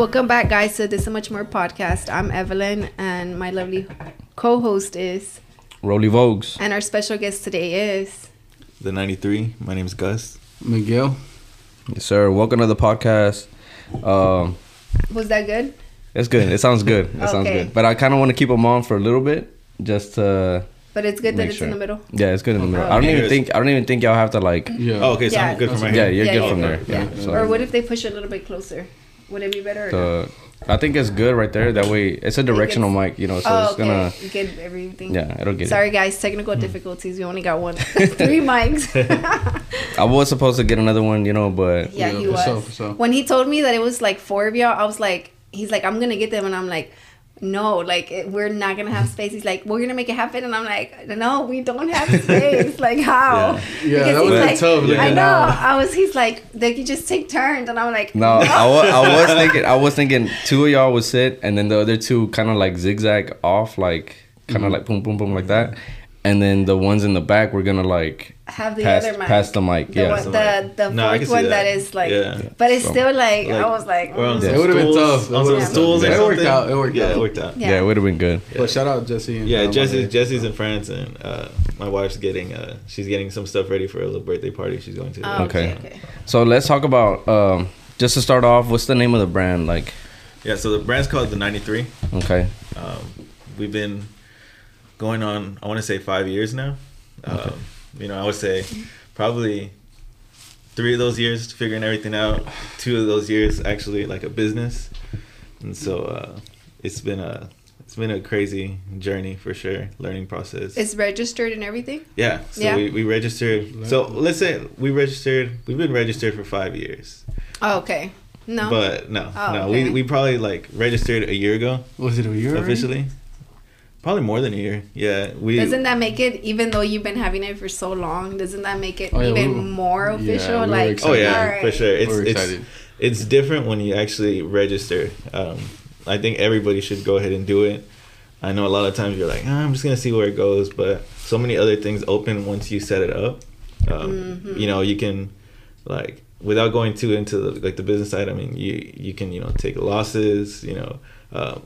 Welcome back, guys, to This So Much More podcast. I'm Evelyn, and my lovely co-host is, Rolly Vogues. and our special guest today is. The 93. My name is Gus. Miguel. Yes, sir. Welcome to the podcast. Um, Was that good? it's good. It sounds good. It sounds good. But I kind of want to keep them on for a little bit, just to But it's good that Make it's in the middle. yeah, it's good in the middle. I don't Okay. even think I don't even think y'all have to like. Yeah. Oh, okay. So Yeah. I'm good from right Yeah, you're Yeah, good yeah, from yeah. there. Yeah. Yeah. So Or what if they push it a little bit closer? Would it be better? Or no? the, I think it's good right there. That way, it's a directional mic, you know, so oh, it's okay. gonna. Get everything. Yeah, it'll get Sorry, guys. Technical mm-hmm. difficulties. We only got one, three mics. I was supposed to get another one, you know, but yeah, he was. sure, for sure. When he told me that it was like four of y'all, I was like, he's like, I'm gonna get them, and I'm like, no, like it- we're not gonna have space. He's like, we're gonna make it happen, and I'm like, no, we don't have space. like how? Yeah, that he's like, tough, looking I know. down. I was. He's like, they could just take turns, and I'm like, no, I was, I was thinking I was thinking two of y'all would sit, and then the other two kind of like zigzag off, like kind of mm-hmm. like boom, boom, boom, like that, and then the ones in the back were gonna like have the pass other mic. pass the mic. The yeah. one, the the No, fourth one that that. is like, Yeah. but it's So- still like, Like, I was like, on mm. some It would've been tough. It On some would've stools tough. or It worked out, it worked yeah, out. it worked out. Yeah. yeah, it would have been good. But shout out Jesse. And, Yeah, uh, Jesse, Jesse's in France, and uh, my wife's getting uh, she's getting some stuff ready for a little birthday party she's going to. Oh, okay. Okay. okay. So let's talk about um, just to start off. What's the name of the brand? Like, Yeah, so the brand's called the 93. okay, Um, we've been going on, I want to say five years now. Um, you know, I would say probably three of those years figuring everything out. Two of those years actually like a business, and so uh, it's been a it's been a crazy journey for sure, learning process. It's registered and everything. yeah, so Yeah. We, we registered. So let's say we registered. We've been registered for five years, Oh, okay. No. but no, Oh, no, okay. we we probably like registered a year ago Was it a year already? Officially. Probably more than a year. Yeah, we. doesn't that make it, even though you've been having it for so long, doesn't that make it Oh, yeah, we even were- more yeah, official? we like, excited. Oh yeah, alright. for sure. It's We're it's excited. it's different when you actually register. Um, I think everybody should go ahead and do it. I know a lot of times you're like, "Ah, I'm just gonna see where it goes, but so many other things open once you set it up. Um, Mhm. You know, you can like without going too into the, like the business side. I mean, you you can you know take losses. You know. Um,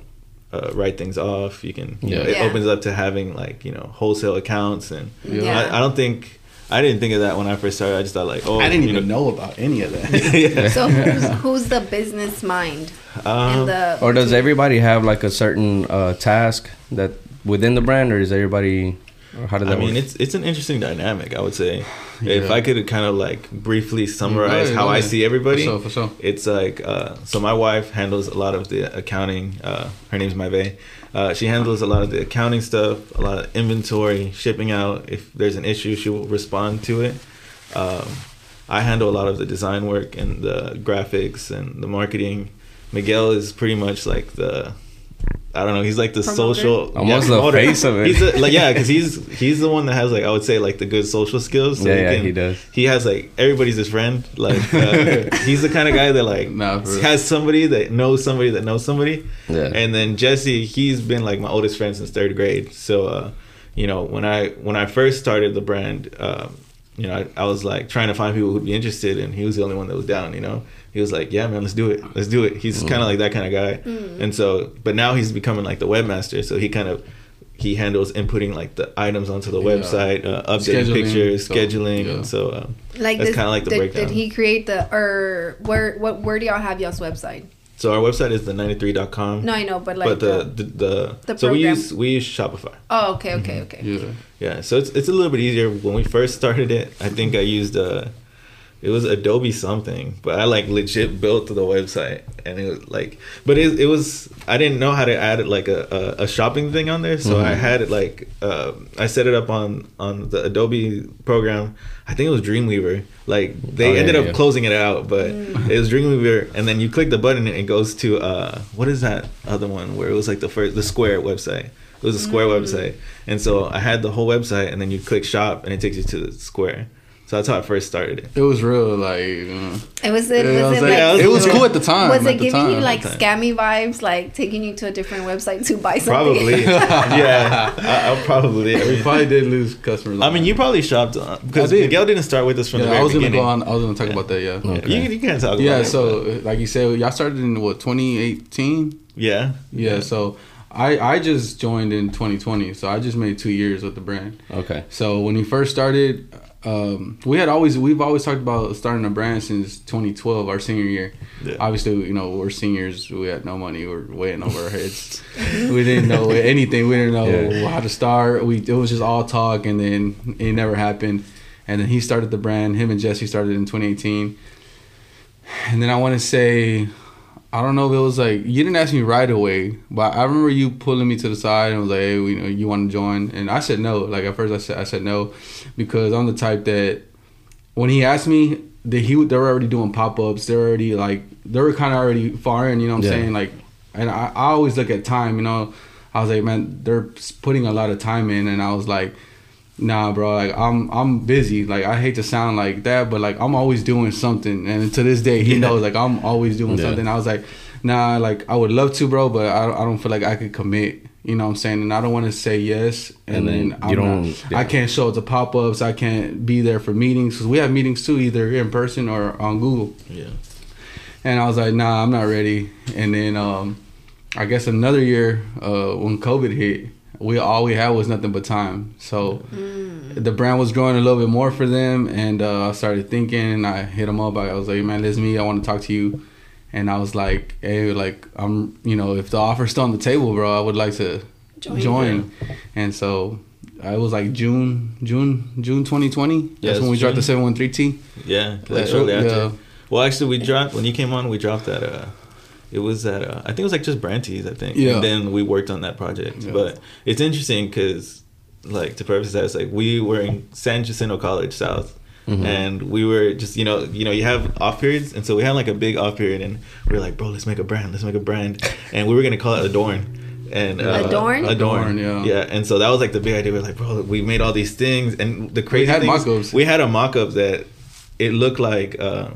uh, write things off. You can, you know, Yeah. it Yeah. opens up to having like you know wholesale accounts, and Yeah. I, I don't think I didn't think of that when I first started. I just thought like, oh, I didn't you even know about any of that. yeah. So who's, who's the business mind Um, the or does everybody have like a certain uh, task that within the brand, or is everybody? Or how does I that mean, work? it's it's an interesting dynamic. I would say, if I could kind of like briefly summarize ahead, how go I see everybody, For sure, for sure. it's like uh, so. My wife handles a lot of the accounting. Uh, her name's Myve. Uh, she handles a lot of the accounting stuff, a lot of inventory, shipping out. If there's an issue, she will respond to it. Um, I handle a lot of the design work and the graphics and the marketing. Miguel is pretty much like the I don't know. He's like the Promoter? social, Almost the face of it. He's a, like yeah, because he's he's the one that has like I would say like the good social skills. Yeah, yeah, he does. He has like everybody's his friend. Like uh, he's the kind of guy that like Nah, has somebody that knows somebody that knows somebody. Yeah. And then Jesse, he's been like my oldest friend since third grade. So uh, you know when I when I first started the brand, um, you know I, I was like trying to find people who'd be interested, and he was the only one that was down. You know. He was like, "Yeah, man, let's do it. Let's do it." He's kind of like that kind of guy, and so, but now he's becoming like the webmaster. So he kind of he handles inputting like the items onto the Yeah. website, uh, updating Scheduling, pictures, so, scheduling. yeah. And so um, like that's this- kind of like the did, breakdown. did he create the or where what where do y'all have y'all's website? So our website is the 93.com. No, I know, but like but the the, the, the, the so we use we use Shopify. oh okay okay okay Yeah. Yeah, so it's it's a little bit easier. When we first started it, I think I used uh it was Adobe something, but I like legit built the website, and it was like, but it, it was I didn't know how to add like a, a, a shopping thing on there, so I had it like uh, I set it up on on the Adobe program. I think it was Dreamweaver. Like they Oh, yeah, ended up yeah. closing it out, but it was Dreamweaver, and then you click the button and it goes to uh what is that other one where it was like the first the Square website. It was a Square website, and so I had the whole website, and then you click shop, and it takes you to the Square. So that's how I first started it. It was real like. Uh, It was it Yeah, was was it like- like, Yeah, it was cool at the time. was it the giving you like scammy vibes, like taking you to a different website to buy something? Probably, yeah. I, I probably. I we mean, probably did lose customers. I mean, you probably shopped uh, because did. Miguel didn't start with us from the Yeah, very I was gonna beginning. go on. I was gonna talk about that. Yeah. Yeah, Okay. You, you can talk Yeah. it. So, but- like you said, y'all started in what 2018. yeah, Yeah. So, I I just joined in 2020. So I just made two years with the brand. Okay. So when we first started, um, we had always we've always talked about starting a brand since 2012, our senior year. Yeah. Obviously, you know we're seniors. We had no money. We way in over our heads. we didn't know anything. We didn't know Yeah. how to start. We it was just all talk, and then it never happened. And then he started the brand. Him and Jesse started in 2018. And then I want to say, I don't know if it was like you didn't ask me right away, but I remember you pulling me to the side and was like, "Hey, you know, you want to join?" And I said no. Like at first, I said I said no because I'm the type that when he asked me, that he they were already doing pop ups. They're already like they were kind of already far in. You know what I'm Yeah. saying? Like, and I, I always look at time. You know, I was like, man, they're putting a lot of time in, and I was like. Nah, bro. Like I'm, I'm busy. Like I hate to sound like that, but like I'm always doing something. And to this day, he Yeah. knows like I'm always doing Yeah. something. I was like, nah, like I would love to, bro, but I don't, I don't feel like I could commit. You know what I'm saying? And I don't want to say yes, and, And then, then I'm you not- don't- yeah. I can't show up to pop ups. I can't be there for meetings because we have meetings too, either in person or on Google. yeah, And I was like, nah, I'm not ready. And then um, I guess another year uh, when COVID hit, we all we had was nothing but time. So the brand was growing a little bit more for them, and uh, I started thinking, and I hit them up. I was like, man, this is me. I want to talk to you. And I was like, hey, like I'm, you know, if the offer's still on the table, bro, I would like to Join. join. And so. uh, It was like June, June, June 2020. Yeah, That's when it's we dropped the 713T. yeah. Like Uh, shortly after. yeah. Well, actually, we dropped when you came on. We dropped that. Uh, it was that. Uh, I think it was like just brand tees. I think. Yeah. And then we worked on that project. Yeah. But it's interesting because, like, to preface that, it's like we were in San Jacinto College South. Mhm. And we were just, you know, you know, you have off periods, and so we had like a big off period, and we are like, bro, let's make a brand, let's make a brand, and we were gonna call it Adorn, and uh, Adorn? Adorn, Adorn, yeah. yeah, and so that was like the big idea. We are like, bro, we made all these things, and the crazy we had things- mock-ups. We had a mock-up that it looked like, uh,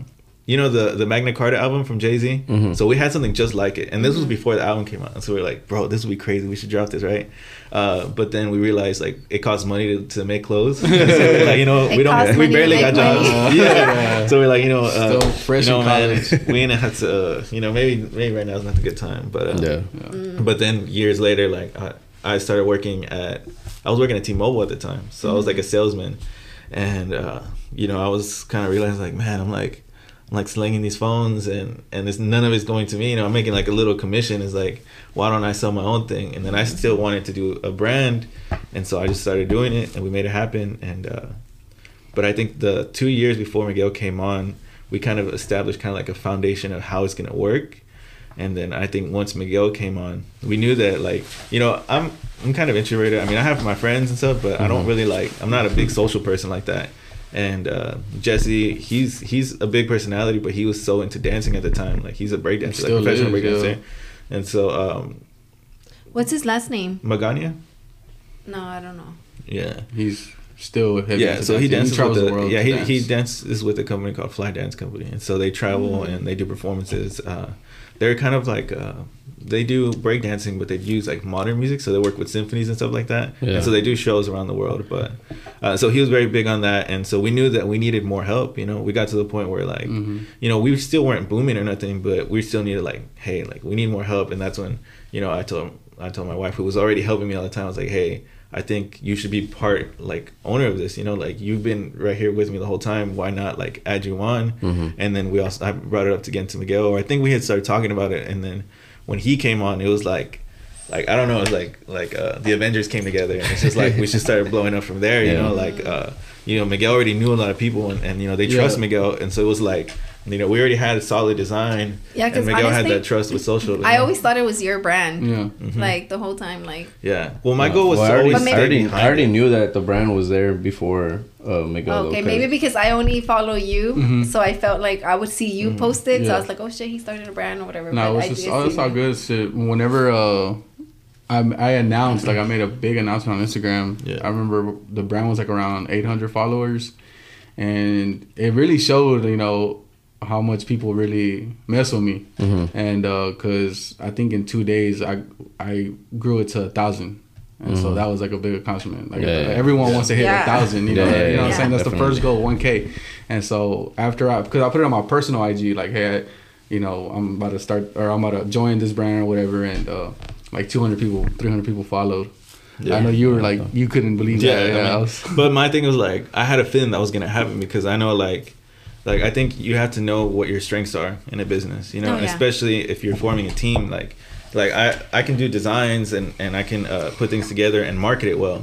you know, the the Magna Carta album from Jay Z. Mhm. So we had something just like it, and this was before the album came out. And so we are like, bro, this would be crazy. We should drop this, right? Uh, but then we realized like it costs money to, to make clothes. so like, you know, It we don't, we barely make got jobs. money. yeah. So we're like, you know, uh, Still fresh you know, in man, college. we ain't have to, uh, you know, maybe maybe right now is not a good time, but uh, Yeah. Mm. but then years later, like I, I started working at, I was working at T-Mobile at the time, so I was like a salesman, and uh, you know I was kind of realizing like, man, I'm like, I'm like slinging these phones, and and it's none of it's going to me. You know, I'm making like a little commission. It's like, why don't I sell my own thing? And then I still wanted to do a brand, and so I just started doing it, and we made it happen. And uh, but I think the two years before Miguel came on, we kind of established kind of like a foundation of how it's gonna work. And then I think once Miguel came on, we knew that like you know I'm I'm kind of introverted. I mean I have my friends and stuff, but I don't Mhm. really like I'm not a big social person like that. And uh, Jesse, he's he's a big personality, but he was so into dancing at the time. Like he's a breakdancer, like professional is, breakdancer. yeah. And so um, What's his last name? Magania, No, I don't know. yeah, He's still heavy yeah. into So he dancing. dances with the, world yeah to he dance. he dances with a company called Fly Dance Company, and so they travel Mm. and they do performances. Uh, they're kind of like uh, they do breakdancing, but they use like modern music, so they work with symphonies and stuff like that. Yeah. And so they do shows around the world. But uh, so he was very big on that, and so we knew that we needed more help. You know, we got to the point where like Mhm. you know we still weren't booming or nothing, but we still needed like hey like we need more help, and that's when you know I told I told my wife who was already helping me all the time. I was like hey. I think you should be part like owner of this. You know, like you've been right here with me the whole time. Why not like add you on? Mhm. And then we also I brought it up again to Miguel. Or I think we had started talking about it, and then when he came on, it was like, like I don't know, it was like like uh, the Avengers came together, and it's just like we just started blowing up from there. You Yeah. know, like uh, you know Miguel already knew a lot of people, and, and you know they Yeah. trust Miguel, and so it was like you know we already had a solid design. Yeah, because Miguel honestly, had that trust with social. you I know? always thought it was your brand. Yeah. Mhm. Like the whole time, like yeah. Well, my goal was Well, to I already, always I already, I already it. knew that the brand was there before uh, Miguel. okay, though, maybe 'cause- because I only follow you, Mhm. so I felt like I would see you Mhm. post it. So I was like, oh shit, he started a brand or whatever. No, but it's I just did all, it's all good. Shit. Whenever uh, I I announced like I made a big announcement on Instagram. Yeah. I remember the brand was like around 800 followers, and it really showed, you know, how much people really mess with me, Mhm. and because I think in two days I I grew it to a thousand. And so that was like a big accomplishment. Like Mm-hmm. Yeah, yeah. everyone wants to hit Yeah. a thousand, you know. Yeah, yeah, you know what I'm yeah. saying? That's the first goal, one K. And so after I, because I put it on my personal IG, like, hey, I, you know, I'm about to start or I'm about to join this brand or whatever, and uh, like 200 people, 300 people followed. Yeah. I know you were like, you couldn't believe Yeah, that. Yeah, I was- but my thing was like I had a feeling that was gonna happen because I know like like I think you have to know what your strengths are in a business, you know, Oh, yeah. especially if you're forming a team. Like like I I can do designs and and I can uh, put things together and market it well.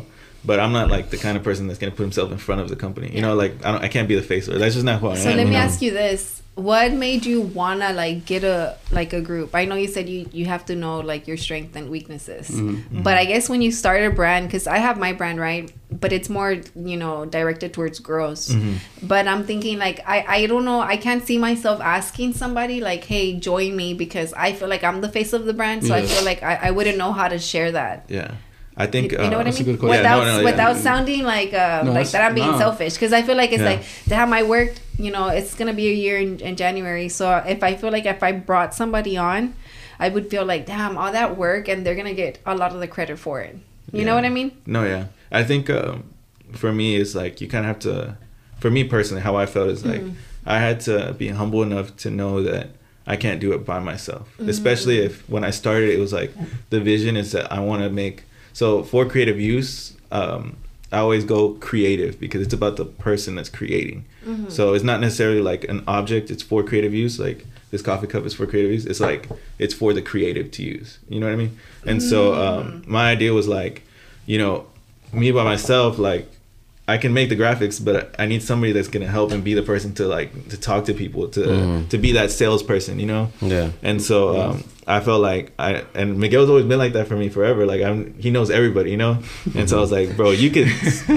But I'm not like the kind of person that's gonna put himself in front of the company. You know, like I don't, I can't be the face. Or that's just not who I So am. So let you me know? ask you this: What made you wanna like get a like a group? I know you said you you have to know like your strengths and weaknesses, Mm-hmm. but I guess when you start a brand, because I have my brand right, but it's more you know directed towards girls. Mm-hmm. But I'm thinking like I I don't know I can't see myself asking somebody like hey join me because I feel like I'm the face of the brand, so I feel like I, I wouldn't know how to share that. Yeah, I think You, you know uh, what I mean? Without Yeah, no, no, yeah. sounding like uh, No, like that I'm being selfish because I feel like it's Yeah. like damn I worked you know it's gonna be a year in, in January so if I feel like if I brought somebody on I would feel like damn all that work and they're gonna get a lot of the credit for it you know what I mean No, yeah. I think um, for me, it's like you kind of have to. For me personally, how I felt is like I had to be humble enough to know that I can't do it by myself. Especially if when I started, it was like the vision is that I want to make. So for creative use, um, I always go creative because it's about the person that's creating. So it's not necessarily like an object. It's for creative use. Like this coffee cup is for creative use. It's like it's for the creative to use. You know what I mean? And so um, my idea was like, you know, me by myself, like I can make the graphics, but I need somebody that's gonna help and be the person to like to talk to people, to Mhm. to be that salesperson, you know. Yeah. And so um, I felt like I and Miguel's always been like that for me forever. Like I'm, he knows everybody, you know. And so I was like, bro, you could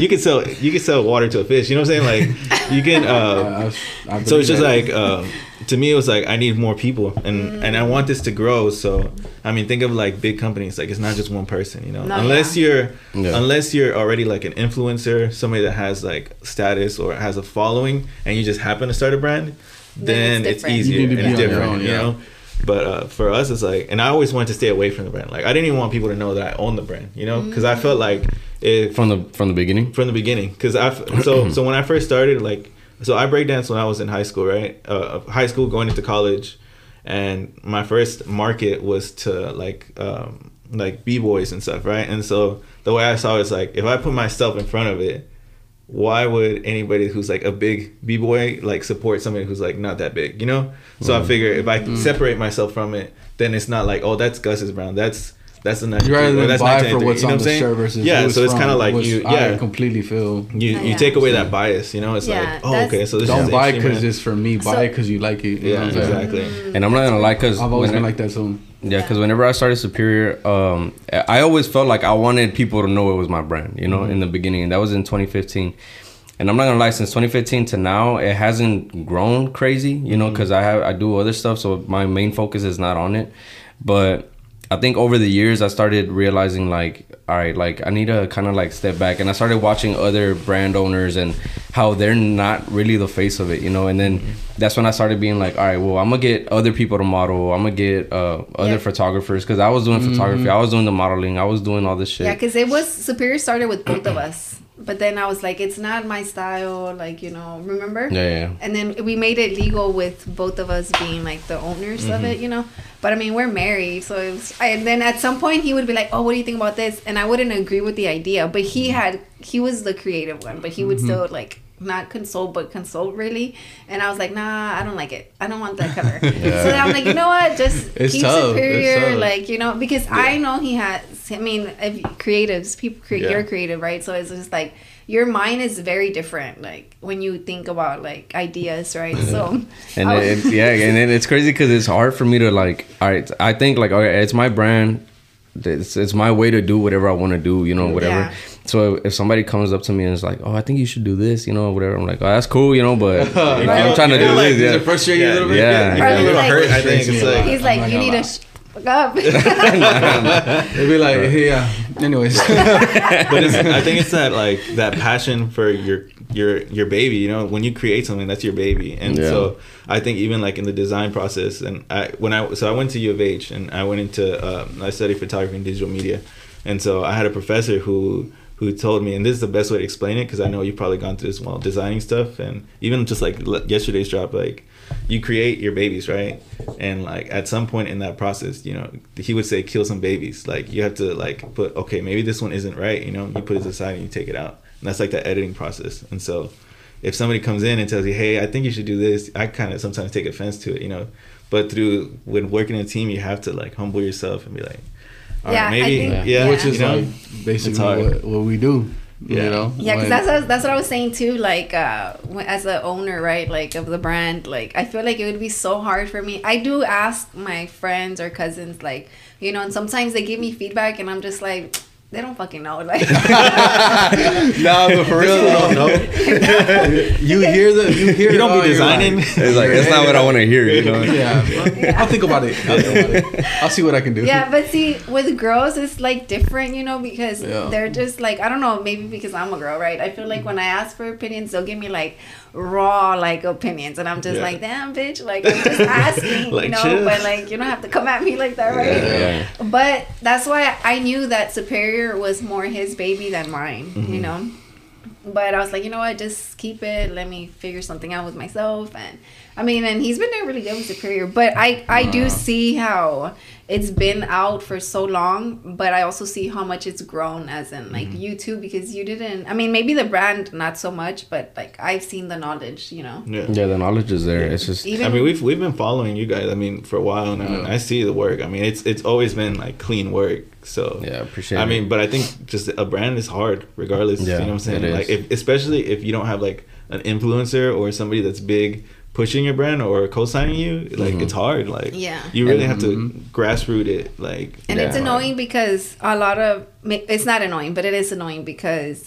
you could sell you could sell water to a fish. You know what I'm saying? Like you can. I- Uh, I was- I so it's just that. like um, to me, it was like I need more people, and and I want this to grow. So I mean, think of like big companies. Like it's not just one person, you know. No, unless yeah. you're Yeah. unless you're already like an influencer, somebody that has like status or has a following, and you just happen to start a brand, Then then, it's it's, easier You need to and be it's on your different, own, you know. But uh, for us, it's like, and I always wanted to stay away from the brand. Like I didn't even want people to know that I own the brand, you know, because I felt like if From the from the beginning. from the beginning. Because I so so when I first started like so I breakdanced when I was in high school right? Uh, high school going into college and my first market was to like um, like b boys and stuff right? And so the way I saw it is like if I put myself in front of it why would anybody who's like a big b boy like support somebody who's like not that big you know so I mm. figure if I separate myself from it then it's not like oh that's Gus's Brown, that's that's the you rather than that's buy for what's you know on what the I'm shirt versus yeah so it's kind of like you yeah I completely feel. you you take away that bias, you know. It's Yeah, like, oh, okay, so this Don't is buy interesting, because it's for me. Buy So- it because you like it. You yeah, what I'm exactly. And I'm not gonna lie, cause I've always been like that too. Yeah, because whenever I started Superior, um, I always felt like I wanted people to know it was my brand, you know, in the beginning. And that was in 2015. And I'm not gonna lie, since 2015 to now, it hasn't grown crazy, you know, because I have I do other stuff, so my main focus is not on it. But I think over the years, I started realizing like, all right, like I need to kind of like step back, and I started watching other brand owners and how they're not really the face of it, you know. And then that's when I started being like, all right, well, I'm gonna get other people to model. I'm gonna get uh, other Yeah. photographers because I was doing photography, I was doing the modeling, I was doing all this shit. Yeah, because it was Superior started with both of us, but then I was like, it's not my style. Like you know, remember? yeah, yeah. And then we made it legal with both of us being like the owners of Mm-hmm. it, you know. But I mean, we're married, so it was. And then at some point, he would be like, "Oh, what do you think about this?" And I wouldn't agree with the idea, but Mm-hmm. he had he was the creative one, but he would still like not consult but consult really and i was like nah i don't like it i don't want that color so then i'm like you know what just It's keep tough. Superior like you know because i know he has i mean if creatives people create Yeah. you're creative right so it's just like your mind is very different like when you think about like ideas right so And I was- it- yeah, and then it's crazy because it's hard for me to like. All right, I think like, okay, it's my brand. It's, it's my way to do whatever I want to do, you know, whatever. Yeah. So if somebody comes up to me and is like, "Oh, I think you should do this," you know, whatever, I'm like, "Oh, that's cool," you know, but you know, I'm trying to do like- this. does Yeah. it frustrate you a little bit? Yeah. You Or feel a little like- hurt. I think it's like he's I'm like oh you need lie. to sh- fuck up. They'd be like, hey, yeah. Anyways, but it's, I think it's that like that passion for your your your baby. You know, when you create something, that's your baby, and Yeah. so I think even like in the design process, and I when I so I went to U of H and I went into um, I studied photography and digital media, and so I had a professor who who told me, and this is the best way to explain it because I know you've probably gone through this while designing stuff, and even just like yesterday's drop, like you create your babies, right? And like at some point in that process, you know, he would say kill some babies. Like you have to like put okay, maybe this one isn't right. You know, you put it aside and you take it out, and that's like the editing process. And so, if somebody comes in and tells you, hey, I think you should do this, I kind of sometimes take offense to it, you know. But through when working in a team, you have to like humble yourself and be like, all right, Yeah, I maybe, think- yeah, which is you know? like basically what, what we do. Yeah. You know? Yeah, because When- that's that's what I was saying too. Like, uh, as the owner, right, like of the brand, like I feel like it would be so hard for me. I do ask my friends or cousins, like, you know, and sometimes they give me feedback, and I'm just like, they don't fucking know. Like, no, but for real, they don't know. you hear the you hear. You don't be designing. like- It's like that's not what I want to hear. You know. yeah, well, I'll think about it. I'll think about it. I'll see what I can do. yeah, but see, with girls, it's like different, you know, because Yeah. they're just like I don't know, maybe because I'm a girl, right? I feel like when I ask for opinions, they'll give me like raw like opinions, and I'm just Yeah. like, damn, bitch, like I'm just asking, you know, chill. but like you don't have to come at me like that, right? Yeah. But that's why I knew that Superior was more his baby than mine, Mm-hmm. you know. But I was like, you know what, just keep it. Let me figure something out with myself. And I mean, and he's been doing really good with Superior. But I, I do see how it's been out for so long. But I also see how much it's grown, as in like Mm-hmm. you too, because you didn't. I mean, maybe the brand not so much, but like I've seen the knowledge, you know. Yeah. Yeah, the knowledge is there. It's just Even I mean, we've we've been following you guys. I mean, for a while now, and I see the work. I mean, it's it's always been like clean work. So yeah, I appreciate. It. I it. mean, but I think just a brand is hard, regardless. Yeah, you know what I'm saying? it is. Like, if, especially if you don't have like an influencer or somebody that's big pushing your brand or co-signing you, like Mhm. it's hard. Like, Yeah. you really And- have to grassroot it. Like, And it's annoying because a lot of it's not annoying, but it is annoying because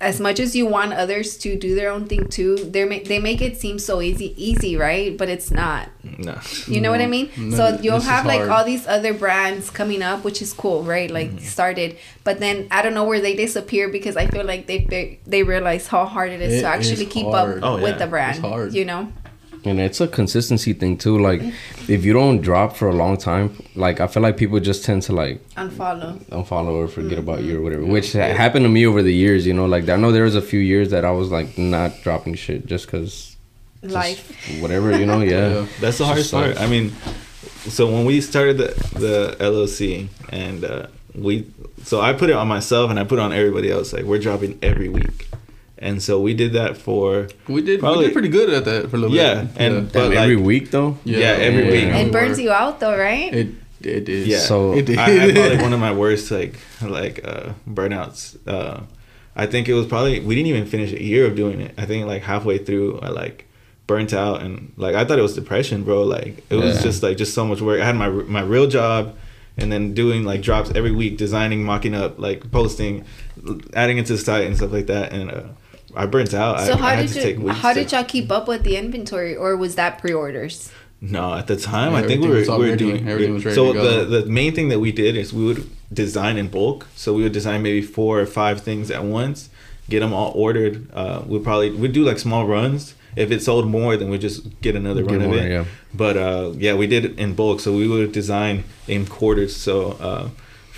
as much as you want others to do their own thing too, they make they make it seem so easy, easy, right? But it's not. no. You know what I mean? No, so you'll is have like hard. all these other brands coming up, which is cool, right? Like Mm-hmm. started, but then I don't know where they disappear because I feel like they they, they realize how hard it is It to actually is keep hard. up Oh, with yeah. the brand. It's hard. You know? And it's a consistency thing too. Like if you don't drop for a long time, like I feel like people just tend to like Unfollow. unfollow or forget about Mm-hmm. you or whatever. Which ha- happened to me over the years. You know, like I know there was a few years that I was like not dropping shit just because Life. whatever. You know, yeah. Yeah. That's the hardest part. I mean, so when we started the the LLC and uh, we, so I put it on myself and I put it on everybody else. Like we're dropping every week, and so we did that for We did. we did pretty good at that for a little Yeah, bit. and- yeah. But, like- every week though. Yeah, every Yeah. week. Yeah. It burns you out though, right? It it did. Yeah. So it did. I had probably one of my worst like like uh, burnouts. Uh, I think it was probably we didn't even finish a year of doing it. I think like halfway through, I like burnt out and like I thought it was depression, bro. Like it was Yeah. just like just so much work. I had my my real job, and then doing like drops every week, designing, mocking up, like posting, adding it to the site and stuff like that. And uh, I burnt out. So I, how I did you how to, did y'all keep up with the inventory, or was that pre-orders? No, at the time, Yeah, I think we were, we were ready. doing Everything was ready So to go. the the main thing that we did is we would design in bulk. So we would design maybe four or five things at once, get them all ordered. Uh, we'd probably we'd do like small runs. If it sold more, then we'd just get another Get run of it. yeah. But uh, yeah, we did it in bulk. So we would design in quarters. So uh,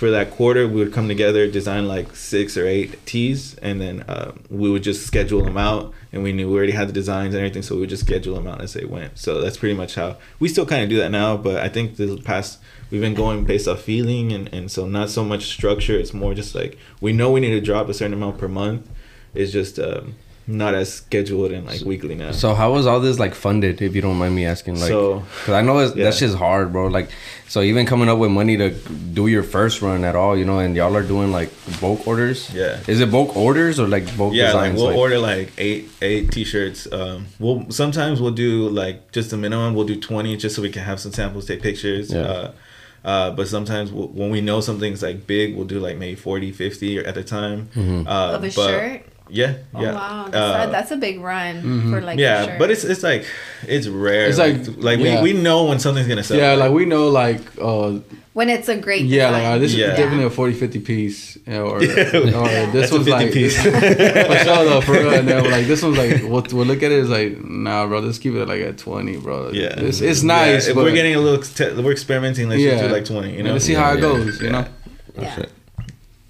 for that quarter, we would come together, design like six or eight tees, and then uh, we would just schedule them out. And we knew we already had the designs and everything, so we would just schedule them out as they went. So that's pretty much how we still kind of do that now. But I think the past we've been going based off feeling, and and so not so much structure. It's more just like we know we need to drop a certain amount per month. It's just um, not as scheduled and like weekly now. So how was all this like funded? If you don't mind me asking, like, So, cause I know it's, yeah. that shit's hard, bro. Like, so even coming up with money to do your first run at all, you know, and y'all are doing like bulk orders. Yeah. Is it bulk orders or like bulk yeah, like we'll like, order like eight eight t-shirts. Um, we'll sometimes we'll do like just the minimum. We'll do twenty just so we can have some samples, take pictures. Yeah. Uh, uh, but sometimes we'll, when we know something's like big, we'll do like maybe 40, 50 at a time. Mm-hmm. Uh, Of a but- shirt? Yeah, Oh wow, that's, Uh, a, that's a big run Mhm. for like. yeah, shirt. but it's it's like it's rare. It's like like- like yeah. we, we know when something's gonna sell. Yeah, like we know, like uh, when it's a great. yeah, like uh, this Yeah. is definitely a 40, 50 piece, you know, or, Yeah. or That's this a one's 50 like piece. for sure though, for real. And then like this one's like we'll, we'll look at it as like nah, bro, let's keep it like at twenty, bro. yeah, it's, it's nice, if but we're getting a little, te- we're experimenting. Let's just Yeah. do like twenty. You know, let's see how it Yeah, goes, you know. Yeah.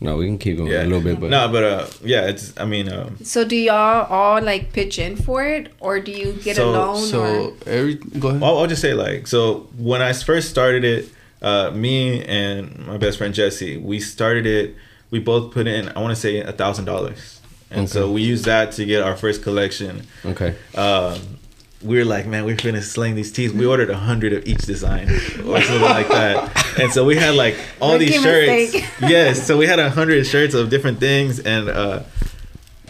Shit. No, we can keep going Yeah. a little bit, but no, but uh, yeah, it's. I mean, um, So do y'all all like pitch in for it, or do you get So- a loan? or? So every go ahead. I'll, I'll just say like so when I first started it, uh, me and my best friend Jesse, we started it. We both put in I want to say a thousand dollars, and so we used that to get our first collection. okay. Um, we were like, man, we're gonna sling these tees. We ordered a hundred of each design or something like that, and so we had like all Rookie these shirts. yes, so we had a hundred shirts of different things, and uh,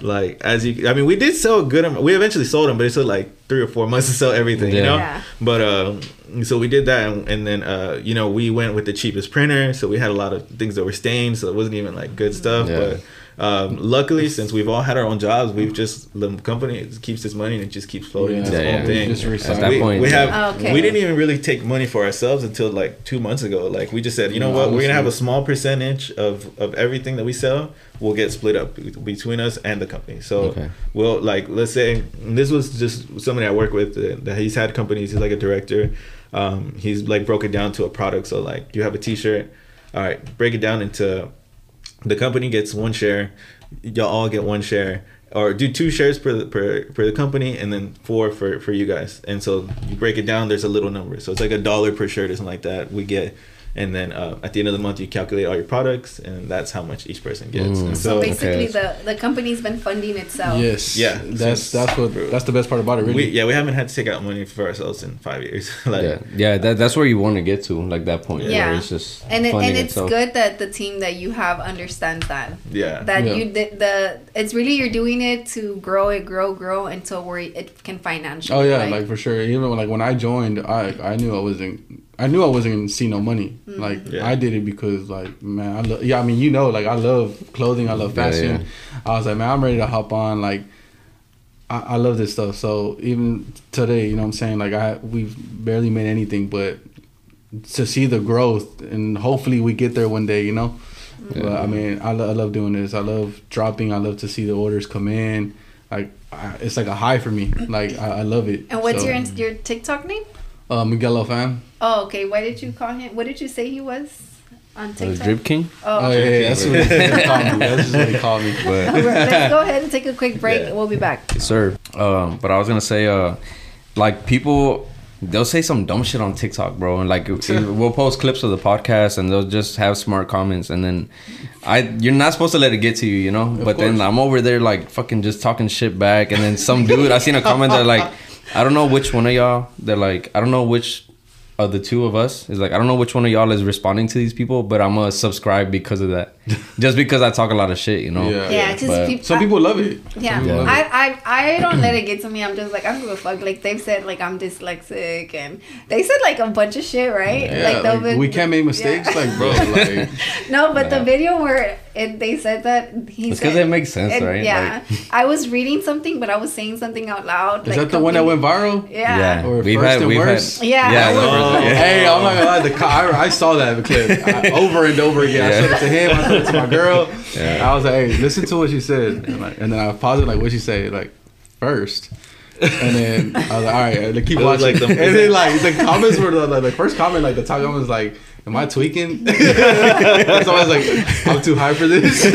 like as you, I mean, we did sell a good. am- We eventually sold them, but it took like three or four months to sell everything, you know. Yeah. But um, so we did that, and, and then uh, you know we went with the cheapest printer, so we had a lot of things that were stained, so it wasn't even like good stuff. Yeah. But um, luckily, since we've all had our own jobs, we've just the company keeps its money and it just keeps floating Yeah. its Yeah, own yeah. thing. Just So. At that we, point, we have Oh, okay. we didn't even really take money for ourselves until like two months ago. Like we just said, you know what, we're gonna have a small percentage of of everything that we sell will get split up between us and the company. So Okay. well, like let's say this was just somebody I work with uh, that he's had companies. He's like a director. Um, he's like broke it down to a product. So like you have a T-shirt. All right, break it down into the company gets one share. Y'all all get one share, or do two shares per per per the company, and then four for for you guys. And so you break it down. There's a little number. So it's like a dollar per share, or something like that. We get. And then uh, at the end of the month, you calculate all your products, and that's how much each person gets. Mm. So so, basically, okay. the the company's been funding itself. Yes. Yeah. That's that's what that's the best part about it. Really. we yeah we haven't had to take out money for ourselves in five years. like yeah, yeah. That, that's where you want to get to, like that point. Yeah. where it's just And it, and it's itself. good that the team that you have understands that yeah that Yeah. you the, the it's really you're doing it to grow it grow grow until where it can financially. Oh yeah, like, like for sure. Even when, like when I joined, I I knew I wasn't. I knew I wasn't gonna see no money. Mm-hmm. Like Yeah. I did it because like man, I love. Yeah, I mean you know, like I love clothing. I love fashion. yeah. I was like, man, I'm ready to hop on. Like I, I love this stuff. So even today, you know what I'm saying? Like I we've barely made anything, but to see the growth and hopefully we get there one day. You know. Yeah. But I mean, I, lo- I love doing this. I love dropping. I love to see the orders come in. Like I, it's like a high for me. Like I, I love it. And what's So, your your TikTok name? Uh, Miguel fan? Oh, okay. Why did you call him? What did you say he was on Uh, TikTok? Drip King. Oh, Oh yeah, okay. yeah, that's what they call me. That's what they call me. But Let's go ahead and take a quick break. Yeah. and We'll be back. Yes, sir. Um, but I was gonna say, uh, like people, they'll say some dumb shit on TikTok, bro, and like we'll post clips of the podcast, and they'll just have smart comments, and then I, you're not supposed to let it get to you, you know. Of but then. I'm over there like fucking just talking shit back, and then some dude, I seen a comment that like, I don't know which one of y'all, they're like, I don't know which. Of the two of us is like I don't know which one of y'all is responding to these people, but I'm gonna subscribe because of that, just because I talk a lot of shit, you know. Yeah. Yeah, because But people. Some people love it. Yeah, Some people love it. I, I I don't let it get to me. I'm just like I don't give a fuck. Like they've said like I'm dyslexic and they said like a bunch of shit, right? Yeah, like, like, they'll we can't make mistakes, Yeah. like bro. Like no, but Yeah. the video where it, they said that he It's said 'cause it makes sense, and- right? Yeah, I was reading something, but I was saying something out loud. is like, that the one that went viral? Yeah. Yeah, Or we've first had and we've worst? had Yeah. yeah. Oh, yeah. Hey, I'm not gonna lie. The I, I saw that clip I, over and over again. I showed it to him. I showed it to my girl. Yeah. I was like, "Hey, listen to what she said," and, like, and then I paused it. Like, what she say? Like, first. And then I was like, all right, like, keep It watching. like the- and then like the comments were the, like, the first comment, like the top comment was like, "Am I tweaking?" That's always like, "I'm too high for this." No,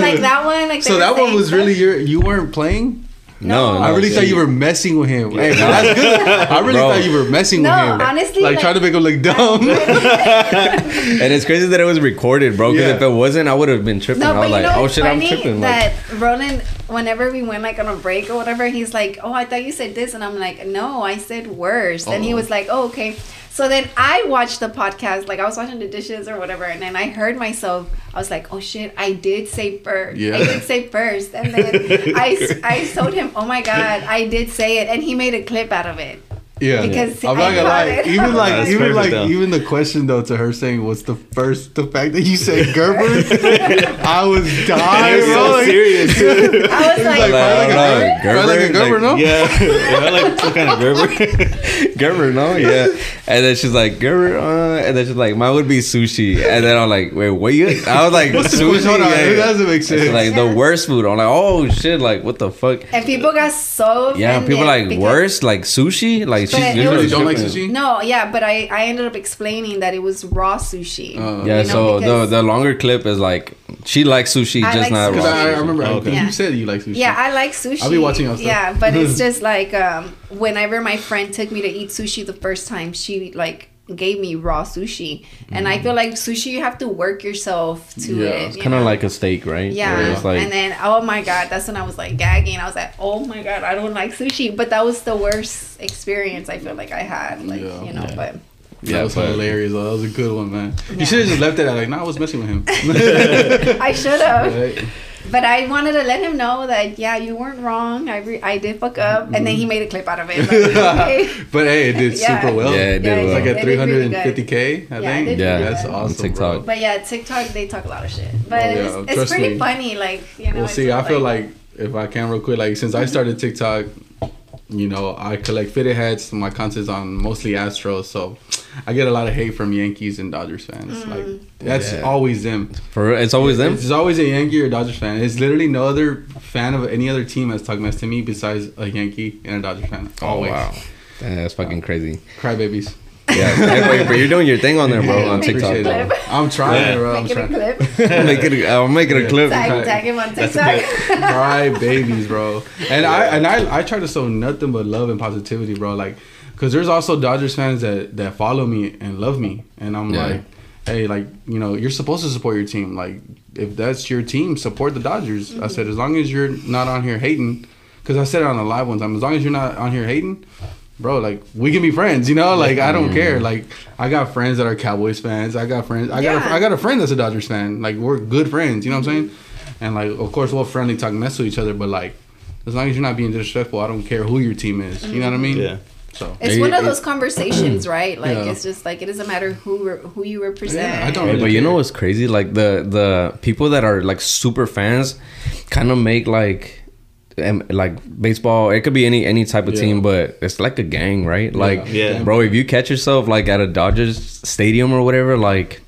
like that one. Like so that one was stuff. really your. You weren't playing. No, I really so thought you were messing with him. Hey, Yeah. that's good. I really Bro. thought you were messing No, with him. No, honestly, like, like- trying to make him look dumb. And it's crazy that it was recorded, bro. Because Yeah. if it wasn't, I would have been tripping. No, I but was you like, know oh shit, I'm funny? tripping. Like, That Roland, whenever we went like on a break or whatever, he's like, "Oh, I thought you said this," and I'm like, "No, I said worse." And he Oh. was like, "Oh, okay." So then I watched the podcast, like I was watching the dishes or whatever, and then I heard myself. I was like, "Oh shit, I did say first. Yeah. I did say first. And then I, I told him, "Oh my god, I did say it," and he made a clip out of it. Yeah, Because I'm not gonna lie. Even like, That's even like, though. even the question though to her saying, "What's the first?" The fact that you said Gerber, I was dying, You're bro. so Like, serious too. I was like, like, Like, I don't know, Probably like a Gerber, no? yeah, yeah, like some kind of Gerber. Gerber, no, yeah. And then she's like, Gerber, uh, and then she's like, mine would be sushi. And then I'm like, wait, what you? I was like, sushi. Hold on, Yeah. it doesn't make It's sense. like the worst food. I'm like, oh shit, like what the fuck? and people got so Yeah, people like because- worst, like sushi, like she's But you usually was- don't like sushi? No, yeah, but I I ended up explaining that it was raw sushi. Uh, Yeah, You know, so the the longer clip is like she likes sushi, I just like not sushi. Because raw. I, I remember, Oh, think okay. you said you like sushi. Yeah, I like sushi. I'll be watching your stuff. Yeah, but it's just like um, whenever my friend took me to eat sushi the first time, she like gave me raw sushi, and I feel mm. like sushi you have to work yourself to Yeah, it. it's Kind of like a steak, right? Yeah, it's like, and then oh my god, that's when I was like gagging. I was like, oh my god, I don't like sushi. But that was the worst experience I feel like I had. Like Yeah. you know, Yeah. but that was but- hilarious. Though. That was a good one, man. Yeah. You should have just left it at like, nah, I was messing with him. I should have. Right? But I wanted to let him know that yeah, you weren't wrong. I re- I did fuck up, and then he mm-hmm. made a clip out of it. Like, okay. but hey, it did Yeah. super well. Yeah, it did Yeah, well. It's like It at did really good. 350k, I Yeah, think. Yeah. really that's good. awesome. TikTok. Bro. But yeah, TikTok they talk a lot of shit. But Oh, it's, yeah, it's trust pretty me. funny. Like you know. Well, see, I just feel like if I can real quick, like since I mm-hmm. started TikTok, you know, I collect fitted hats. My content's on mostly Astros, so I get a lot of hate from Yankees and Dodgers fans. Mm. Like that's Yeah. always them. for it's always them. It's always a Yankee or Dodgers fan. It's literally no other fan of any other team has talked mess to me besides a Yankee and a Dodgers fan. Oh Always. wow, Damn, that's fucking crazy. Crybabies. Yeah, hey, wait, but you're doing your thing on there, bro, on Make TikTok. it Appreciate clip. it. I'm trying, Yeah. bro. I'm Make it a clip. make it. I'll make it a clip. tag, tag him on TikTok. cry babies, bro. And I and I I try to show nothing but love and positivity, bro. Like, cause there's also Dodgers fans that that follow me and love me, and I'm Yeah. like, hey, like you know, you're supposed to support your team. Like, if that's your team, support the Dodgers. I mm-hmm. said as long as you're not on here hating, cause I said it on the live one time. As long as you're not on here hating. Bro, like we can be friends, you know. Like I don't care. Like I got friends that are Cowboys fans. I got friends. I got. A, I got a friend that's a Dodgers fan. Like we're good friends. You know what I'm saying? Mm-hmm. And like, of course, we'll friendly talk mess with each other, but like, as long as you're not being disrespectful, I don't care who your team is. You know what I mm-hmm. mean? Yeah. So It's one of those conversations, right? Like Yeah. it's just like it doesn't matter who re- who you represent. Yeah, I don't Hey, really but you know what's crazy? Like the the people that are like super fans, kind of make like. Em- Like baseball, it could be any any type of Yeah. team, but it's like a gang, right? Like, Yeah. bro, if you catch yourself like at a Dodgers stadium or whatever, like,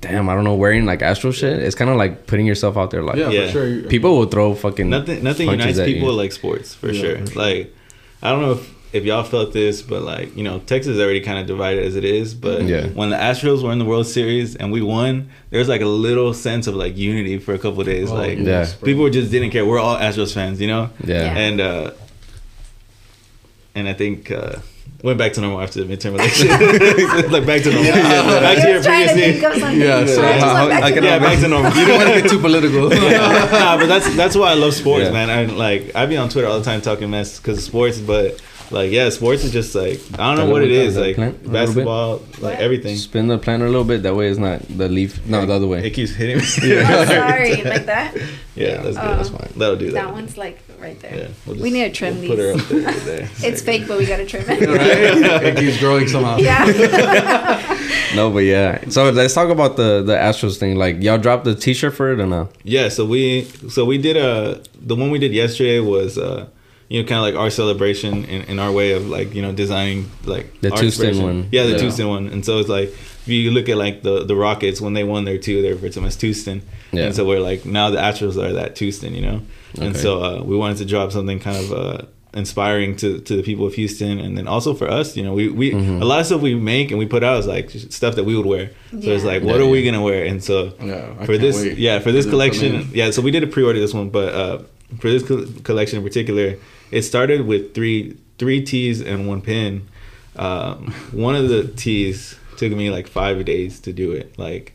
damn, I don't know, wearing like Astro shit, it's kind of like putting yourself out there. Like, yeah, Yeah. for sure. people will throw fucking Nothing nothing punches unites at you. people like sports for Yeah, sure. for sure. Like I don't know if, if y'all felt this, but like, you know, Texas is already kind of divided as it is, but Yeah. when the Astros were in the World Series and we won, there's like a little sense of like unity for a couple of days. Oh, like Yeah. people just didn't care. We're all Astros fans, you know? yeah. Yeah. And uh and I think uh went back to normal after the midterm election. like back to normal. back to He your was to previous think of. Yeah, so I just back I to can- Yeah, normal. back to normal. you don't want to get too political. nah, but that's that's why I love sports, Yeah. man. I like I be on Twitter all the time talking mess because of sports, but like yeah, sports is just like I don't know Tell what them it what is, the like plant a little basketball, like everything. Spin the plant a little bit. That way, it's not the leaf. No, the other way. It keeps hitting me. Oh, sorry, like that. yeah, that's good. Oh. that's fine. That'll do that. That one's like right there. Yeah, we'll we need to trim we'll Put her up there. there. It's There you fake, but we gotta trim it. right? It keeps growing somehow. yeah. No, but yeah. So let's talk about the the Astros thing. Like, y'all dropped the T-shirt for it or no? Yeah, so we so we did a the one we did yesterday was uh you know kind of like our celebration in, in our way of like you know designing like The our Tucson expression. one. Yeah, the Yeah. Tucson one. And so it's like if you look at like the the Rockets when they won their two, they refer to them as Tucson. Yeah. And so we're like now the Astros are that Tucson, you know. And so uh, we wanted to drop something kind of uh inspiring to, to the people of Houston and then also for us you know we, we Mhm. a lot of stuff we make and we put out is like stuff that we would wear so it's like what Yeah, are we gonna wear and so Yeah, for this wait yeah for this for them to come collection yeah so we did a pre-order this one but uh for this co- collection in particular it started with three three tees and one pin um one of the tees took me like five days to do it like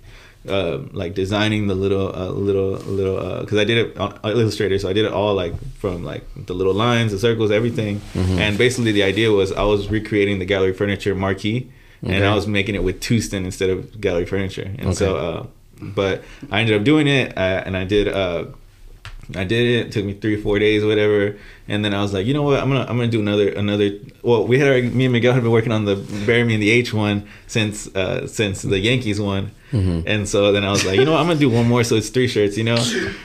um like designing the little uh, little little because I did it on Illustrator, so I did it all like from like the little lines, the circles, everything. Mhm. And basically, the idea was I was recreating the gallery furniture marquee, and I was making it with Tucson instead of gallery furniture. And so, Okay. uh, but I ended up doing it, uh, and I did. Uh, I did it. It took me three, four days, whatever. And then I was like, you know what? I'm gonna I'm gonna do another another. Well, we had already, me and Miguel had been working on the bury me in the H one since uh since the Yankees one. Mm-hmm. And so then I was like, you know, what? I'm gonna do one more, so it's three shirts, you know.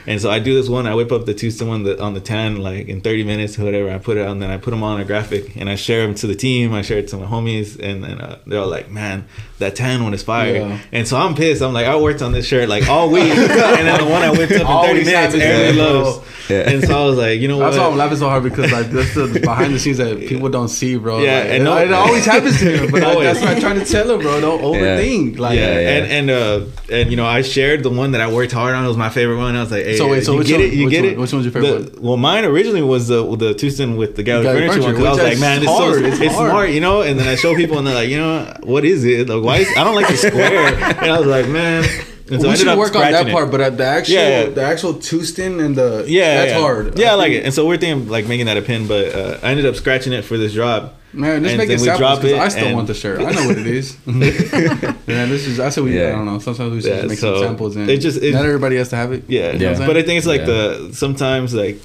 And so I do this one. I whip up the Tucson one the, on the tan like in 30 minutes or whatever. I put it on. and then I put them on a graphic, and I share them to the team. I share it to my homies, and then uh, they're all like, man, that tan one is fire. Yeah. And so I'm pissed. I'm like, I worked on this shirt like all week, and then the one I whipped up in 30 minutes, everybody loves. Yeah. And so I was like, you know what? That's why I'm laughing so hard because like that's the behind the scenes that people don't see, bro. Yeah, Like, and and no- it always happens to him. But I, Always. that's what I'm trying to tell him, bro. Don't overthink. Like, yeah, yeah. and and uh and you know I shared the one that I worked hard on. It was my favorite one. I was like, hey, So wait, so you get one- it? You get one- it? which one's your favorite The- Well, mine originally was the the Tucson with the gallery Gallery furniture one because I was like, is man, it's hard. so It's it's, hard. smart, you know. And then I show people and they're like, you know, what is it? Like, why is I don't like the square? and I was like, man. And so we ended should work on that scratching it. part, but at the actual, Yeah. the actual Tueston and the Yeah, that's yeah. hard. Yeah, I, like think- it. And so we're thinking like making that a pin, but uh, I ended up scratching it for this drop. Man, just And make then it we samples drop because it I still want the shirt. I know what it is. yeah, this is. I said we. Yeah. I don't know. Sometimes we should Yeah, just make so some samples and it just- it- not everybody has to have it. Yeah, You know what I'm But I think it's like Yeah. the sometimes like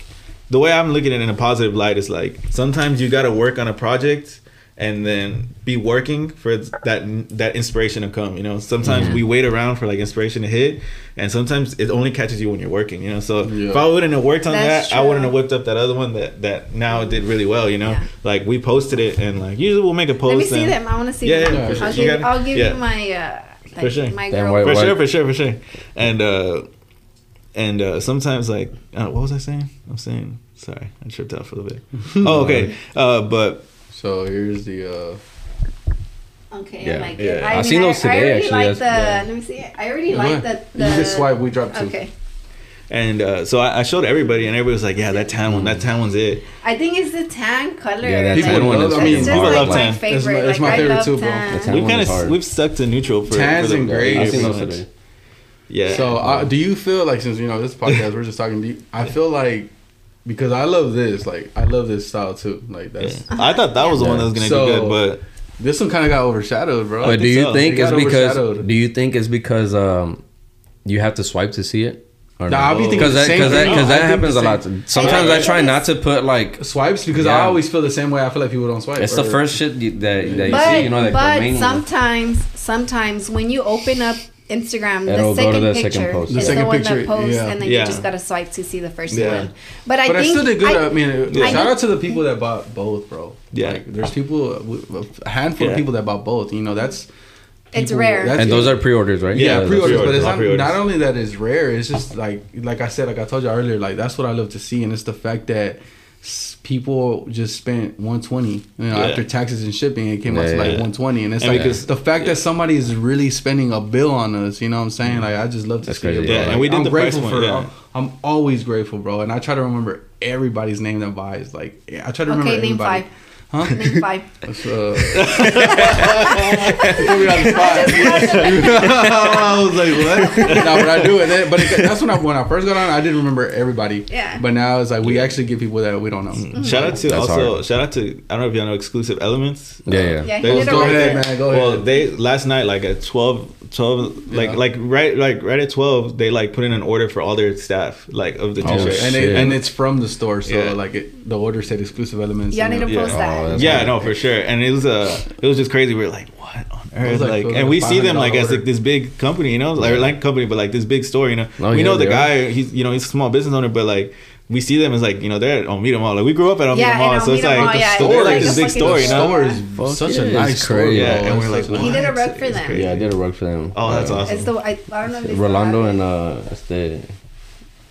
the way I'm looking at it in a positive light is like sometimes you got to work on a project and then be working for that that inspiration to come. You know, sometimes Mm-hmm. we wait around for like inspiration to hit, and sometimes it only catches you when you're working. You know, so Yeah. if I wouldn't have worked on That's that, I wouldn't have whipped up that other one that that now did really well. You know, Yeah. like we posted it and like usually we'll make a post. Let me see and- them. I want to see Yeah, them. yeah, for sure. I'll give, got it? I'll give Yeah. you my uh, like, For sure. my girl. why- for What- sure, for sure, for sure. And uh and uh sometimes like uh, what was I saying? I'm saying sorry, I tripped out for a little bit. oh, okay. Uh but So here's the. uh Okay, Yeah. I like Yeah. it. I, I mean, seen those I, I today, already actually. like the. That's- Let me see. I already Yeah. like the. the you just swipe. We drop two. Okay, and uh so I, I showed everybody and everybody was like, Yeah, that tan one, that tan one's it. I think it's the tan color. Yeah, that like, tan one is I mean, it's just people like my tan. favorite. It's my- it's like, my I favorite too, bro. The tan We've kind of we've stuck to neutral for, Tans for the, and grays. I seen Yeah. those today. Yeah. So uh, do you feel like since you know this podcast we're just talking? Do you, I feel like because I love this, like I love this style too. Like Yeah. that's I thought that was the one that was gonna So- do good, but this one kind of got overshadowed, bro. But do you so. think It it's because? Do you think it's because um, you have to swipe to see it? Or Nah, I be thinking because the that because that, thing. 'cause No, that happens a lot. Sometimes Yeah. I try not to put like swipes because I always feel the same way. I feel like people don't swipe. it's the first shit that that you But see. You know, like the but main one. sometimes sometimes when you open up Instagram, It'll the go to second the second picture post. is The the, second one picture, that posts, yeah. and then Yeah. you just gotta swipe to see the first Yeah. one. But I But I think still did good. I, I- mean, Yeah. shout out to the people that bought both, bro. Yeah. like, there's people, a handful Yeah. of people that bought both. You know, that's It's people- rare. that's- and those are pre-orders, right? yeah, Yeah, pre-orders. pre-orders, But it's not, pre-orders. not only that it's rare. It's just like like I said, like I told you earlier, like that's what I love to see, and it's the fact that s- people just spent 120 you know Yeah. after taxes and shipping it came out to Yeah, like yeah. 120 and it's And like because- the fact that somebody is really spending a bill on us you know what i'm saying mm-hmm. like i just love to That's see it bro. Yeah, Like, and we did I'm the price grateful one, for yeah. I'm, I'm always grateful bro and i try to remember everybody's name that buys like i try to remember okay, name everybody five. Huh Name five. That's, uh, put me on the spot. I was like, what? no, but I do it. Then- But it, that's when I when I first got on. I didn't remember everybody. Yeah. But now it's like we actually get people that we don't know. Mm-hmm. shout out to That's also hard. shout out to I don't know if y'all know exclusive elements. Yeah, Uh, yeah. Yeah, They- did a Go ahead, there. man. Go ahead. well, they last night like at 12, 12 like Yeah. like right like right at twelve, they like put in an order for all their staff like of the Oh, t-shirt. and it, and it's from the store, so Yeah. like it, the order said exclusive elements. Y'all and need to it- Yeah. post Oh, that. That's yeah, hard. no, for sure. And it was uh it was just crazy. We were like, what on earth? like- Like, and we see them $500 like as like this big company, you know, like like company, but like this big store, you know. Oh, we yeah, know the they are. guy. He's you know he's a small business owner, but like. We see them as like you know they're at Almeda Mall. Like we grew up at Almeda Yeah, Mall, in so it's like Mall, yeah, so it's they're like like a this big store, you know. store Fuck is such yeah, a nice store. Yeah, and we're like, such a- what? He did a rug for them. Yeah, I did a rug for them. Oh, that's Uh, awesome. It's the I, I don't know if Rolando and uh, este,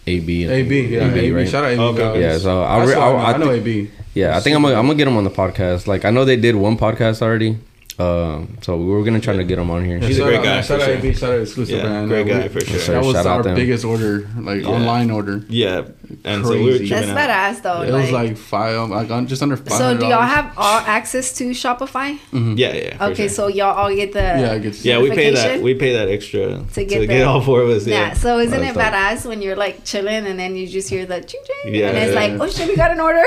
AB. I AB, yeah, AB, right? Shout out AB. Okay, Yeah, so I, That's re- why I, know, I, I know AB. Yeah, I think I'm gonna, I'm gonna get them on the podcast. Like I know they did one podcast already, um, so we were gonna try to get him on here. He's a great out- guy, Shout out sure. AB. Shout out exclusive Yeah, brand. great guy we- for sure. That was Shout our biggest order, like Yeah. online order. Yeah, and so we were Crazy. That's badass though. It was like five, like just under five. so do y'all have all access to Shopify? Yeah, yeah. Okay, sure. so y'all all get the Yeah, it gets. yeah, we pay that. We pay that extra to To get, get all four of us. Yeah. Yeah, So isn't it dope. badass when you're like chilling and then you just hear the ching ching Yeah, and it's yeah, like, oh shit, we got an order.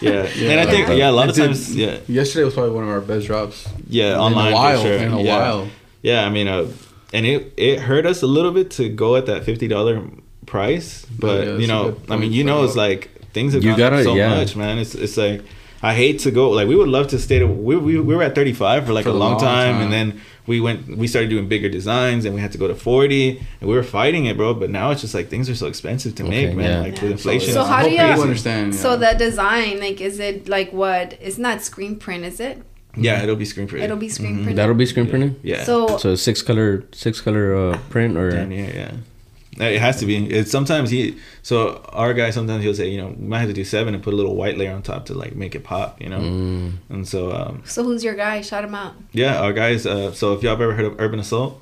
yeah. Yeah. And I think Yeah. yeah, a lot of times yeah, Yesterday was probably one of our best drops. Yeah, in online a while. for sure. In a yeah. while. Yeah, I mean, uh, and it it hurt us a little bit to go at that fifty dollar price, but yeah, you know, I mean, you know, it's like things have You gone gotta- up so yeah. much, man. It's it's like I hate to go. Like we would love to stay. To, we, we we were at 35 for like For a a long, long time, time. and then we went. We started doing bigger designs, and we had to go to 40, and we were fighting it, bro. But now it's just like things are so expensive to Okay, make, man. yeah. Like Yeah. with inflation. So it's how do you- You understand? So yeah. the design, like, is it like what? It's not screen print, is it? Yeah, it'll be screen printed. It'll be screen Mhm. printed. That'll be screen printing. Yeah. So, So six color, six color uh, print or Damn, yeah, yeah. It has to be. It's sometimes he. So our guy sometimes he'll say, you know, we might have to do seven and put a little white layer on top to like make it pop, you know. Mm. And so um, so who's your guy? Shout him out. yeah, our guys. Uh, so if y'all have ever heard of Urban Assault,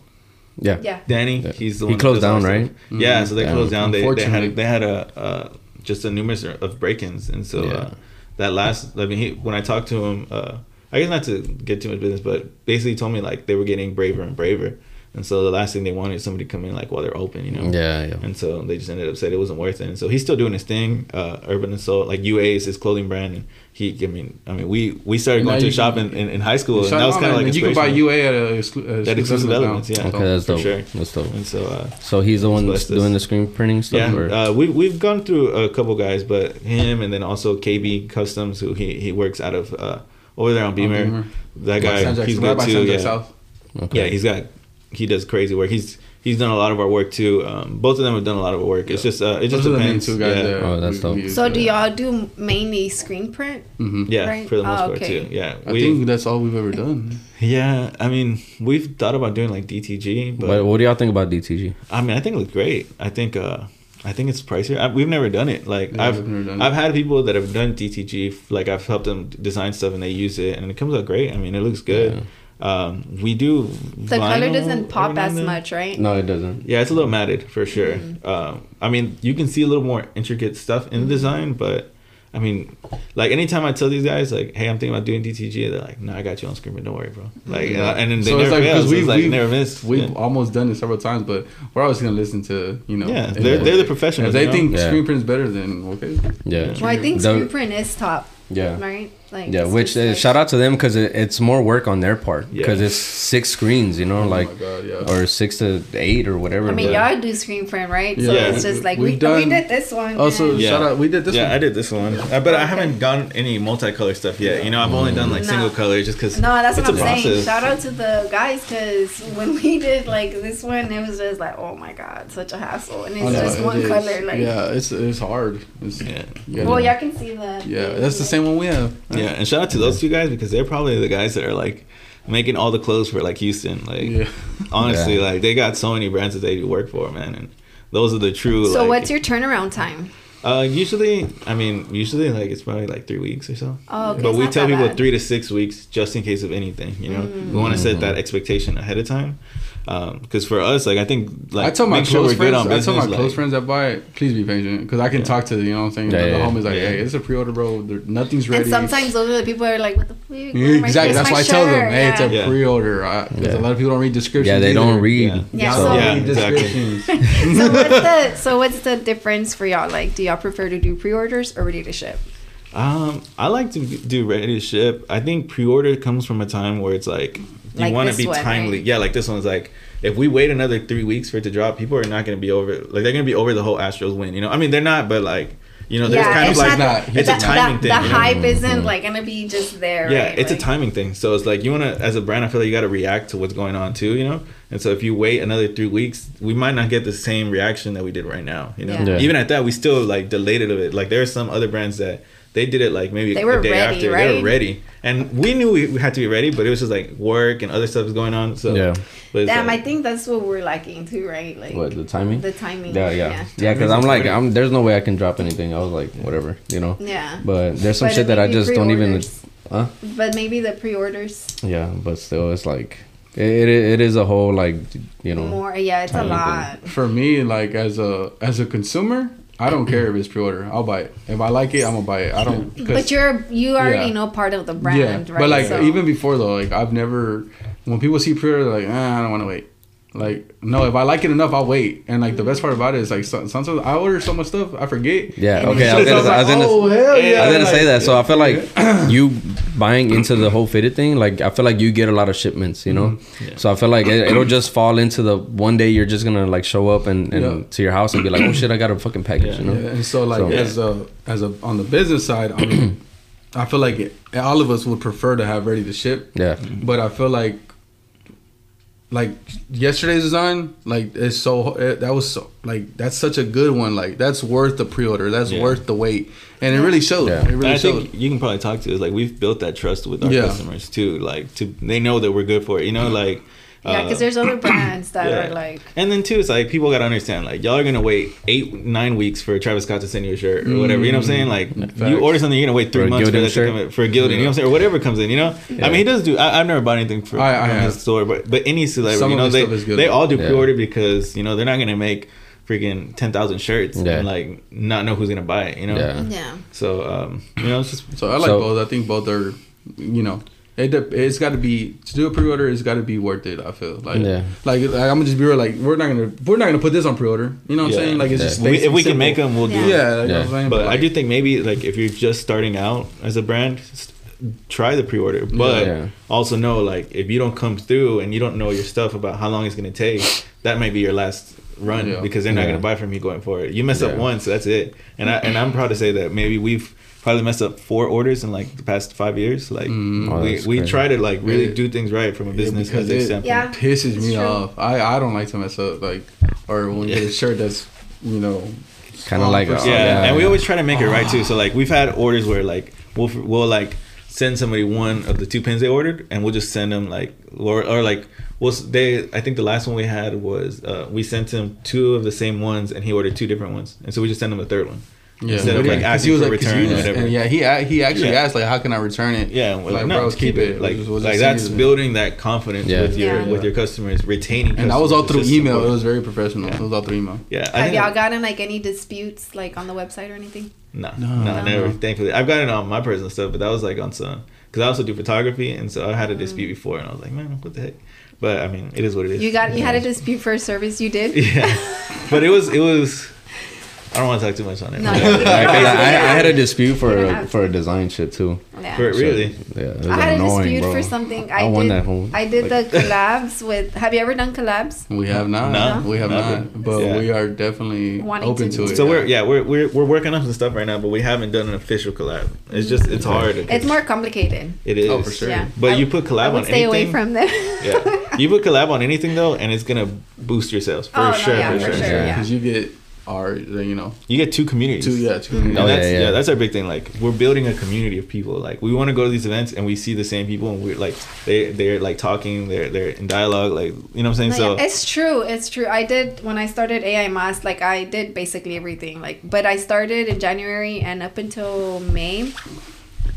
yeah. Yeah. Danny, Yeah. he's the He one. He closed down, that right? stuff. Yeah, so they Damn. closed down. They, they had they had a uh, just a numerous of break-ins, and so Yeah. uh, that last. I mean, he, when I talked to him, uh, I guess not to get too much business, but basically told me like they were getting braver and braver, and so the last thing they wanted is somebody to come in like while they're open, you know. Yeah, yeah. And so they just ended up saying it wasn't worth it. And so he's still doing his thing. Uh, Urban Assault, like UA is his clothing brand, and he. I mean, I mean, we we started going to you a shop in, in, in high school, and that was kind of like you can buy. UA at a exclu- uh, At exclusive now. elements, yeah. Okay, that's for dope. sure. That's dope. And so, uh, So he's the one that's Bless this. doing the screen printing stuff. yeah, or? uh, we we've gone through a couple guys, but him and then also KB Customs, who he he works out of uh, over there on Beamer. Beamer. That guy, San he's good too. Yeah. South. okay. yeah, he's got he does crazy work. He's he's done a lot of our work too. Um, both of them have done a lot of work. It's just uh, it just Those are depends. two guys yeah. that Oh, that's dope. So do y'all do mainly screen print? Mhm. Yeah, Right? for the most Oh, part okay. too. Yeah, I think that's all we've ever done. yeah. I mean, we've thought about doing like DTG, but But what do y'all think about DTG? I mean, I think it looks great. I think uh, I think it's pricier. I, we've never done it. Like Yeah, I've we've never done. I've had people that have done DTG. Like I've helped them design stuff and they use it and it comes out great. I mean, it looks good. Um, we do. The color doesn't pop as then. much, right? No, it doesn't. Yeah, it's a little matted for sure. Mm-hmm. Um, I mean, you can see a little more intricate stuff in the design, but I mean, like anytime I tell these guys, like, "Hey, I'm thinking about doing DTG," they're like, "No, I got you on screen, but don't worry, bro." Like, Yeah. uh, and then they So never like, fail. 'cause So we- like we- never miss. We've yeah. almost done it several times, but we're always gonna listen to you know. Yeah, they're- they're the professionals, If they you know? think Yeah. screen print's better, then okay. Yeah. Well, I think The- screen print is top, Yeah. right? Like Yeah, which uh, shout out to them because it, it's more work on their part because Yeah. it's six screens, you know, Oh like God, yeah. or six to eight or whatever. I mean, but- y'all do screen print, right? So Yeah. it's just like We've we, done- we did this one. Also, and- Yeah. shout out. We did this yeah, one. I did this one, uh, but I haven't done any multicolor stuff yet. You know, I've only done like No. single color just because. No, that's what I'm saying. process. Shout out to the guys because when we did like this one, it was just like, oh my god, such a hassle, and it's I know, just it one is. color. Like, yeah, it's it's hard. It's, Yeah. well, y'all can see the. yeah, that's the same one we have. Yeah, and shout out to those two guys because they're probably the guys that are like making all the clothes for like Houston. Like Yeah. honestly, Yeah. like they got so many brands that they work for, man, and those are the true. So like, what's your turnaround time? Uh, usually, I mean, usually like it's probably like three weeks or so. Oh, okay, but it's we not tell people bad. Mm. three to six weeks just in case of anything. You know, we want to set that expectation ahead of time. Because for us, like I think, like I tell my make sure close friends. on I business. tell my close friends that buy it, please be patient because I can talk to you know what I'm saying. Yeah, the yeah, homies like, yeah. hey, it's a pre-order, bro. There, nothing's ready. And sometimes those are the people are like, what the fuck? Yeah, exactly. where's That's my why I tell them, shirt? hey, it's a Yeah. Yeah. pre-order. Because Yeah. a lot of people don't read descriptions. yeah, they don't read. Yeah. Yeah, So so- Yeah, read exactly. descriptions. so what's the so what's the difference for y'all? Like, do y'all prefer to do pre-orders or ready to ship? Um, I like to do ready to ship. I think pre-order comes from a time where it's like you Like want to be one, timely. right? Yeah, like this one's like if we wait another three weeks for it to drop, people are not going to be over. Like they're going to be over the whole Astros win. You know, I mean they're not, but like you know, there's kind of like not- it's the, a timing the, thing. The you know? hype isn't like gonna be just there. Yeah, right? it's Like- a timing thing. So it's like you want to, as a brand, I feel like you got to react to what's going on too, you know. And so if you wait another three weeks, we might not get the same reaction that we did right now. You know, Yeah. Yeah. even at that, we still like delayed it a bit. Like there are some other brands that they did it like maybe They a day ready, after. They right? were ready, and we knew we we had to be ready, but it was just like work and other stuff was going on. So Yeah. but Damn, like- I uh, think that's what we're lacking too, right? Like What the timing? the timing. yeah, yeah, yeah. Because I'm like, I'm there's no way I can drop anything. I was like, whatever, you know. Yeah. But there's some But shit that I maybe just don't even. Huh? But maybe the pre-orders Yeah, but still, it's like it, it, it is a whole like you know. more. Yeah, it's a timing thing. lot. For me, like as a as a consumer, I don't care if it's pre-order. I'll buy it. If I like it, I'm gonna buy it. I don't. But you're you already Yeah. know part of the brand, right? But like So- even before though, like I've never when people see pre-order, they're like ah, I don't want to wait. Like no, if I like it enough, I'll wait. And like the best part about it is like sometimes I order so much stuff I forget. Yeah. Okay. I it's was gonna, I was gonna, oh hell yeah! I was gonna say that. So I feel like you buying into the whole fitted thing, like I feel like you get a lot of shipments, you know. Mm-hmm. So I feel like it, it'll just fall into the one day you're just gonna like show up and, and Yeah. to your house and be like, oh shit, I got a fucking package, Yeah. you know. Yeah, and so like So- as a as a on the business side, I mean, I feel like it, all of us would prefer to have ready to ship. Yeah. But I feel like like yesterday's design, like it's so it, that was so like that's such a good one. Like that's worth the pre-order. That's Yeah. worth the wait, and it really showed. Yeah. It really I showed. think you can probably talk to us like we've built that trust with our Yeah. customers too. Like to they know that we're good for it. You know, like Yeah, uh, because there's other brands that yeah. are like. And then too, it's like people gotta understand, like y'all are gonna wait eight, nine weeks for Travis Scott to send you a shirt or whatever. You know what I'm saying? Like Facts. you order something, you're gonna wait three For months for Gildan that to shirt? come in, for a Gildan. You know what I'm saying? Or whatever comes in. You know? I mean, he does do. I, I've never bought anything for, I- I from his have. store, but but any celebrity, Some you know, they stuff is good. they all do Yeah. pre-order because you know they're not gonna make freaking ten thousand shirts Yeah. and like not know who's gonna buy it. You know? Yeah. Yeah. So um, you know, it's just So I like So- both. I think both are, you know, it dep- it's got to be to do a pre-order. It's got to be worth it. I feel like, Yeah. like, like I'm gonna just be real. Like we're not gonna we're not gonna put this on pre-order. You know what Yeah. I'm saying? Like it's Yeah. just we, if basic, we can make them, we'll do. It. Yeah, like, Yeah. I saying, But I like, do think maybe like if you're just starting out as a brand, s- try the pre-order. But Yeah. also know like if you don't come through and you don't know your stuff about how long it's gonna take, that might be your last run Yeah. because they're not Yeah. gonna buy from you going forward. You mess up Yeah. once, that's it. And I and I'm proud to say that maybe we've probably messed up four orders in like the past five years. Like Mm. Oh, we, that's we crazy. try to like really Yeah. do things right from a Yeah, business because ethics it- standpoint. Yeah. pisses It's me true. off. I I don't like to mess up. Like or when you get a shirt that's you know Kind of Oh, like for a, yeah, and we always try to make it right too. So like we've had orders where like we'll we'll like send somebody one of the two pins they ordered, and we'll just send them like or or like we'll they I think the last one we had was uh, we sent him two of the same ones, and he ordered two different ones, and so we just sent him a third one. Yeah, Instead of, Okay. like, 'Cause asking for 'cause return he or was- whatever. And yeah, he he actually Yeah. asked like, how can I return it? Yeah, and we're like, like, no, bro, just keep it. We'll Like, just- we'll just like that's building that confidence Yeah. with your Yeah. with your customers, retaining. And that was all through it's just email. It was very professional. Yeah. It was all through email. Yeah, I Have y'all gotten like any disputes like on the website or anything? No, No. no, No. never. Thankfully, I've gotten on my personal stuff, but that was like on some because I also do photography, and so I had a mm. dispute before, and I was like, man, what the heck? But I mean, it is what it is. You got you had a dispute for a service you did. yeah, but it was it was. I don't want to talk too much on it. No, but- you- Yeah, 'cause I, I had a dispute for a, for a design shit too. Yeah. For- So, Really? yeah, it was I had a dispute bro. for something. I, I won did. that whole- I did like- the collabs with. Have you ever done collabs? We have not. No. We have Never. not. But Yeah. we are definitely Wanting open to to, it. So we're yeah we're, we're we're working on some stuff right now, but we haven't done an official collab. It's just it's hard. It's more complicated. It is Oh, for sure. Yeah. But I- you put I collab would on stay anything. Stay away from them. yeah, you put collab on anything though, and it's gonna boost your sales oh, for Oh, no, sure. yeah, for for sure. sure, Yeah. yeah. Because you get our, you know, You get two communities. two, yeah, two. Mm-hmm. And Oh, yeah, that's, yeah, yeah. that's our big thing. Like we're building a community of people. Like we want to go to these events and we see the same people and we're like they they're like talking, they're they're in dialogue. Like you know what I'm saying? No, so it's true. It's true. I did when I started AI Mass. Like I did basically everything. Like, but I started in January and up until May.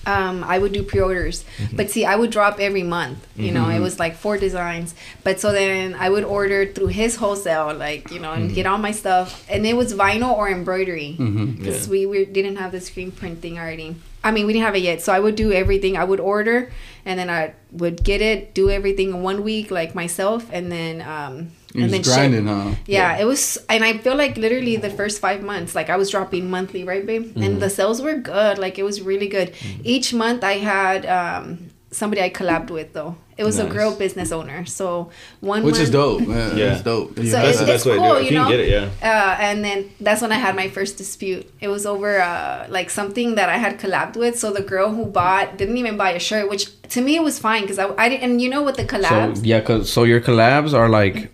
Um, I would do pre-orders, Mm-hmm. but see, I would drop every month. You know, it was like four designs. But so then I would order through his wholesale, like you know, and get all my stuff. And it was vinyl or embroidery Mm-hmm. because Yeah. we, we didn't have the screen print thing already. I mean, we didn't have it yet, so I would do everything. I would order, and then I would get it, do everything in one week, like myself, and then um, You and was then ship. grinding, huh? Yeah, it was, and I feel like literally the first five months, like I was dropping monthly, right, babe? Mm-hmm. And the sales were good. Like it was really good. Each month I had um, somebody I collabed with, though. It was a Nice. girl business owner. So one Which is dope, man. Yeah. It's dope. So Yeah, that's the it's best way to do cool, it. You you know? get it, yeah. Uh, and then that's when I had my first dispute. It was over uh, like something that I had collabed with. So the girl who bought didn't even buy a shirt, which to me it was fine because I, I didn't. And you know what the collabs? So yeah, cause so your collabs are like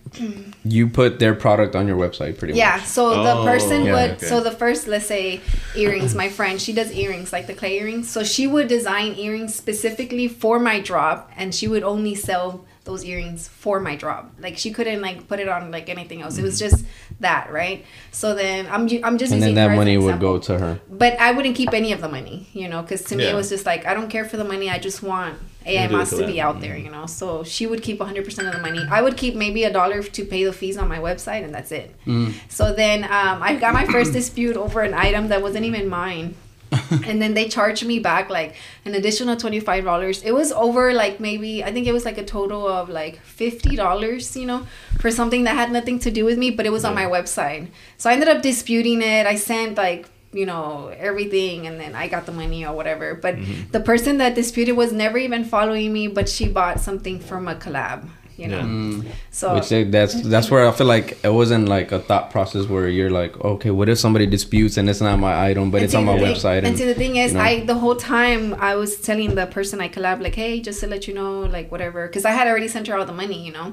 you put their product on your website pretty Yeah, much. Yeah. So the Oh, person yeah, would okay. so the first let's say earrings, my friend, she does earrings like the clay earrings. So she would design earrings specifically for my drop and she would only sell those earrings for my drop. Like she couldn't like put it on like anything else. It was just that, right? So then I'm ju- I'm just And then that her as money an would go to her. But I wouldn't keep any of the money, you know, because to me Yeah. it was just like I don't care for the money. I just want AI do to be out there, you know. So she would keep 100% of the money. I would keep maybe a dollar to pay the fees on my website, and that's it. Mm. So then um, I got my first dispute over an item that wasn't even mine. and then they charged me back like an additional $25 it was over like maybe i think it was like a total of like $50 you know for something that had nothing to do with me but it was on my website so i ended up disputing it i sent like you know everything and then i got the money or whatever but Mm-hmm. the person that disputed was never even following me but she bought something from a collab you know Yeah. Mm. so Which that's that's where I feel like it wasn't like a thought process where you're like, okay, what if somebody disputes and it's not my item, but And it's on my thing- website? And, see, the thing is, you know. I the whole time I was telling the person I collab like, hey, just to let you know, like whatever, because I had already sent her all the money, you know,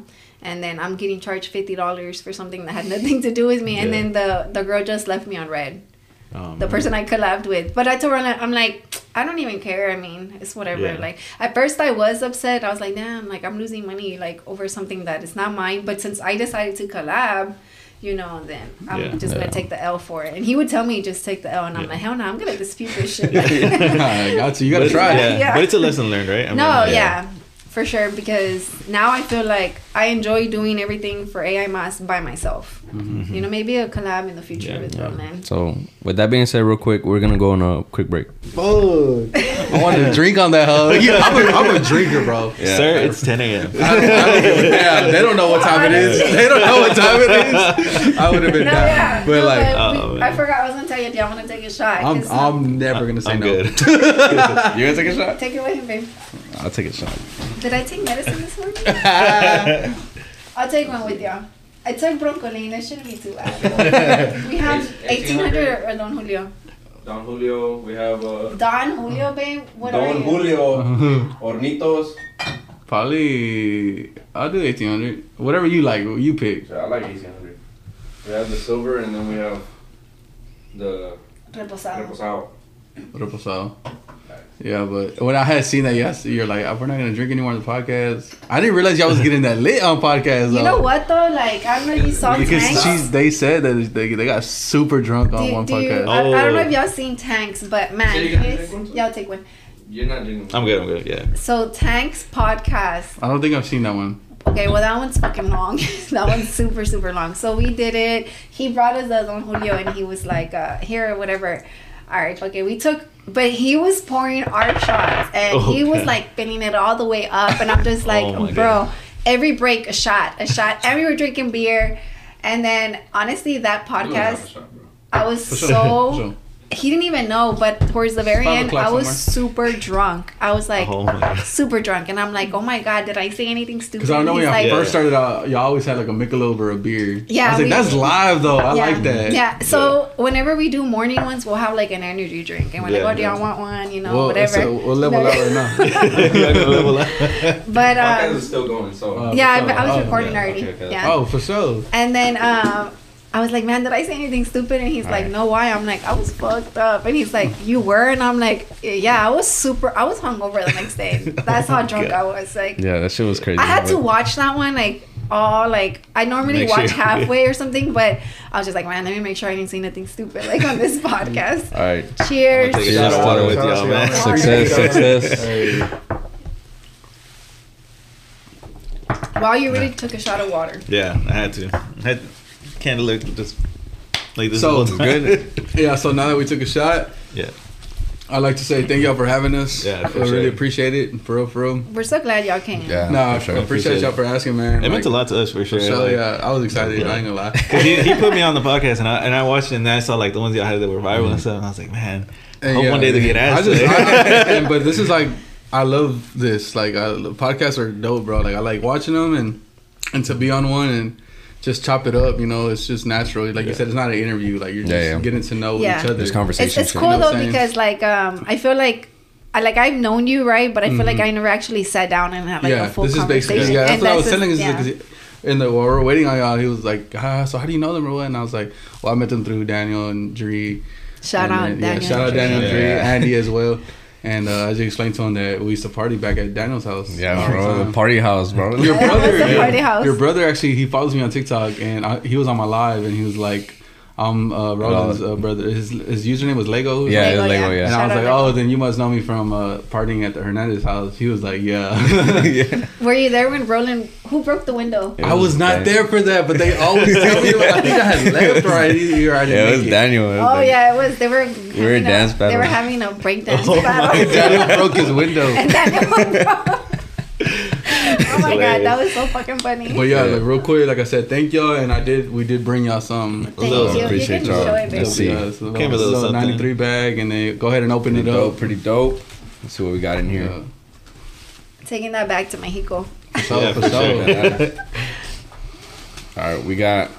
and then I'm getting charged fifty dollars for something that had nothing to do with me, and then the the girl just left me on red. Um, The person I collabed with, but I told her I'm like, I don't even care. I mean, it's whatever. Yeah. Like at first I was upset. I was like, damn, like I'm losing money like over something that is not mine. But since I decided to collab, you know, then I'm Yeah. just Yeah. gonna take the L for it. And he would tell me just take the L, and I'm Yeah. like, hell no, I'm gonna dispute this shit. I got to. You gotta but- try. Yeah. Yeah. but it's a lesson learned, right? I no, mean, yeah. For sure. Because now I feel like I enjoy doing everything for AI Mas by myself. Mm-hmm. You know, maybe a collab in the future Yeah. with Yeah. Roland. So with that being said, real quick, we're gonna go on a quick break. Fuck. I want to drink on that hoe. Yeah, I'm, a, I'm a drinker, bro. Yeah. Sir, it's 10 a.m. I, I don't give a damn. They don't know what time it is. They don't know what time it is. I would have been No, down. yeah. But no, like, but Oh, we- I forgot I was gonna tell you. Do y'all want to take a shot? I'm, 'Cause, I'm never gonna say I'm no. good. You gonna take a shot? Take it with him, babe. I'll take a shot. Did I take medicine this morning? Uh, I'll take one with y'all. I took Broncolin. That shouldn't be too bad. we have 1800 or Don Julio. Don Julio, we have uh, Don Julio, babe. What are Don you? Julio, Hornitos. Probably, I'll do 1800. Whatever you like, you pick. I like 1800. We have the silver and then we have the Reposado. reposado. Reposado. Yeah, but when I had seen that, yesterday, you're like, we're not gonna drink anymore on the podcast. I didn't realize y'all was getting that lit on podcast. Though. You know what though? Like I don't know if you saw Because Tanks. she's, they said that they, they got super drunk on Do- one do you- podcast. I, I don't know Oh. if y'all seen Tanks, but man, Yeah, you gonna his- take one, too? y'all take one. You're not drinking. I'm good, I'm good, yeah. So Tanks podcast. I don't think I've seen that one. Okay, well that one's fucking long. that one's super super long. So we did it. He brought us the Don Julio, and he was like, uh, "Here, whatever." All right, okay. We took, but he was pouring our shots, and he was like filling it all the way up, and I'm just oh like, Oh bro, God. every break a shot, a shot, and we were drinking beer, and then honestly, that podcast, I was For sure. so. For sure. He didn't even know, but towards the very end, I was super drunk. I was like, Oh super drunk, and I'm like, oh my god, did I say anything stupid? Because I know when He's y'all like, first started out, y'all always had like a Michelob or a beer. Yeah, I was like, we- that's live though. I yeah. like that. Yeah. So whenever we do morning ones, we'll have like an energy drink, and we're Yeah, like, "Oh, do y'all want one?" You know, Well, whatever. so we'll level No. out right now. Level up. But Podcast um, is still going, so. Uh, yeah, I, Oh, I was oh, recording yeah, already. okay, okay. Yeah. oh, for sure. And then um, I was like, "Man, did I say anything stupid?" And he's like, Alright. "No, why?" I'm like, "I was fucked up." And he's like, "You were?" And I'm like, "Yeah, I was super. I was hungover the next day. Oh That's how drunk I was. Like, yeah, that shit was crazy. I had to watch that one like." all like I normally Make watch sure- halfway or something, but I was just like, man, let me make sure I didn't say nothing stupid like on this podcast. All right. Cheers. Take a Cheers shot of water with y'all, man. Success, success. Hey, Wow, you really took a shot of water. Yeah, I had to. I had can't look just like this. So- the whole time. Good. yeah, so now that we took a shot, yeah. I'd like to say thank y'all for having us. Yeah, I for really appreciate it. For real, for real. We're so glad y'all came. Yeah. No, for sure. appreciate Appreciate y'all for asking, man. It meant a lot to us for sure. So like- yeah, I was excited. Yeah. I ain't gonna lie. Cause he, he put me on the podcast and I and I watched it and then I saw like the ones y'all had that were viral and mm-hmm. stuff and I was like, man, And hope yeah, one day they get I asked. just, today. I- and- but this is like, I love this. Like, I, the podcasts are dope, bro. Like, I like watching them and and to be on one and just chop it up. You know, it's just natural. Like you said, it's not an interview. Like you're just Yeah, yeah. getting to know Yeah. each other. Just conversation. It's, it's cool You know though because like um I feel like I like I've known you right, but I feel like Mhm. I never actually sat down and had like yeah, a full this is conversation. basically yeah. That's And what I was just- telling. Is yeah. because in the while we we're waiting on y'all, he was like, ah, so how do you know them or? And I was like, well, I met them through Daniel and Dree. Shout And out then- Daniel. Yeah, shout out and Daniel and Dree, Yeah. Andy as well. And uh, I just explained to him that we used to party back at Daniel's house. Yeah, all the bro. Party house, bro. Your brother, it was a party house. your brother actually, he follows me on TikTok, and I, he was on my live, and he was like, I'm uh, Roland's uh, brother. His his username was Lego. Yeah, Lego, Lego, yeah. yeah. And I was out like, Lego. oh, then you must know me from uh, partying at the Hernandez house. He was like, yeah. yeah. Were you there when Roland? Who broke the window? It I was not Dan- there for that, but they always tell me. I think I had left or I, or I didn't Yeah, it was it. Daniel. It was Oh Daniel. yeah, it was. They were. were having a- dance battle. They were having a break dance Oh my battle. Daniel broke his window. and Daniel. Oh my god, that was so fucking funny. But yeah, like real quick, like I said, thank y'all, and I did. We did bring y'all some. Thank little- you. appreciate you can y'all. show it, baby. Let's see. Yeah, it's a Came a little it's something. 93 bag, and then go ahead and open Pretty it dope. up. Pretty dope. Let's see what we got in here. Yeah. Taking that back to Mexico. For sure, Yeah, for for sure. sure. All right, we got.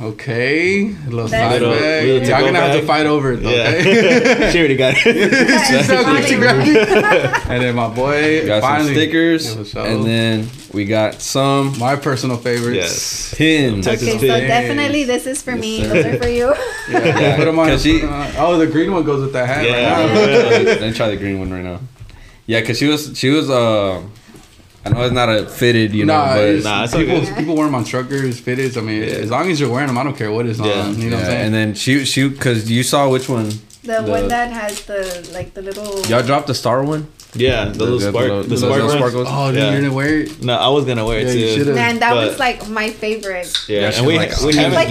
Okay, a little That's- side Little- bag. little Y'all to-go gonna have to fight over it, though, okay? She already got it. She's so quick to grab Finally. it. And then my boy We got finally, some stickers, Yeah, for sure. and then we got some my personal favorites. Yes. pins. Texas Okay, so definitely this is for Yes, me. sir. Those are for you. Yeah, Yeah, put them on. 'cause she- put 'em on. Oh, the green one goes with that hat. Yeah. Right now. Let me try the green one right now. Yeah, cause she was she was uh, I know it's not a fitted, you know, nah, but it's, Nah, it's all people good. people wear them on truckers, fitteds. I mean, Yeah. as long as you're wearing them, I don't care what it's Yeah. on. You know what I'm saying? and then shoot, shoot, cause you saw which one The, The- one that has the like the little. y'all dropped the star one. Yeah, the, little the spark, little- the, the spark little sparkles. oh, dude, Yeah. you're gonna wear it? No, I was gonna wear it Yeah, you too. Man, that But- was like my favorite. Yeah, That and we like we Steve haven't. like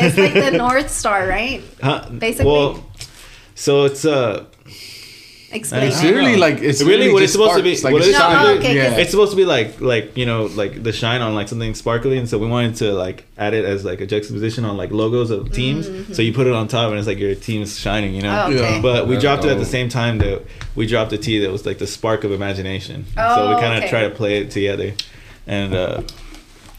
it's like the North Star, right? huh? basically. Well, so it's uh, Explain. It's don't really like it's Really, really what it's supposed to be- Like what it's it's No, supposed oh, to okay, yeah. 'cause it's supposed to be like like you know like the shine on like something sparkly, and so we wanted to like add it as like a juxtaposition on like logos of teams. So you put it on top, and it's like your team's shining, you know. Mm-hmm. Oh, okay. Yeah. But we dropped it at the same time that we dropped a T that was like the spark of imagination. so Oh, we kind of okay. try to play it together, and uh,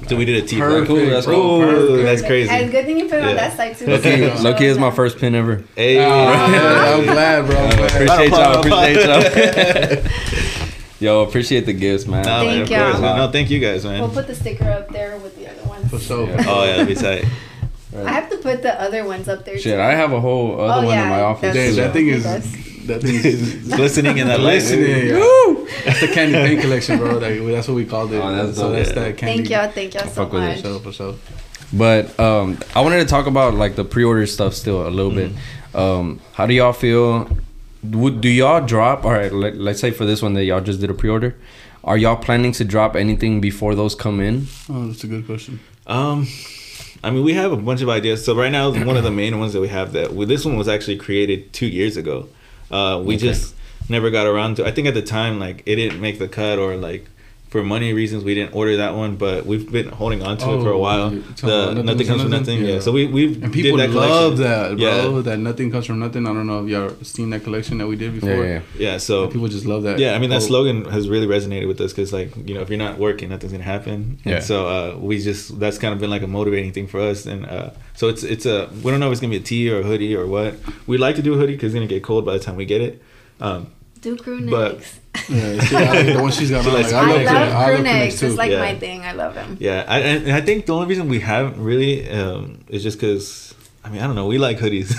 so we did a T. Perfect, block. Cool, that's bro, cool. perfect. That's crazy. And good thing you put it on that side too. Loki, Yeah. Loki is my first pin ever. Hey, Oh, yeah, I'm glad, bro. I'm glad. Appreciate y'all. Appreciate y'all. Yo, appreciate the gifts, man. No, man, Thank of course, y'all. man. No, thank you guys, man. We'll put the sticker up there with the other ones. For sure. Yeah. oh yeah, that'd be tight. I have to put the other ones up there. Shit, too. I have a whole other Oh, one in my office. Damn, that thing is That's- that thing is Glistening in that light. listening. Woo! That's the candy paint collection, bro. Like, that's what we called it. Oh, that's so dope. that's Yeah. that candy. Thank y'all. Thank y'all so fuck with it. much. For sure, for sure. But um, I wanted to talk about like the pre-order stuff still a little bit. Um, how do y'all feel? Would do y'all drop? All right, let, let's say for this one that y'all just did a pre-order. Are y'all planning to drop anything before those come in? Oh, that's a good question. Um, I mean, we have a bunch of ideas. So right now, one of the main ones that we have that well, this one was actually created two years ago. Uh, we Okay. just never got around to. I think at the time, like it didn't make the cut, or like for money reasons, we didn't order that one. But we've been holding on to it for a Oh, while. The nothing, Nothing comes Comes from from nothing. Nothing? Yeah. Yeah. So we we And people did that love collection. that, bro. Yeah. That nothing comes from nothing. I don't know if y'all seen that collection that we did before. Yeah, yeah. Yeah. So And people just love that. yeah, I mean that quote. slogan has really resonated with us because like you know if you're not working, nothing's gonna happen. Yeah. And so uh, we just that's kind of been like a motivating thing for us. And uh, so it's it's a we don't know if it's gonna be a tee or a hoodie or what. We'd like to do a hoodie because it's gonna get cold by the time we get it. Um, Do crew But- necks. Yeah, she, I like the one she's got She on. Like, I I necks. love, love I crew love necks. It's like Yeah. my thing. I love them. yeah, I, and I think the only reason we haven't really um, is just because I mean I don't know we like hoodies,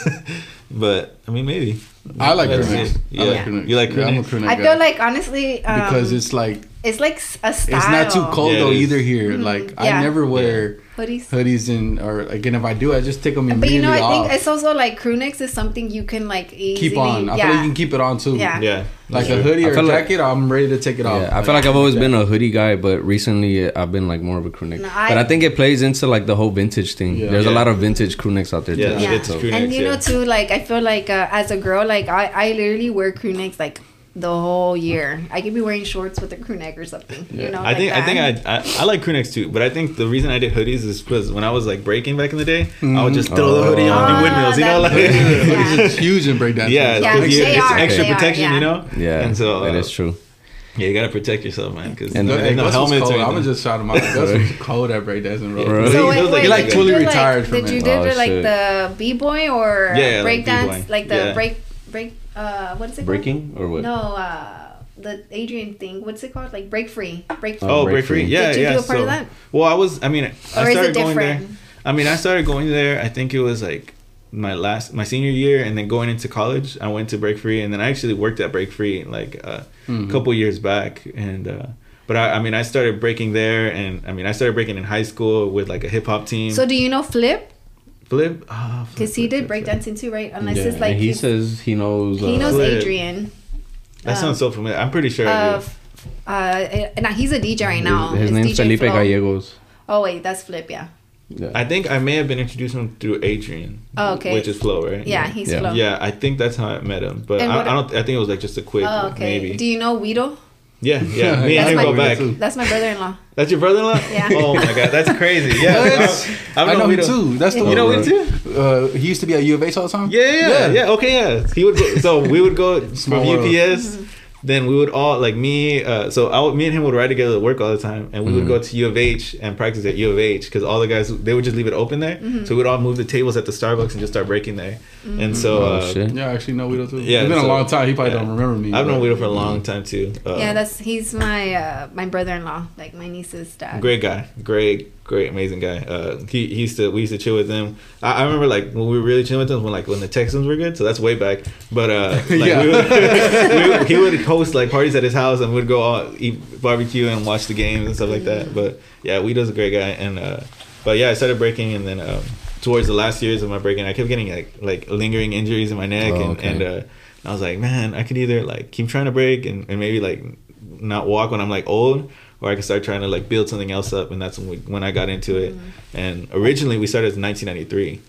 but I mean maybe I like crew necks. see. I Yeah. like crew necks. You like crew yeah, I'm a necks? crew neck I guy. feel like honestly um, because it's like it's like s- a style. it's not too cold Yeah, it though either here. Mhm. Like Yeah. I never wear hoodies. hoodies and or again if I do I just take them But you know, I off. think it's also like crew necks is something you can like easily. keep on. I yeah. feel like you can keep it on too. Yeah. yeah Like Sure. a hoodie or a feel like- jacket, I'm ready to take it off. Yeah, I feel like I've always been a hoodie guy, but recently uh, I've been like more of a crew neck. No, I- but I think it plays into like the whole vintage thing. Yeah. There's a lot of vintage crew necks out there. Yeah, too. Yeah. it's crew and you know too, like I feel like uh, as a girl, like I I literally wear crew necks like the whole year. I could be wearing shorts with a crew neck or something. You know, I think like I think. I, I I like crew necks too, but I think the reason I did hoodies is because when I was like breaking back in the day, I would just throw the hoodie on Oh, do windmills, you know, like Hoodies is huge in breakdancing. yeah, Yeah, 'cause you- they it's are, extra they are, protection, yeah. you know. Yeah, and so that uh, is true. Yeah, you gotta protect yourself, man, because And there's the- no helmets cold. I'm gonna just shout him out. Gus was cold at breakdancing, bro. Bro. He So wait, wait, he like did fully you do, retired like, from Did you it. do Oh, like the b boy or Yeah, yeah, break like dance, like the break break uh what's it called? Breaking or what? No, uh the Adrian thing. What's it called? Like break free, break free. Oh, Break break free. free. Yeah, Did you yeah. do a part so, of that? Well, I was. I mean, I Or started going there. different? I mean, I started going there. I think it was like my last, my senior year, and then going into college, I went to Break Free, and then I actually worked at Break Free like uh, Mhm. a couple years back, and. uh but I, I mean, I started breaking there, and I mean, I started breaking in high school with like a hip hop team. So do you know flip? Flip. Ah, Flip, Because he did Flip, Flip. breakdancing too, right? Unless Yeah, it's like and he he's- says he knows. he uh, knows Flip. Adrian. That Um, sounds so familiar. I'm pretty sure. Uh, do. uh, and he's a DJ right now. His It's name's DJ Felipe Flo. Gallegos. Oh wait, that's Flip. Yeah. Yeah. I think I may have been introduced him through Adrian. Oh, okay. Which is Flo, right? Yeah, he's Yeah. Flo. Yeah, I think that's how I met him, but I, I don't. I think it was like just a quick, Oh, okay. maybe. Do you know Guido? Yeah, yeah. Me That's and him my- go back. That's my brother-in-law. That's your brother-in-law? Yeah. Oh my god, that's crazy. Yeah, What? I, I know him Guido. too. That's the You know him too? Uh, he used to be at U of H all the time. Yeah, yeah, yeah, yeah. Okay, yeah. He would. Go, so we would go Small from world. UPS. Then we would all like me. Uh, so I, would- me and him would ride together to work all the time, and we would Mhm. go to U of H and practice at U of H because all the guys they would just leave it open there. Mm-hmm. So we'd all move the tables at the Starbucks and just start breaking there. And so Oh, uh, shit. Yeah, I actually know Widow too. Yeah, it's been so- a long time. He probably yeah. don't remember me. I've known but- Widow for a long time too. Uh, yeah, that's he's my uh, my brother-in-law, like my niece's dad. great guy, great, great, amazing guy. Uh, he, he used to we used to chill with him. I, I remember like when we were really chilling with him when like when the Texans were good. So that's way back. But uh, like, Yeah. we would, we he would host like parties at his house and we'd go all eat barbecue and watch the games and stuff like that. But yeah, Weedo's a great guy. And uh, but yeah, I started breaking and then um, towards the last years of my breaking, I kept getting like like lingering injuries in my neck Oh, and okay. and uh, I was like, man, I could either like keep trying to break and, and maybe like not walk when I'm like old, or I could start trying to like build something else up, and that's when we, when I got into it. And originally we started in 1993,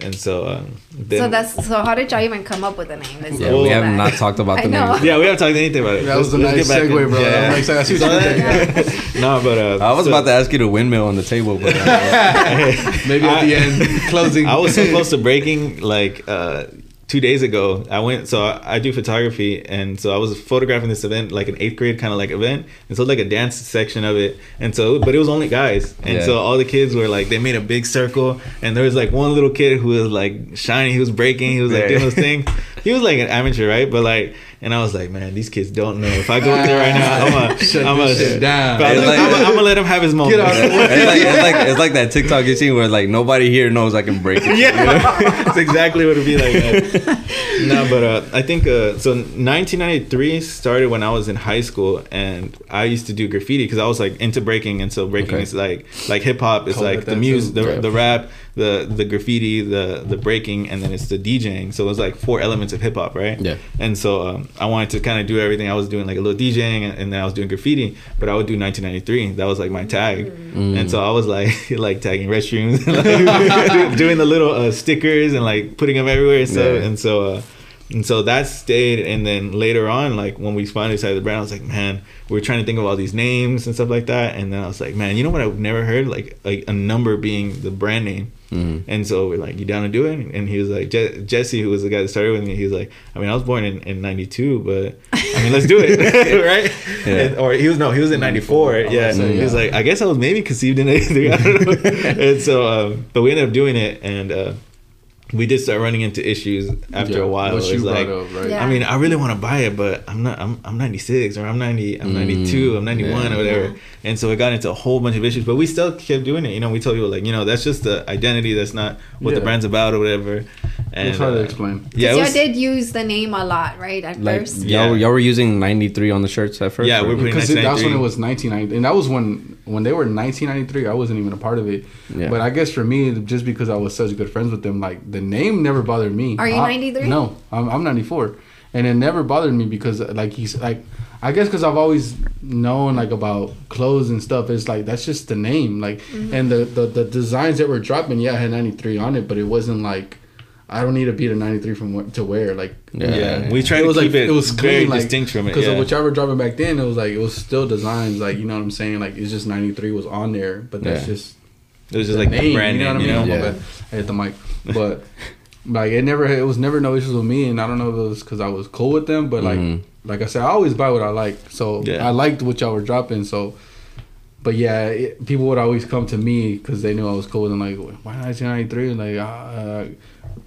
and so um, then so that's so. How did y'all even come up with the name? Let's Yeah, we have that. not talked about I the know. name. yeah, we haven't talked anything about it. That was a Let's- nice let's get segue, in- bro. Yeah. I'm like, I see So you're no, but uh, I was so- about to ask you to windmill on the table, but uh, Maybe at I- the end, closing. I was so close to breaking like uh two days ago. I went so I, I do photography and so I was photographing this event like an eighth grade kind of like event. And so like a dance section of it. And so but it was only guys. And Yeah. so all the kids were like they made a big circle and there was like one little kid who was like shining he was breaking. He was like doing those things he was like an amateur right? But like and I was like man these kids don't know if I go there right now I'm gonna Shut I'm gonna shit down. But like- I'm, gonna- I'm gonna let him have his moment out of the way. it's like it's like it's like that TikTok you seen where like nobody here knows I can break it. yeah, it's exactly what it'd be like. Man. no, but uh, I think uh, so. 1993 started when I was in high school, and I used to do graffiti because I was like into breaking, and so breaking Okay. is like like hip hop is like the that music, the, Yeah. the rap, the the graffiti, the the breaking, and then it's the DJing. So it was like four elements of hip hop, right? Yeah. And so um, I wanted to kind of do everything. I was doing like a little DJing, and, and then I was doing graffiti, but I would do 1993. That was like my tag, Mm. and so I was like like tagging restrooms, like, doing the little uh, stickers and like putting them everywhere. So Yeah. and so. Uh, and so that stayed, and then later on, like when we finally decided the brand, I was like, man, we are trying to think of all these names and stuff like that. And then I was like, man, you know what? I've never heard like like a number being the brand name. Mhm. And so we're like, you down to do it? And he was like, Je- Jesse, who was the guy that started with me, he was like, I mean, I was born in, in 92, but I mean, let's do it. right? Yeah. And- or he was, no, he was in 94. Yeah. say, He was like, I guess I was maybe conceived in 83. I don't know. and so, um, but we ended up doing it. And, uh, we did start running into issues after Yeah, a while. What you like, up, right? Yeah. I mean, I really want to buy it, but I'm not. I'm, I'm 96 or I'm 90. I'm Mm, 92. I'm 91 yeah. or whatever. And so it got into a whole bunch of issues, but we still kept doing it. You know, we told people like, you know, that's just the identity. That's not what the brand's about or whatever. And It's hard to uh, explain. Yeah, it y'all did use the name a lot, right? At Like first. Yeah. y'all, y'all were using 93 on the shirts at first. Yeah, we're putting- Because that's when it was 1990, and that was when when they were 1993. I wasn't even a part of it. Yeah. But I guess for me, just because I was such good friends with them, like the name never bothered me. Are you 93? No, I'm, I'm 94, and it never bothered me because like he's like. I guess because I've always known like about clothes and stuff. It's like that's just the name, like, Mm-hmm. and the, the the designs that were dropping. Yeah, I had 93 on it, but it wasn't like I don't need to beat a 93 from what, to wear. Like, Yeah. yeah, we tried it to was keep like it, it was very clean, like, distinct from it. because Yeah. of whichever dropping back then, it was like it was still designs, like you know what I'm saying. Like it's just 93 was on there, but that's Yeah. just it was just the like the name, brand you know name, what I you mean? know. My bad. I hit the mic, but like it never, it was never no issues with me, and I don't know if it was because I was cool with them, but like, Mhm. like I said, I always buy what I like, so Yeah. I liked what y'all were dropping, so. But yeah, it, people would always come to me because they knew I was cool And. Like, why not 1993? Like, uh,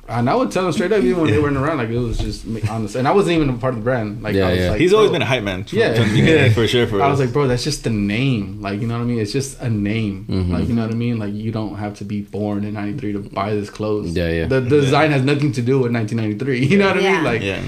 and I would tell them straight up, even when they weren't around. Like, it was just me, honest, and I wasn't even a part of the brand. Like, Yeah, I was yeah. like, He's always been a hype man. From, Yeah. from the beginning, for sure. For I us. was like, bro, that's just the name. Like, you know what I mean? It's just a name. Mhm. Like, you know what I mean? Like, you don't have to be born in '93 to buy this clothes. Yeah, yeah. The, the design has nothing to do with 1993. You know what I mean? Like, yeah,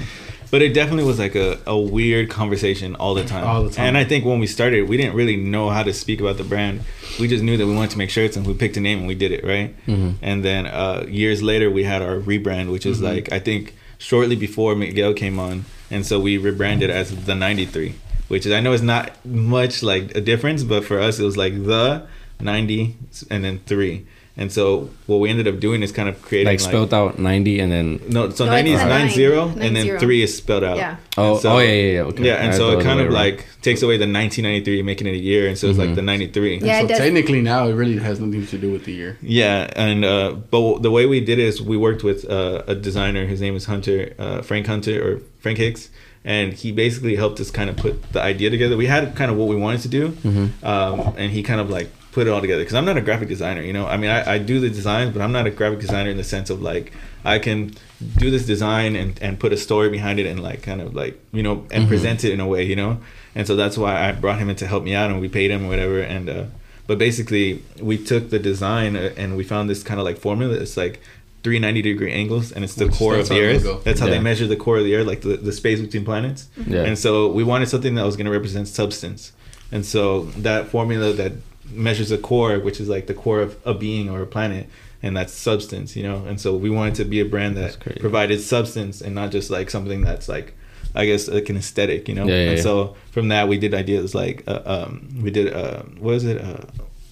but it definitely was like a, a weird conversation all the time. All the time. And I think when we started, we didn't really know how to speak about the brand. We just knew that we wanted to make shirts, and we picked a name and we did it right. Mhm. And then uh, years later, we had our rebrand, which is Mm-hmm. like I think shortly before Miguel came on, and so we rebranded as the '93, which is I know is not much like a difference, but for us it was like the '90 and then three. And so what we ended up doing is kind of creating Like spelled out 90 and then. no, so No, 90 is it's a 9 0, and then zero. 3 is spelled out. Yeah. Oh, so- oh yeah, yeah, yeah. Okay. Yeah, and I so it kind of way around. like takes away the 1993, making it a year, and so it's like Mhm. the 93. Yeah, so does. technically now it really has nothing to do with the year. Yeah, and uh, but the way we did it is we worked with uh, a designer. His name is Hunter uh, Frank Hunter or Frank Hicks, and he basically helped us kind of put the idea together. We had kind of what we wanted to do, Mhm. um, and he kind of like put it all together. Because I'm not a graphic designer, you know. I mean, I, I do the designs, but I'm not a graphic designer in the sense of like I can do this design and and put a story behind it and like kind of like you know and Mhm. present it in a way, you know. And so that's why I brought him in to help me out, and we paid him or whatever, and. uh but basically, we took the design uh, and we found this kind of like formula. It's like 390 degree angles, and it's the Which- core of the Earth. logo. That's how Yeah. they measure the core of the Earth, like the, the space between planets. Yeah. And so we wanted something that was going to represent substance. And so that formula that measures the core, which is like the core of a being or a planet, and that's substance, you know. And so we wanted to be a brand that provided substance and not just like something that's like, I guess like an aesthetic, you know. Yeah, yeah, and yeah. so from that we did ideas like, uh, um, we did uh, what is it, uh,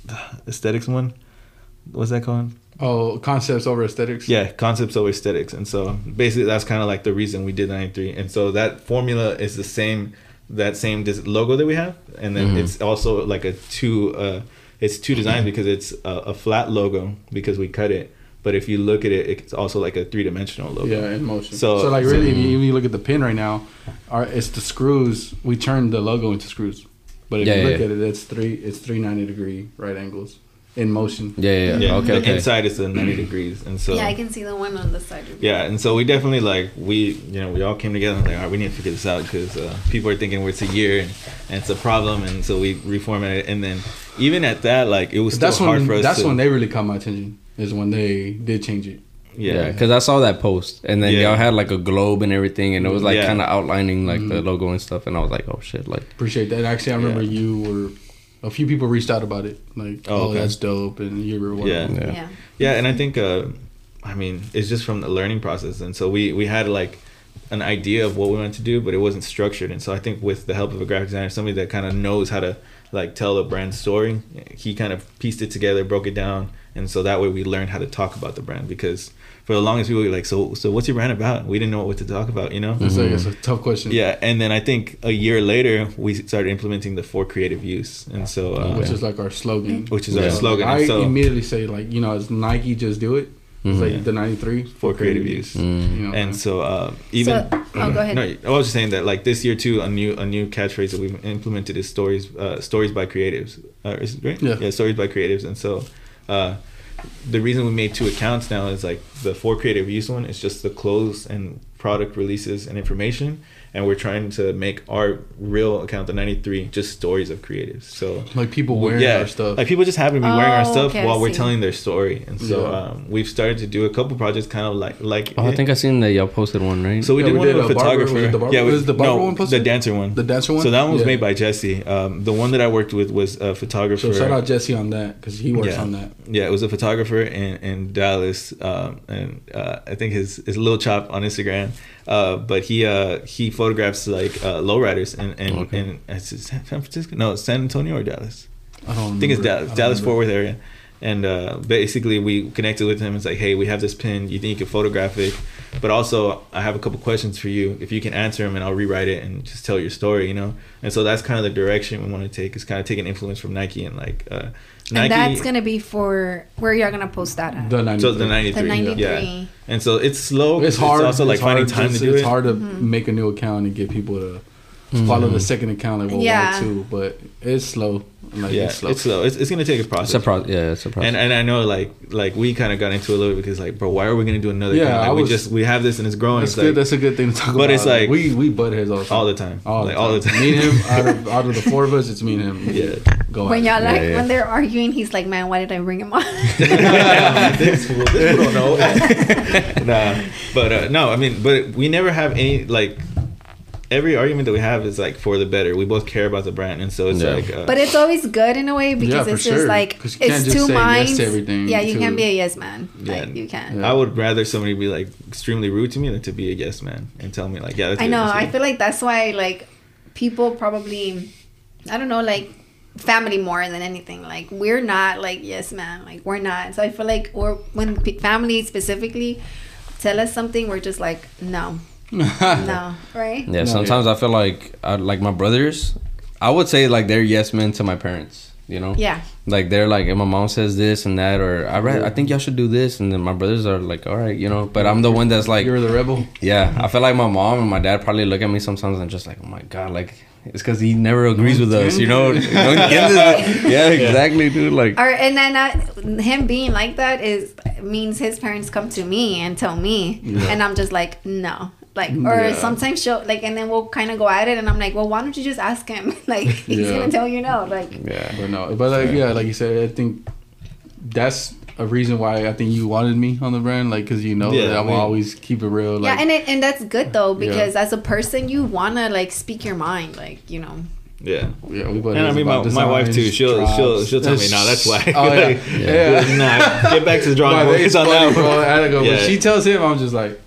aesthetics one? What's that called? Oh, concepts over aesthetics. Yeah, concepts over aesthetics. And so basically that's kind of like the reason we did 93. And so that formula is the same that same dis- logo that we have and then Mhm. it's also like a two uh it's two designs because it's a, a flat logo because we cut it. But if you look at it it's also like a three-dimensional logo. Yeah, in motion. So- So, like so- really, if you, if you look at the pin right now, our it's the screws. We turned the logo into screws, but if Yeah, you look yeah. at it, it's three it's three ninety degree right angles in motion. Yeah, yeah, yeah. Yeah, Okay, the okay. inside is the 90 degrees. And so yeah, I can see the one on the side. Of Yeah, and so we definitely like we you know we all came together and like all right we need to figure this out because uh, people are thinking we're it's a year and, and it's a problem and so we reformatted it and then even at that like it was still that's hard when for us that's to when they really caught my attention. Is when they did change it. Yeah, yeah because I saw that post, and then Yeah. y'all had like a globe and everything, and it was like Yeah. kind of outlining like the Mhm. logo and stuff, and I was like, oh shit, like Appreciate that. Actually, I remember Yeah. you were. A few people reached out about it, like, Oh, "Oh, okay. that's dope," and you were one Yeah. of them. yeah, yeah. yeah and I think uh, I mean it's just from the learning process and so we we had like an idea of what we wanted to do but it wasn't structured and so I think with the help of a graphic designer somebody that kind of knows how to like tell a brand story he kind of pieced it together broke it down and so that way we learned how to talk about the brand because for the longest people were like so so what's your brand about we didn't know what to talk about you know It's, like, it's a tough question. yeah and then I think a year later we started implementing the for creative use and so uh, which is like our slogan. which is Yeah. our slogan I so immediately say like, you know, as Nike just do it. It's Mhm. like the '93 for creative use Mm. You know, and so uh, even So- oh, go ahead. No, I was just saying that like this year too, a new a new catchphrase that we've implemented is stories uh, stories by creatives. Uh, is it right? Yeah. yeah, stories by creatives, and so. Uh, the reason we made two accounts now is like the for creative use one is just the clothes and product releases and information and we're trying to make our real account the 93 just stories of creatives so like people wearing our stuff. like people just happen to be wearing our Oh, stuff okay, while we're telling their story and so Yeah. um, we've started to do a couple projects kind of like like Oh, I think I seen that y'all posted one, right? So we Yeah, did we one did with a a barber- photographer. was it the barber- yeah, we, was the barber no, one posted? the dancer one. the dancer one. So that one was Yeah. made by Jesse. Um, the one that I worked with was a photographer. So shout out Jesse on that because he works Yeah. on that. Yeah, it was a photographer in, in Dallas, um, and uh, I think his his little chop on Instagram. Uh, but he uh, he photographs like uh, lowriders in in, Okay. it San Francisco, no, San Antonio or Dallas. I don't. I think it's. Dallas, Dallas Fort. Worth area. And uh, basically, we connected with him. It's like, hey, we have this pin. You think you can photograph it? But also, I have a couple questions for you. If you can answer them, and I'll rewrite it and just tell your story, you know. And so that's kind of the direction we want to take. Is kind of taking influence from Nike and like uh, Nike. And that's gonna be for where you're gonna post that at. The 93. so the ninety the 93. Yeah. And so it's slow. It's hard. It's also like it's finding time it's, to do it's it. hard to Mhm. make a new account and get people to follow the second account like well Yeah. yeah. too, but it's slow. Like yeah, it's slow. it's slow. It's, it's gonna take a it's process. a pro. Yeah, it's a process. And and I know like like we kind of got into a little bit because like bro, why are we gonna do another? Yeah, account? Like, I we just we have this and it's growing. That's It's good. like, That's a good thing to talk about. But it's like- we we butt heads all the time. all the time, all like the all the time. time. Me and him out of out of the four of us, it's me and him. Yeah. Go When y'all like Yeah, yeah. when they're arguing, he's like, "Man, why did I bring him on?" this fool, this fool don't know. nah, but uh, no, I mean, but we never have any like every argument that we have is like for the better. We both care about the brand, and so it's Yeah. like. Uh, But it's always good in a way because for it's just sure. like 'Cause you can't it's just two say yes minds. to everything, yeah, you too. can be a yes man. Yeah. Like you can. Yeah. I would rather somebody be like extremely rude to me than to be a yes man and tell me like, yeah, that's I know. I feel like that's why like people probably, I don't know, like family more than anything. Like we're not like yes man. Like we're not. So I feel like we're when p- family specifically tell us something, we're just like no, no, right? Yeah, No, sometimes I feel like I, like my brothers. I would say like they're yes men to my parents. You know. Yeah. Like they're like, if my mom says this and that, or I read, I think y'all should do this, and then my brothers are like, all right, you know. But I'm the one that's like, You're the rebel. yeah. I feel like my mom and my dad probably look at me sometimes and just like, oh my god, like it's because he never agrees with us, you know. Yeah, exactly, dude. Like, Or and then uh, him being like that is means his parents come to me and tell me, and I'm just like no. Like mm, or Yeah. sometimes she'll like and then we'll kind of go at it and I'm like well why don't you just ask him like he's Yeah. gonna tell you no like yeah, But no, but like yeah, like you said, I think that's a reason why I think you wanted me on the brand, like because you know Yeah, that I'm we- always keep it real. Like, yeah and it, and that's good though Yeah. because as a person you wanna like speak your mind like you know Yeah. yeah, we both And I mean, my, my wife too. She'll she'll she'll tell me, "No, that's why." Oh yeah, Like, yeah. nah, get back to the drawing board. it's It's on that bro. one. I had to go. When Yeah. she tells him, I'm just like,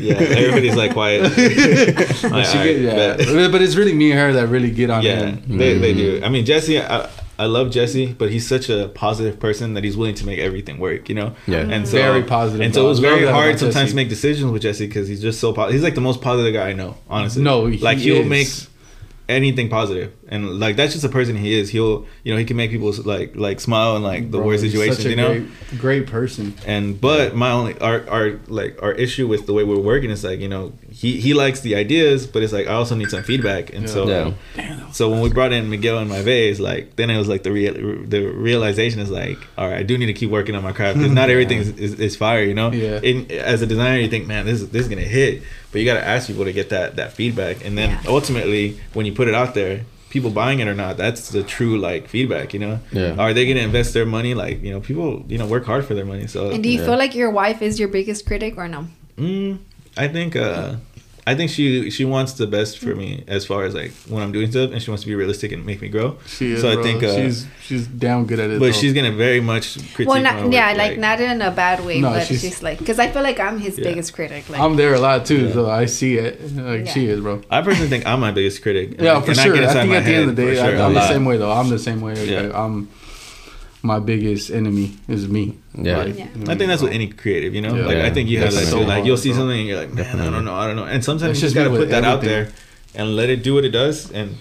Yeah, everybody's like quiet. but Like, she all get, right, yeah. But, but it's really me and her that really get on Yeah, him. they, they mm-hmm. do. I mean, Jesse, I, I love Jesse, but he's such a positive person that he's willing to make everything work. You know. Yeah. And so, Very positive, And so it was very hard sometimes Jesse. to make decisions with Jesse because he's just so positive. He's like the most positive guy I know, honestly. No, he like he'll is. make anything positive, and like that's just the person he is. He'll, you know, he can make people like like smile in like the Bro, worst he's situations. such a You know. great, great person. And but my only our our like our issue with the way we're working is like you know he he likes the ideas, but it's like I also need some feedback, and Yeah. so Yeah. so when we brought in Miguel and my vase, like then it was like the real the realization is like all right, I do need to keep working on my craft because not everything is, is, is fire, you know. Yeah. In, as a designer, you think man this is this is gonna hit, but you got to ask people to get that that feedback, and then Yeah. ultimately when you put it out there. People buying it or not, that's the true like feedback, you know. Yeah. Are they gonna invest their money? Like, you know, people, you know, work hard for their money. So and do you Yeah. feel like your wife is your biggest critic or no Mm, I think uh, I think she she wants the best for me as far as like when I'm doing stuff, and she wants to be realistic and make me grow. She is. So I bro. think, uh, she's she's damn good at it. But though. she's gonna very much critique. well my not work, yeah like, not in a bad way No, but she's- she's, like because I feel like I'm his Yeah. biggest critic like I'm there a lot too, Yeah. so I see it. Like Yeah. she is, bro. I personally think I'm my biggest critic. Yeah, for and I sure. get I, think at the end of the day, for sure, I, a I'm the lot. same way though. I'm the same way. Yeah. Like, I'm my biggest enemy is me. Yeah. Like, Yeah. I think that's with any creative, you know. Yeah. like I think you have that Definitely. too. Like you'll see something and you're like, man, I don't know, I don't know. And sometimes you just just gotta put that out there and let it do what it does. And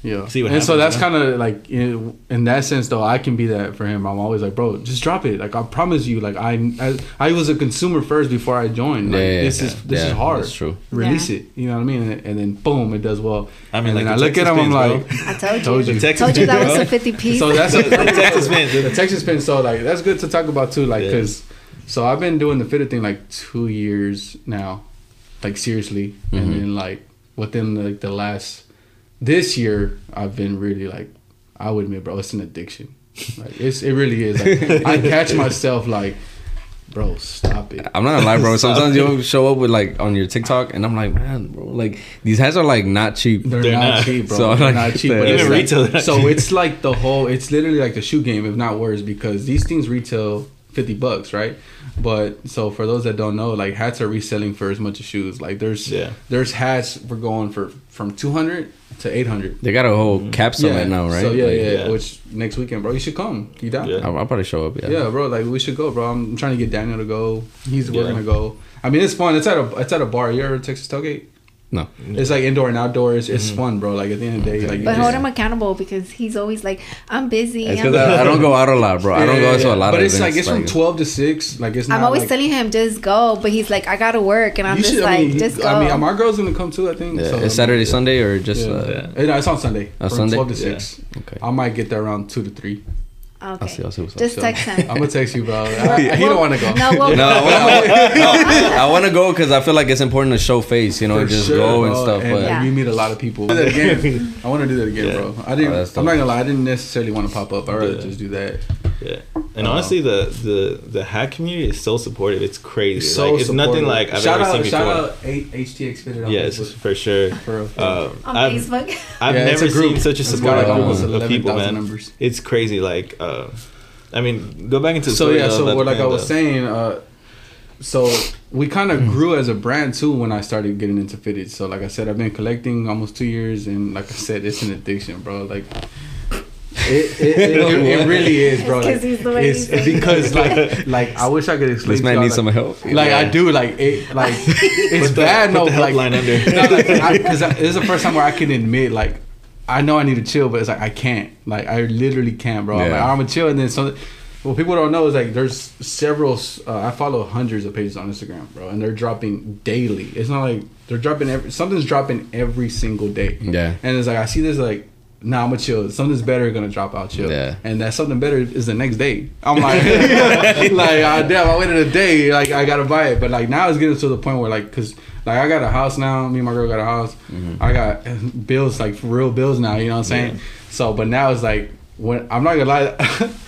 Yeah. See what and so that's you kind of like in, in that sense though, I can be that for him. I'm always like, bro, just drop it. Like I promise you. Like I I, I was a consumer first before I joined. Like Yeah, yeah, this yeah. is this Yeah, is hard. that's true. Release Yeah. it. You know what I mean? And, and then boom, it does well. I mean, and like I the look at Texas him. I'm pins, like, I told you Told you. Texas told you that was a 50 piece so that's the a, Texas pins. the Texas pin. So like that's good to talk about too. Like Yeah. because so I've been doing the fitted thing like two years now, like seriously, Mhm. and then like within like the last this year, I've been really like I would admit, bro, it's an addiction. Like it's it really is. Like, I catch myself like, bro, stop it. I'm not gonna lie, bro. Sometimes you'll show up with like on your TikTok, and I'm like, man, bro, like these hats are like not cheap. They're, They're not, not. cheap, bro. So, they're like, not cheap. the- but Even it's like- retail, they're not so cheap. it's like the whole. It's literally like the shoe game, if not worse, because these things retail fifty bucks, right? But so for those that don't know, like hats are reselling for as much as shoes. Like there's Yeah. there's hats we're going for from two hundred to eight hundred. They got a whole mm-hmm. cap summit now, right? So yeah, Like, yeah, yeah. Which next weekend, bro, you should come. You down? Yeah. Yeah. I'll, I'll probably show up. Yeah. Yeah, bro. Like we should go, bro. I'm trying to get Daniel to go. He's we're gonna go. I mean, it's fun. It's at a it's at a bar. You ever Texas tailgate? No. It's like indoor and outdoors. It's Mhm. fun, bro. Like at the end of the day, like you But just- hold him accountable because he's always like, I'm busy. It's I'm, because I, I don't go out a lot, bro. I don't go to a lot But of it's like events, it's from twelve to six. Like it's. I'm always like, telling him just go, but he's like, I gotta work, and I'm just should- like, I mean, just go. I mean, are my girl's gonna come too. I think. Yeah. So, it's Saturday, yeah. Sunday, or just Yeah. uh, Yeah. No, it's on Sunday. On from Sunday? twelve to Yeah. six. okay. I might get there around two to three. Okay. I'll see. I'll see what's up. just So, text him. I'm gonna text you, bro. I, he don't want to go. No, well, No, I want to go because I feel like it's important to show face, you know, For just sure, go and bro, stuff. And but Yeah. you meet a lot of people. Do that again. I want to do that again, Yeah. bro. I didn't. Oh, I'm not gonna lie. I didn't necessarily want to pop up. I rather Yeah. just do that. Yeah. And Oh. honestly, the, the the hack community is so supportive. It's crazy. It's so like, it's nothing supportive. like I've shout ever out, seen before. Shout out A- HTX Fitted on yes, Facebook. for sure. For real. Um, on I've, Facebook. I've Yeah, it's never a group. seen such a It's supportive like, group almost of people, man. members. It's crazy. Like, uh, I mean, go back into the so story, yeah so what like i was panda. saying uh so we kind of grew as a brand too when i started getting into fitted so like i said i've been collecting almost two years and like i said it's an addiction bro like it, it, it, it, it really is, bro. It's 'cause Like, he's the way it's he because like like I wish I could explain. This to man y'all, needs like, some help. Like I do, like it, like it's Put the- bad. put no, the like helpline under. no, like because this is the first time where I can admit, like I know I need to chill, but it's like I can't. Like I literally can't, bro. I'm Yeah. like I'm gonna chill, and then something. What people don't know is like there's several. Uh, I follow hundreds of pages on Instagram, bro, and they're dropping daily. It's not like they're dropping every something's dropping every single day. Yeah. And it's like I see this like, nah, I'm gonna chill. Something's better gonna drop out, chill. Yeah. And that something better is the next day. I'm like, like uh, damn, I waited a day, like I gotta buy it. But like now it's getting to the point where like, cause like I got a house now. Me and my girl got a house. I got bills, like real bills now. You know what I'm saying? Yeah. So, but now it's like when I'm not gonna lie.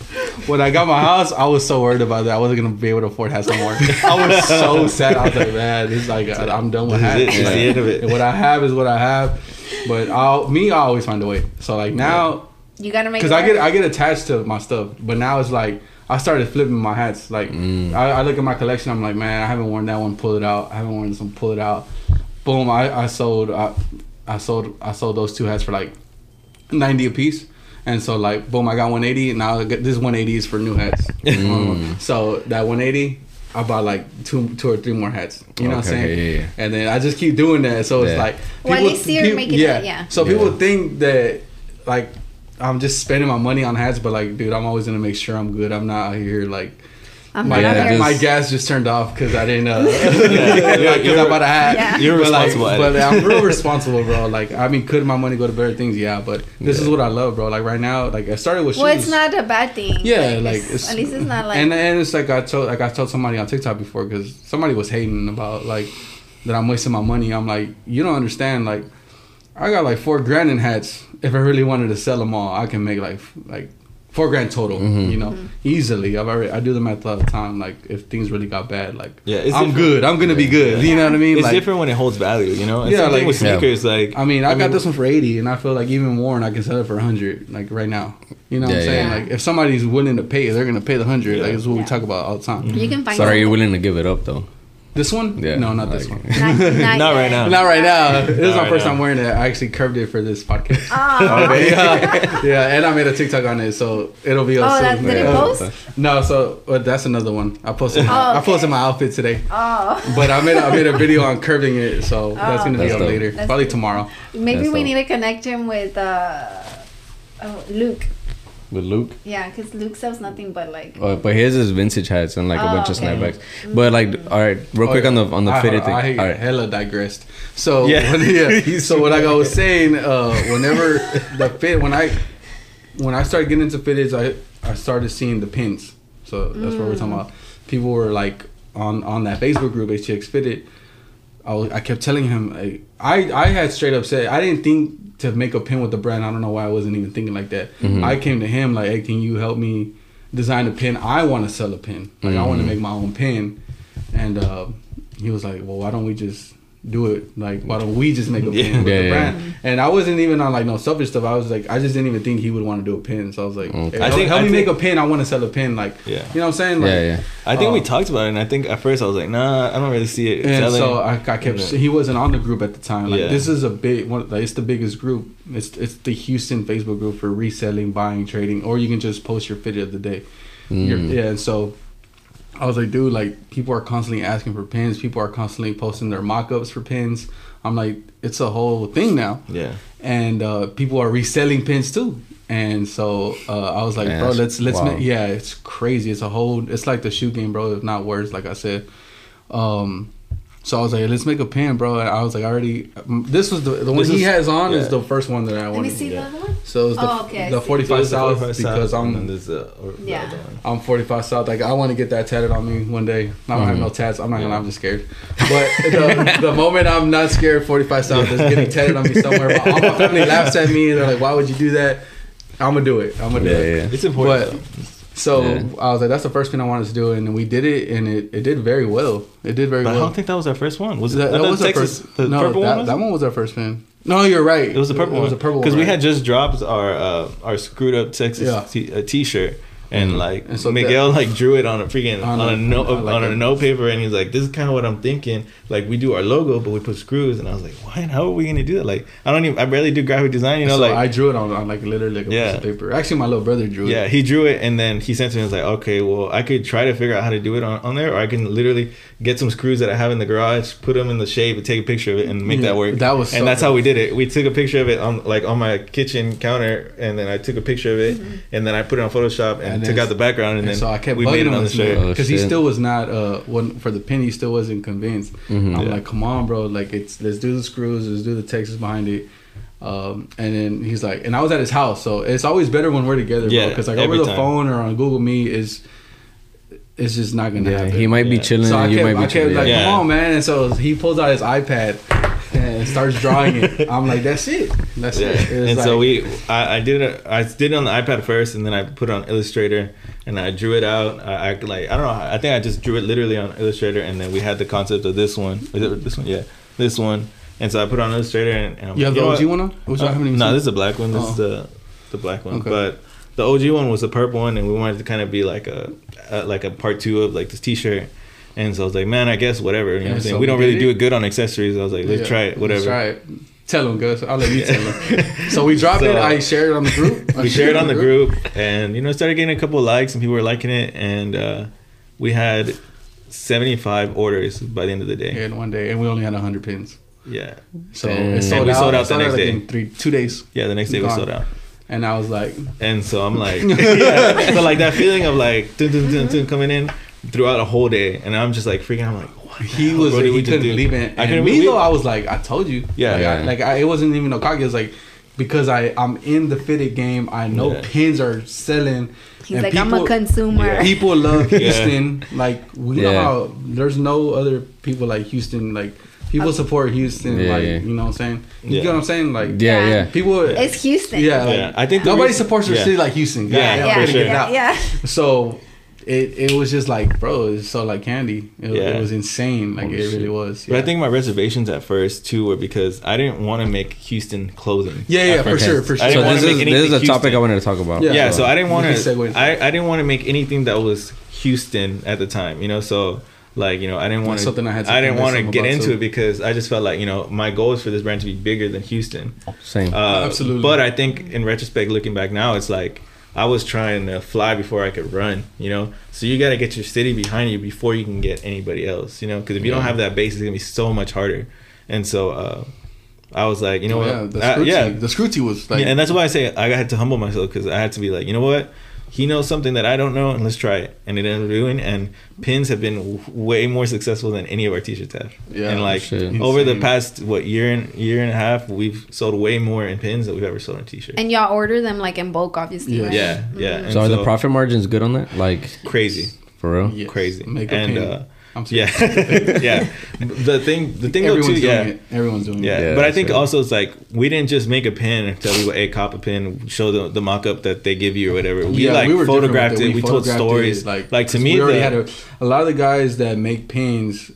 When I got my house, I was so worried about that. I wasn't gonna be able to afford hats no more. I was so sad. I was like, man, it's like I'm done with hats. it. This Like, the end of it. What I have is what I have. But I'll me, I always find a way. So like now, You gotta make. because I get. I get attached to my stuff, but now it's like I started flipping my hats. Like Mm. I, I look at my collection, I'm like, man, I haven't worn that one. Pull it out. I haven't worn this one. Pull it out. Boom! I, I sold I, I sold I sold those two hats for like ninety a piece. And so like boom, I got 180. Now this 180 is for new hats. Mm. so that 180, I bought like two two or three more hats. You know what I'm saying? yeah, yeah. And then I just keep doing that. So it's Yeah. like Well, at least you're making yeah. it, yeah. So people think that like I'm just spending my money on hats, but like, dude, I'm always gonna make sure I'm good. I'm not out here like I'm my, not Yeah, out my gas just turned off because I didn't uh, know. you're- because I bought a hat. Yeah. You're But, responsible at but. I'm real responsible, bro. Like I mean, could my money go to better things? Yeah, but this is what I love, bro. Like right now, like I started with Well, it's not a bad thing. Yeah, like it's- it's, at least it's not like. and and it's like I told like I told somebody on TikTok before because somebody was hating about like that I'm wasting my money. I'm like, you don't understand. Like, I got like four grand in hats. If I really wanted to sell them all, I can make like like four grand total. Mhm. You know, easily. I've already I do the math all the time. Like if things really got bad, like Yeah, I'm different. good. I'm gonna be good. Yeah. You know what I mean? It's like, different when it holds value, you know. And Yeah, like- with Yeah. sneakers, like I mean, I, got mean- this one for eighty, and I feel like even worn, I can sell it for hundred, like right now. You know what I'm saying? yeah. Like if somebody's willing to pay, they're gonna pay the hundred. Yeah. Like it's what we talk about all the time. you can find. So are you something. willing to give it up though? This one? Yeah, No, not this like- one. Not, not, Not right now. Not right now. This is my right first now. time wearing it. I actually curved it for this podcast. Aw. yeah, yeah, and I made a TikTok on it, so it'll be. up Oh, soon. that, did it Yeah. post? No, so uh, that's another one. I posted. My, Oh, I posted my outfit today, Oh. but I made a, I made a video on curving it, so that's gonna be That's up later, That's probably good. tomorrow. Maybe That's we dope. need to connect him with uh, oh, Luke. With Luke? Yeah, because Luke sells nothing but like. Uh, but his is vintage hats and like a Oh, bunch of okay. snapbacks. But like, all right, real quick on the on the Oh, I, fitted thing. I, all right. hella digressed. So Yeah. when, yeah. so what like I was saying, uh, whenever the fit, when I when I started getting into fitteds, I I started seeing the pins. So that's what we're talking about. People were like on on that Facebook group HTX Fitted. I, was, I kept telling him like, I I had straight up said I didn't think to make a pin with the brand. I don't know why I wasn't even thinking like that. Mhm. I came to him like, hey, can you help me design a pin? I want to sell a pin. Like I want to make my own pin. And uh, he was like, well, why don't we just do it? Like, why don't we just make a pin Yeah. with Yeah, the yeah. brand? And I wasn't even on like no selfish stuff. I was like, I just didn't even think he would want to do a pin. So I was like, Okay. hey, I think- help I me think- make a pin. I want to sell a pin. Like, Yeah. you know what I'm saying? Like, yeah, yeah. I think we Oh. talked about it, and I think at first I was like, nah, I don't really see it. And selling. so I, I kept. Yeah. He wasn't on the group at the time. Like Yeah. this is a big one. Like, it's the biggest group. It's it's the Houston Facebook group for reselling, buying, trading, or you can just post your fit of the day. Your- Mm. yeah, and so I was like, dude, like people are constantly asking for pins. People are constantly posting their mock-ups for pins. I'm like, it's a whole thing now, yeah, and uh, people are reselling pins too. And so uh, I was like, Man, bro, let's let's make, yeah, it's crazy. It's a whole, it's like the shoe game, bro. If not worse, like I said. Um, so I was like, let's make a pin, bro. And I was like, I already. This was the the one This he is- has on is the first one that I Let wanted. me see yeah. the other one. So it's the, Oh, okay, the 45 There's South 45 because South, I'm there's the, or, Yeah. I'm 45 South. Like I want to get that tatted on me one day. I don't have Mhm. no tats. I'm not gonna. I'm just scared. But the, the moment I'm not scared, 45 South is getting tatted on me somewhere. But all my family laughs at me. and They're like, "Why would you do that?" I'm gonna do it. I'm gonna do Yeah, it. It's important. But though. So Yeah. I was like, that's the first thing I wanted to do, and we did it, and it, it did very well. It did very But I don't think that was our first one. Was it? that, that was our Texas, first. The no, purple that, one. was that one was our first pin. No, you're right. It was the purple It one. It was the purple one. because we had just dropped our uh, our screwed up Texas Yeah. t- uh, t-shirt. And mm-hmm. like And so Miguel like drew it on a freaking On on, a- a, note on like on a- a note paper and he's like this is kind of what I'm thinking like we do our logo but we put screws and I was like what how are we gonna do that like I don't even I barely do graphic design you know so like I drew it on, on like literally like a Yeah. piece of paper. Actually, my little brother drew it. Yeah, he drew it and then he sent it to me. and was like, okay, well, I could try to figure out how to do it on, on there, or I can literally get some screws that I have in the garage, put them in the shape, and take a picture of it and make Yeah, that work. that was and so that's good. how we did it. We took a picture of it on like on my kitchen counter, and then I took a picture of it, mm-hmm. and then I put it on Photoshop and, And took then- out the background, and, And then so I kept we made it him on on the this shirt. Oh, because he still was not uh one for the pin. He still wasn't convinced. Mhm. I'm Yeah. like, come on, bro. Like it's let's do the screws, let's do the Texas behind it. Um, and then he's like, and I was at his house, so it's always better when we're together, bro. Yeah, Because like over the time. phone or on Google Meet is, it's just not gonna Yeah, happen. he might be Yeah. chilling. So I and you might be I kept chilling. like, Yeah. come on, man. And so he pulls out his iPad and starts drawing it. I'm like, that's it. That's Yeah. it. It was And so we, I, I did it. I did it on the iPad first, and then I put it on Illustrator, and I drew it out. I, I like, I don't know. I think I just drew it literally on Illustrator, and then we had the concept of this one. Is it this one? Yeah, this one. And so I put it on Illustrator, and, and I'm You have the OG one on? Which I Uh, haven't even no, seen. this is the black one. This Oh. is the the black one. Okay. But the OG one was the purple one, and we wanted to kind of be like a, a like a part two of like this T-shirt. And so I was like, man, I guess whatever. You know what I'm saying? so we don't we really did do it. it good on accessories. I was like, let's Yeah, try it. Whatever. Let's try it. Tell them, Gus. I'll let you tell them. so we dropped it. I shared it on the group. I we shared it on the group and you know started getting a couple of likes and people were liking it and uh, we had 75 orders by the end of the day in one day, and we only had hundred pins. yeah So Damn. it sold And we out. sold out It the next like day. in three, two days. yeah the next day we sold out And I was like, and so i'm like yeah so like that feeling of like dun, dun, dun, dun, coming in throughout a whole day and i'm just like freaking i'm like what the he hell, was, bro, did he we just couldn't do? believe it. i And couldn't me believe though, I was like, I told you. Yeah. like, I, Yeah. like I, it wasn't even no cocky. It was like because I I'm in the fitted game. I know Yeah. pins are selling. He's and like, I'm a consumer. Yeah. People love Yeah. Houston. Like we know how there's no other people like Houston. Like people support Houston. Yeah, like yeah. you know what I'm saying. You Yeah. get what I'm saying? Like Yeah, Yeah. yeah. people. It's Houston. Yeah, like, Yeah, I think nobody reason- supports their yeah. city like Houston. Yeah, God, yeah, for sure. yeah, yeah. So it it was just like, bro, it's so like candy. It, Yeah. it was insane. Like Holy it really shit. was. but i think my reservations at first too were because i didn't want to make houston clothing Yeah, yeah, for sure, for sure. So this is this is a topic Houston. I wanted to talk about. Yeah. yeah, so I didn't want to. I, I didn't want to make anything that was Houston at the time, you know. So like you know, I didn't want to. something I had to I didn't want to get into too. it because I just felt like you know my goal is for this brand to be bigger than Houston. Same. Uh, Absolutely. But I think in retrospect, looking back now, it's like I was trying to fly before I could run. You know, so you got to get your city behind you before you can get anybody else. You know, because if you don't have that base, it's gonna be so much harder. And so uh, I was like, you know Oh, what? yeah, the screw yeah, the was like, yeah, and that's why I say I had to humble myself because I had to be like, you know what? He knows something that I don't know, and let's try it. And it ended up doing. And pins have been w- way more successful than any of our t-shirts have. Yeah, and like shit. over the past what year and year and a half, we've sold way more in pins than we've ever sold in t-shirts. And y'all order them like in bulk, obviously. Yeah. right? yeah, yeah. And so are the profit margins good on that? Like crazy, for real? yes, crazy, Make a and pin. uh, I'm serious. yeah, yeah. The thing, the thing though too, Everyone's doing yeah. it. Everyone's doing Yeah, it. Yeah, but I think right. also it's like we didn't just make a pin and tell people, "Hey, cop a pin." Show the, the mock up that they give you or whatever. We Yeah, like we were photographed it. We, told photographed stories. it, like, like to 'cause me, we already the- had a, a lot of the guys that make pins,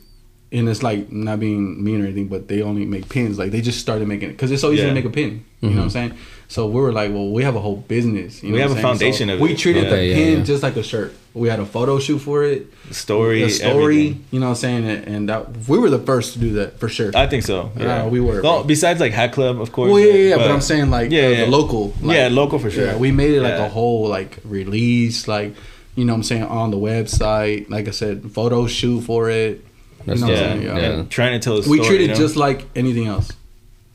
and it's like not being mean or anything, but they only make pins. Like they just started making it because it's so easy Yeah. to make a pin. You know what I'm mm-hmm. saying? So we were like, well, we have a whole business. You We know have a saying? foundation So of We treated Yeah. the yeah, pin yeah. just like a shirt. We had a photo shoot for it, story, a story. everything. You know what I'm saying? And that we were the first to do that for sure. I think so. Yeah, Yeah, we were, Well, bro. besides like Hat Club, of course. well, yeah, yeah, yeah, but, I'm saying like Yeah, uh, yeah. the local. Like, yeah, local for sure. Yeah, we made it like Yeah. a whole like release, like you know what I'm saying on the website. Like I said, photo shoot for it. That's you know what yeah, I'm saying? yeah. and trying to tell a We story. treat it you know? just like anything else.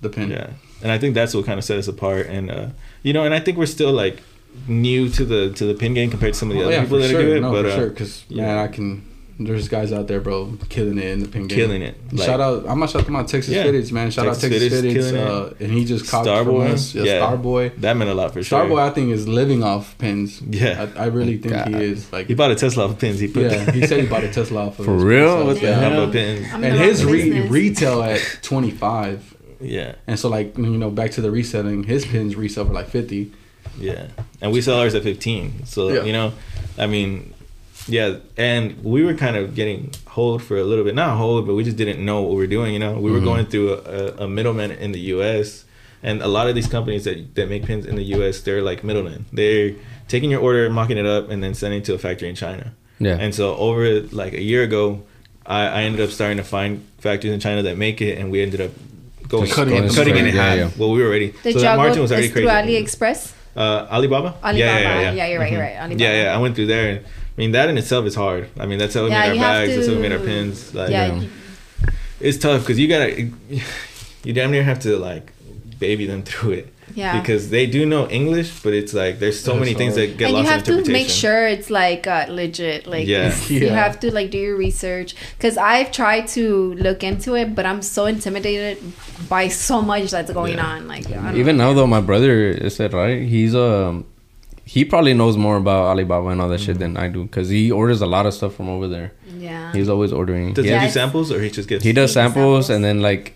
The pin. Yeah, and I think that's what kind of set us apart. And uh, you know, and I think we're still like new to the to the pin game compared to some of the Oh, other yeah, people that sure. do it. no, but for uh, sure. Because yeah. man, I can. There's guys out there, bro, killing it in the pin game. killing it. Like, shout out! I'm gonna shout out my Texas Yeah. Fitteds, man. Shout Texas out Texas Fitteds, Fitteds, killing it. uh, and he just copied Starboy, from us. Yeah, yeah. Starboy. That meant a lot for sure. Starboy, I think, is living off pins. Yeah. I, I really think God. he is. Like, He bought a Tesla off of pins. He put yeah, he said he bought a Tesla off of For his real? pins. What the the hell hell? pins. I'm and his re- retail at 25 Yeah, and so like you know back to the reselling his pins resell for like 50 yeah. And we sell ours at fifteen. So Yeah. you know, I mean, yeah, and we were kind of getting hold for a little bit, not hold, but we just didn't know what we were doing. You know, we were Mhm. going through a, a, a middleman in the U.S. And a lot of these companies that, that make pins in the U.S. they're like middlemen. They're taking your order, mocking it up, and then sending it to a factory in China. Yeah. And so over like a year ago, I, I ended up starting to find factories in China that make it, and we ended up going Just cutting, cutting it, it cutting it in straight, yeah, half. yeah. Well, we were already the so y'all that margin was already it's through crazy. AliExpress? Uh, Alibaba. Alibaba. Yeah, yeah. Yeah, you're right, you're right. Alibaba. Yeah, yeah. I went through there. And, I mean, that in itself is hard. I mean, that's how we Yeah, made our you have bags. That's how we made our to- pins. Like, yeah, Yeah. you- it's tough because you gotta, you damn near have to like baby them through it. Yeah. Because they do know English, but it's like there's so That's many things that get and you lost have in to interpretation. make sure it's like uh, legit like Yeah. it's- you have to like do your research because i've tried to look into it but i'm so intimidated by so much that's going Yeah. on like I don't Even know. now though, my brother said right. He's um, he probably knows more about Alibaba and all that shit than I do because he orders a lot of stuff from over there. yeah He's always ordering. Does He, he do samples or he just gets? he does samples, samples. and then like,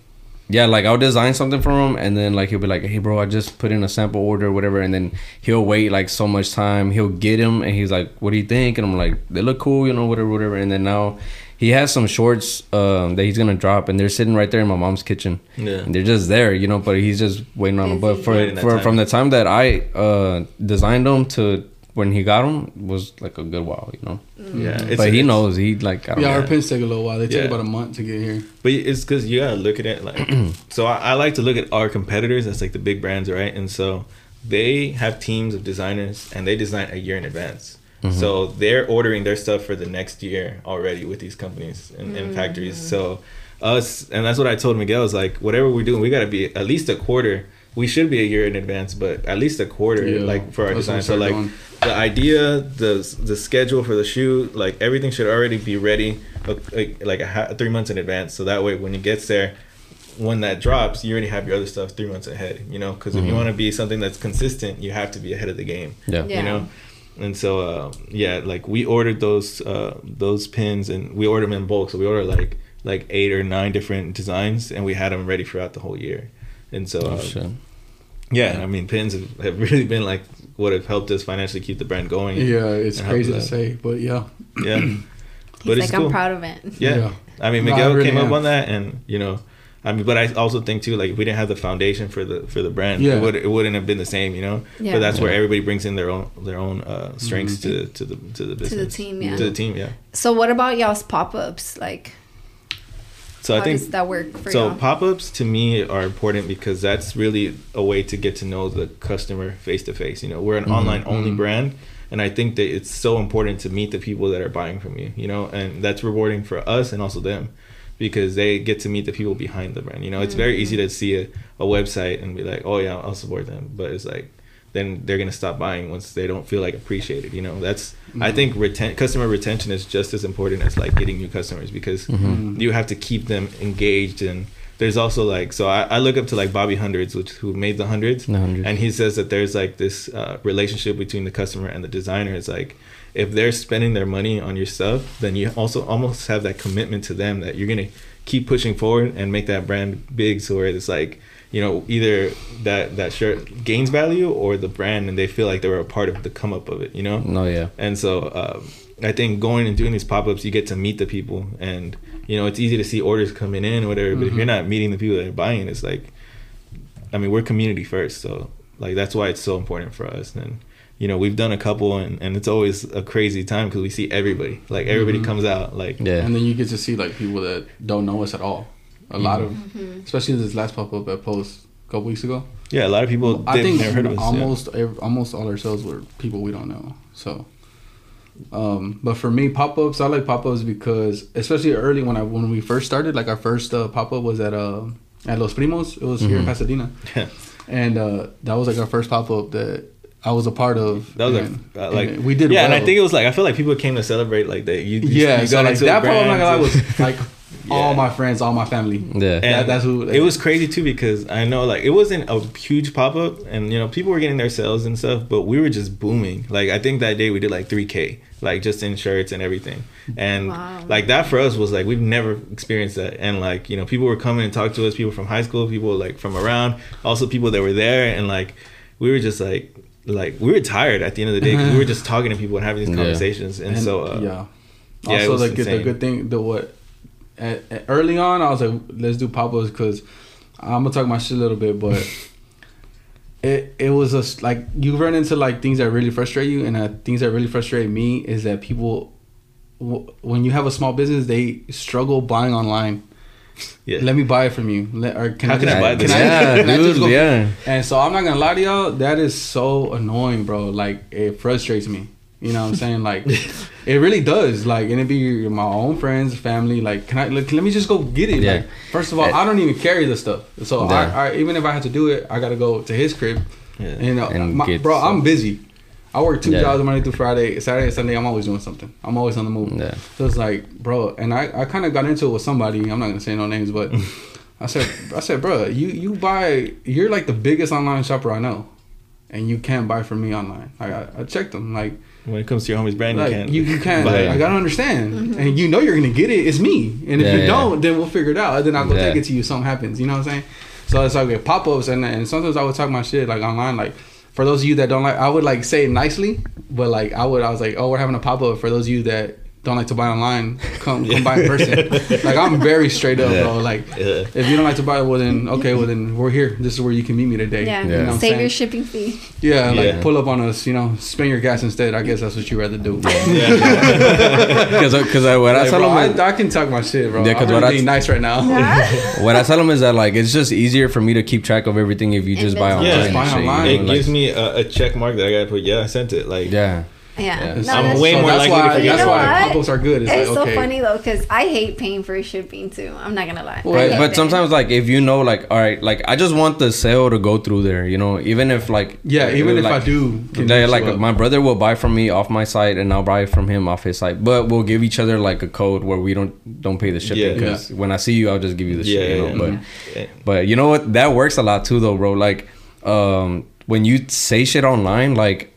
yeah, like I'll design something for him, and then like he'll be like, "Hey, bro, I just put in a sample order, or whatever," and then he'll wait like so much time. He'll get him, and he's like, "What do you think?" And I'm like, "They look cool, you know, whatever, whatever." And then now. He has some shorts um, that he's gonna drop, and they're sitting right there in my mom's kitchen. Yeah. And they're just there, you know. But he's just waiting on them. But for, for from the time that I uh, designed them to when he got them was like a good while, you know. Mm. Yeah, it's, but he it's- knows he like I don't Yeah, know. our pins take a little while. They take Yeah. about a month to get here. But it's because you gotta look at it like. so I, I like to look at our competitors. That's like the big brands, right? And so they have teams of designers, and they design a year in advance. Mm-hmm. So they're ordering their stuff for the next year already with these companies and, and mm. factories. So us, and that's what I told Miguel is like whatever we're doing, we gotta be at least a quarter. We should be a year in advance, but at least a quarter, Yeah, like for our that's design. So like going. the idea, the the schedule for the shoot, like everything should already be ready, uh, like, like a ha- three months in advance. So that way, when it gets there, when that drops, you already have your other stuff three months ahead. You know, because if you Mhm. want to be something that's consistent, you have to be ahead of the game. Yeah. Yeah. You know, and so uh, yeah, like we ordered those uh, those pins, and we ordered them in bulk. So we ordered like like eight or nine different designs, and we had them ready throughout the whole year. And so Oh, shit. yeah, I mean, pins have, have really been like what have helped us financially keep the brand going. Yeah, it's crazy to say, but yeah. Yeah. He's but like it's i'm cool. proud of it Yeah. Yeah. I mean, No, I Miguel really came up on that, and you know, I mean, but I also think too, like if we didn't have the foundation for the for the brand, Yeah. it would it wouldn't have been the same, you know. Yeah. But that's where everybody brings in their own their own uh, strengths to to the to the business to the team, yeah. to the team, yeah. so what about y'all's pop-ups like So how I think does that work for so y'all pop ups to me are important because that's really a way to get to know the customer face to face. You know, we're an Mhm. online only Mhm. brand, and I think that it's so important to meet the people that are buying from you. You know, and that's rewarding for us and also them because they get to meet the people behind the brand. You know, it's very easy to see a, a website and be like, oh yeah, I'll support them, but it's like then they're gonna stop buying once they don't feel like appreciated. You know, that's I think reten- customer retention is just as important as like getting new customers because Mhm. you have to keep them engaged and there's also like so I, I look up to like Bobby Hundreds which who made the hundreds The hundreds. and he says that there's like this uh, relationship between the customer and the designer it's like if they're spending their money on your stuff then you also almost have that commitment to them that you're gonna keep pushing forward and make that brand big so where it's like you know either that that shirt gains value or the brand and they feel like they were a part of the come up of it you know No, yeah. and so um, I think going and doing these pop ups, you get to meet the people, and you know it's easy to see orders coming in or whatever. But if you're not meeting the people that are buying, it's like, I mean, we're community first, so like that's why it's so important for us. And you know we've done a couple, and, and it's always a crazy time because we see everybody, like everybody Mhm. comes out, like Yeah. And then you get to see like people that don't know us at all. A lot of, Mm-hmm. especially this last pop up at Post a couple weeks ago. yeah, a lot of people I they've think never heard of us. yeah. almost almost all our sales were people we don't know. So, um, but for me, pop ups I like pop ups because especially early when I when we first started, like our first uh, pop up was at uh at Los Primos. It was here in Mhm. Pasadena, Yeah. and uh, that was like our first pop up that I was a part of. That was and- like, uh, like we did. yeah, and I think it was like I feel like people came to celebrate like that. You, you yeah, you so like into that pop up, I'm not gonna lie, brand, was like all my friends, all my family. Yeah. And That- that's who- it was crazy too because I know like it wasn't a huge pop up and you know people were getting their sales and stuff, but we were just booming. Like I think that day we did like three k, like just in shirts and everything, and Wow. like that for us was like we've never experienced that. And like you know people were coming and talk to us, people from high school, people like from around, also people that were there, and like we were just like like we were tired at the end of the day 'cause we were just talking to people and having these Yeah. conversations, and, so uh, yeah. yeah, it Also, was like the good thing, the what, at, at- early on, I was like, let's do Pablo's because I'm gonna talk my shit a little bit, but it it was just like you run into like things that really frustrate you, and uh, things that really frustrate me is that people, w- when you have a small business, they struggle buying online. yeah, Let me buy it from you. Let, or can How I can I buy this? Yeah, can I just dude, go- yeah. And so I'm not gonna lie to y'all, that is so annoying, bro. Like it frustrates me. You know what I'm saying? Like it really does. Like and it be my own friends, family. Like can I? Like, let me just go get it. Yeah. Like first of all, I don't even carry the stuff. So Yeah. I, I even if I had to do it, I gotta go to his crib. Yeah. And, uh, And my- bro, I'm busy. I work two Yeah. jobs Monday through Friday. Saturday and Sunday, I'm always doing something. I'm always on the move. Yeah. So it's like, bro, and I, I kind of got into it with somebody. I'm not gonna say no names, but I said, I said, bro, you you buy, you're like the biggest online shopper I know, and you can't buy from me online. Like I, I checked them, like, when it comes to your homie's brand, like you can't. you, you can't. buy Like. I gotta understand, mm-hmm. and you know you're gonna get it. It's me, and if Yeah, you yeah. don't, then we'll figure it out. And then I'll go Yeah. take it to you. Something happens, you know what I'm saying? So it's like okay, pop ups, and and sometimes I would talk my shit like online, like. For those of you that don't like, I would like say it nicely, but like I would, I was like, oh, we're having a pop up. For those of you that don't like to buy online, come come buy in person. like I'm very straight up, Yeah. bro. Like Yeah. if you don't like to buy, well then okay, well then we're here. This is where you can meet me today. Yeah. You know Save saying? your shipping fee. yeah, like Yeah. pull up on us. You know, spend your gas instead. I guess that's what you rather do. Because because what I Like, tell them I, I can talk my shit, bro. Yeah, Yeah, 'cause I'm what really I- being nice right now. what I tell them is that like it's just easier for me to keep track of everything if you just buy online. Yeah, just buy online. it like- gives me a, a check mark that I gotta put. Yeah, I sent it. Like yeah. Yeah. Yeah. No, I'm that's way so more that's likely to why, forget That's why what? pop-ups are good. It's, It's like, so okay. funny though, because I hate paying for shipping too. I'm not gonna lie. I Well, But, but sometimes like if you know like all right like I just want the sale to go through there you know even if like Yeah, even if like, I do, they- like up. my brother will buy from me off my site and I'll buy from him off his site but we'll give each other like a code where we don't don't pay the shipping Yeah. because when I see you I'll just give you the Yeah, shit you know but yeah. but you know what that works a lot too though bro like um when you say shit online like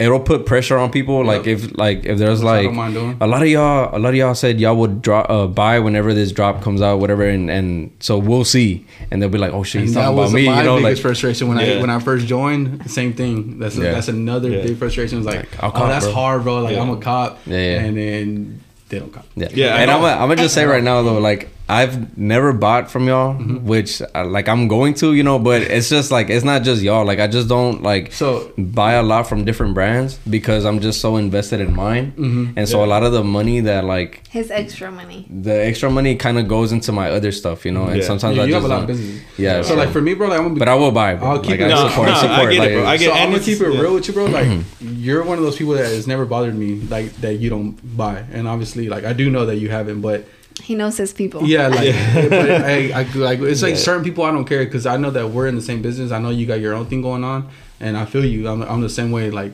it'll put pressure on people like if like if there's Which like don't mind doing. a lot of y'all a lot of y'all said y'all would drop uh, buy whenever this drop comes out whatever and and so we'll see and they'll be like oh shit he's And that talking was about me my you know like biggest frustration when I when I first joined. Same thing. That's a, Yeah. that's another Yeah. big frustration. Was like, Like, I'll oh, cop, that's bro. hard, bro. Like Yeah. I'm a cop. Yeah, yeah. And then they don't cop. Yeah, Yeah, and I'm gonna I'm gonna just say right now though, like I've never bought from y'all, Mm-hmm. which uh, like I'm going to, you know, but it's just like it's not just y'all. Like I just don't like So buy a lot from different brands because I'm just so invested in mine, Mhm. and so Yeah. a lot of the money that like his extra money. the extra money kind of goes into my other stuff, you know, and Yeah. sometimes you, I you just have a lot of business. Yeah, So like for me, bro, like I'm gonna be but I will buy. Bro. I'll keep like, it- I No, support, no, I support. get it, bro. I get- so I'm gonna keep it yeah. real with you, bro. Like you're one of those people that has never bothered me, like that you don't buy, and obviously, like I do know that you haven't, but He knows his people. yeah, like, Yeah. I, I, like it's like Yeah. certain people I don't care because I know that we're in the same business. I know you got your own thing going on, and I feel you. I'm, I'm the same way. Like,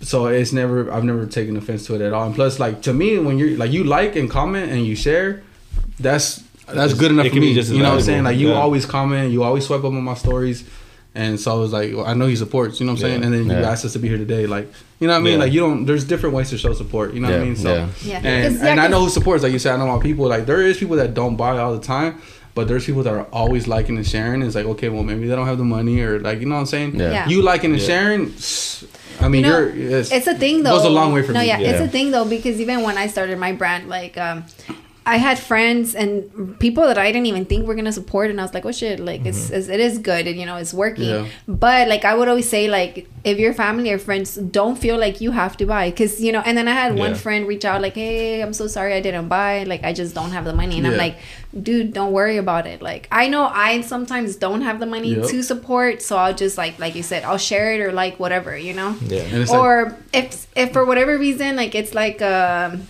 so it's never I've never taken offense to it at all. And plus, like to me, when you're like you like and comment and you share, that's that's good enough It for me. just you know what I'm saying? Like you Yeah. always comment, you always swipe up on my stories. And so I was like, well, I know he supports, you know what I'm saying? And then you Yeah. asked us to be here today. Like, you know what I mean? Yeah. Like, you don't, there's different ways to show support, you know what I Yeah, mean? So, yeah. Yeah. and, 'Cause, yeah, and I know who supports, like you said, I know my people. Like there is people that don't buy all the time, but there's people that are always liking and sharing. It's like okay, well maybe they don't have the money or like you know what I'm saying. Yeah. Yeah. You liking and Yeah. sharing, s- I mean You know, you're it's, it's a thing though. It Goes a long way for no, me. yeah, it's a thing though because even when I started my brand, like um, I had friends and people that I didn't even think were gonna support, and I was like, oh shit, like it's, it's it is good, and you know it's working. Yeah. But like I would always say, like if your family or friends don't feel like you have to buy, because you know. And then I had one Yeah. friend reach out like, hey, I'm so sorry I didn't buy, like I just don't have the money, and I'm like, dude, don't worry about it. Like I know I sometimes don't have the money Yep. to support, so I'll just like like you said, I'll share it or like whatever, you know Yeah. it's like, or if if for whatever reason like it's like um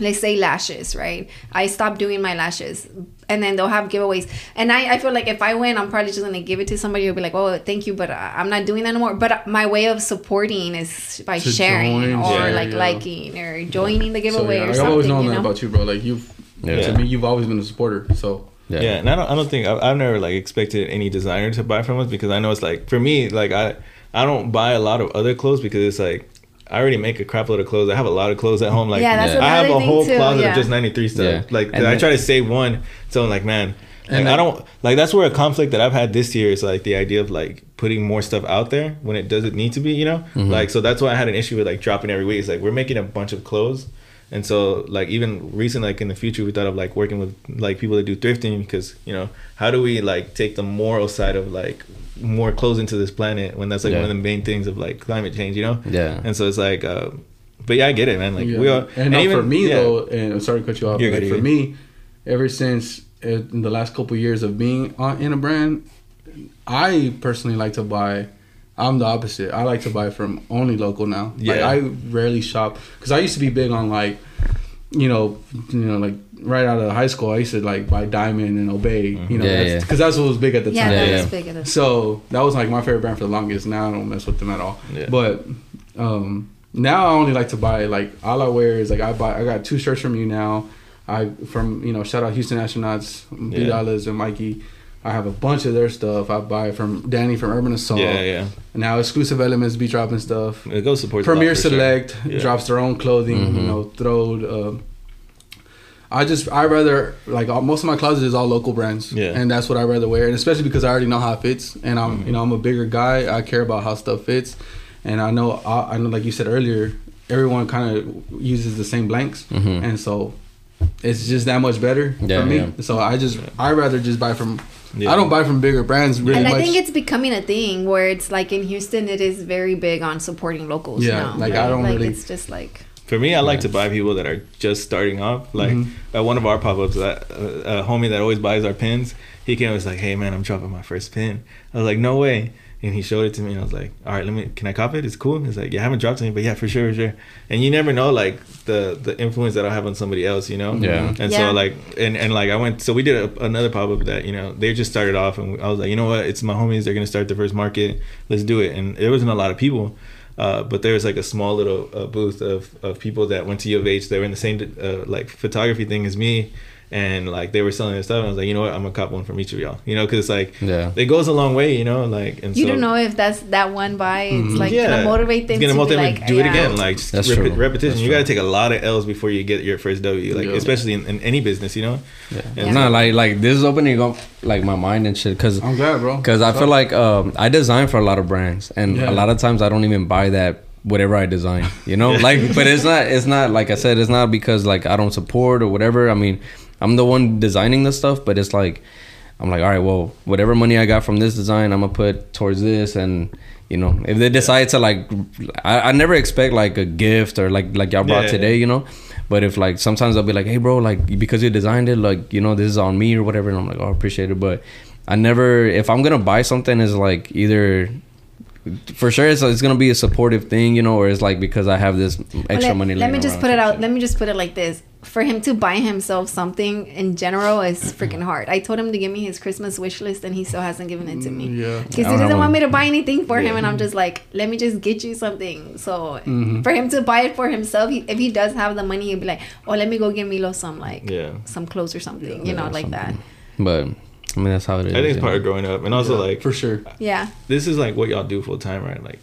let's say lashes right i stopped doing my lashes and then they'll have giveaways and i i feel like if i win i'm probably just gonna give it to somebody who'll be like oh thank you but I- i'm not doing that anymore but my way of supporting is by To sharing join, or yeah, like yeah. liking or joining the giveaway so, yeah, or like, something I've always known you that know about you, bro. Like you've Yeah. to me, you've always been a supporter. So Yeah. Yeah. and I don't, I don't think I've, I've never like expected any designer to buy from us because I know it's like for me, like I, I don't buy a lot of other clothes because it's like I already make a crap load of clothes. I have a lot of clothes at home. Like Yeah, that's Yeah. I have a whole too, closet yeah. of just ninety three stuff. Yeah. Like And I then- try to save one, so I'm like, man, And I don't like that's where a conflict that I've had this year is like the idea of like putting more stuff out there when it doesn't need to be, you know? Mm-hmm. Like so that's why I had an issue with like dropping every week. It's like we're making a bunch of clothes. And so like even recent like in the future we thought of like working with like people that do thrifting because, you know, how do we like take the moral side of like more clothes into this planet when that's like Yeah. one of the main things of like climate change, you know? Yeah. And so it's like uh but yeah, I get it, man. Like Yeah. we are and, no, for me yeah. though, and I'm sorry to cut you off. You're Like, good, for you're me, ever since uh, in the last couple years of being on, in a brand, I personally like to buy. I'm the opposite. I like to buy from only local now. Like Yeah. I rarely shop because I used to be big on like, you know, you know, like right out of high school, I used to like buy Diamond and Obey. You know, Yeah, because yeah. that's what was big at the Yeah, time. Yeah, that yeah. was big. Of the- time. So that was like my favorite brand for the longest. Now I don't mess with them at all. Yeah. But um, now I only like to buy like all I wear is like I buy I got two shirts from you now. I from you know shout out Houston Astronauts, B Yeah. Dollars and Mikey. I have a bunch of their stuff. I buy it from Danny from Urban Assault. Yeah, yeah. Now exclusive elements be dropping stuff. It goes support Premier for sure. Select Yeah. drops their own clothing. You Mhm. know, throwed. Um, I just I rather like all, most of my closet is all local brands. Yeah. and that's what I rather wear, and especially because I already know how it fits, and I'm Mm-hmm. you know I'm a bigger guy. I care about how stuff fits, and I know I, I know like you said earlier, everyone kind of uses the same blanks, Mhm. and so it's just that much better Yeah, for me. yeah. So I just I rather just buy from. Yeah. I don't buy from bigger brands really and much. I think it's becoming a thing where it's like in Houston, it is very big on supporting locals. Yeah, now, like, I don't like really- It's just like For me, I like Yeah. to buy people that are just starting off. Like Mhm. at one of our pop ups, that uh, a homie that always buys our pins, he came and was like, "Hey man, I'm dropping my first pin." I was like, "No way!" And he showed it to me, and I was like, "All right, let me. Can I cop it? It's cool." He's like, "Yeah, I haven't dropped any, but yeah, for sure, for sure." And you never know, like the the influence that I'll have on somebody else, you know. Yeah. And Yeah. so like, and and like I went, so we did a, another pop up that you know they just started off, and I was like, you know what, it's my homies. They're gonna start the first market. Let's do it. And there wasn't a lot of people. Uh, but there was like a small little uh, booth of, of people that went to U of H. They were in the same uh, like photography thing as me, and like they were selling their stuff. And I was like, you know what, I'm gonna cop one from each of y'all. You know, because it's like Yeah. it goes a long way. You know, like and you so, don't know if that's that one buy. It's Mhm. like yeah, gonna motivate them It's gonna to motivate be them like, to do it again. Like just That's repi- true. repetition. That's you got to true. take a lot of L's before you get your first W. Like Yeah. especially in, in any business. You know. Yeah. And No, like like this is opening up like my mind and shit because I'm glad, bro. because I feel like um, I design for a lot of brands, and Yeah. a lot of times I don't even buy that whatever I design. You know, like but it's not it's not like I said it's not because like I don't support or whatever. I mean, I'm the one designing the stuff, but it's like I'm like, all right, well, whatever money I got from this design, I'm gonna put towards this, and you know, if they decide to like, I, I never expect like a gift or like like y'all brought Yeah. today, you know. But if like sometimes I'll be like, hey, bro, like because you designed it, like you know, this is on me or whatever, and I'm like, oh, I appreciate it, but I never, if I'm gonna buy something, is like either. For sure, it's, it's gonna be a supportive thing, you know, or it's like because I have this extra Well, let, money. Let me just put it out. Let me just put it like this: for him to buy himself something in general is freaking hard. I told him to give me his Christmas wish list, and he still hasn't given it to me. Yeah. Because he doesn't want one. me to buy anything for him, and I'm just like, let me just get you something. So Mhm. for him to buy it for himself, he, if he does have the money, he'll be like, oh, let me go get Milo some like Yeah. some clothes or something, you know, Yeah, like that. But I mean, that's how it is. I think it's you part know. of growing up, and also Yeah, like for sure. Yeah, this is like what y'all do full time, right? Like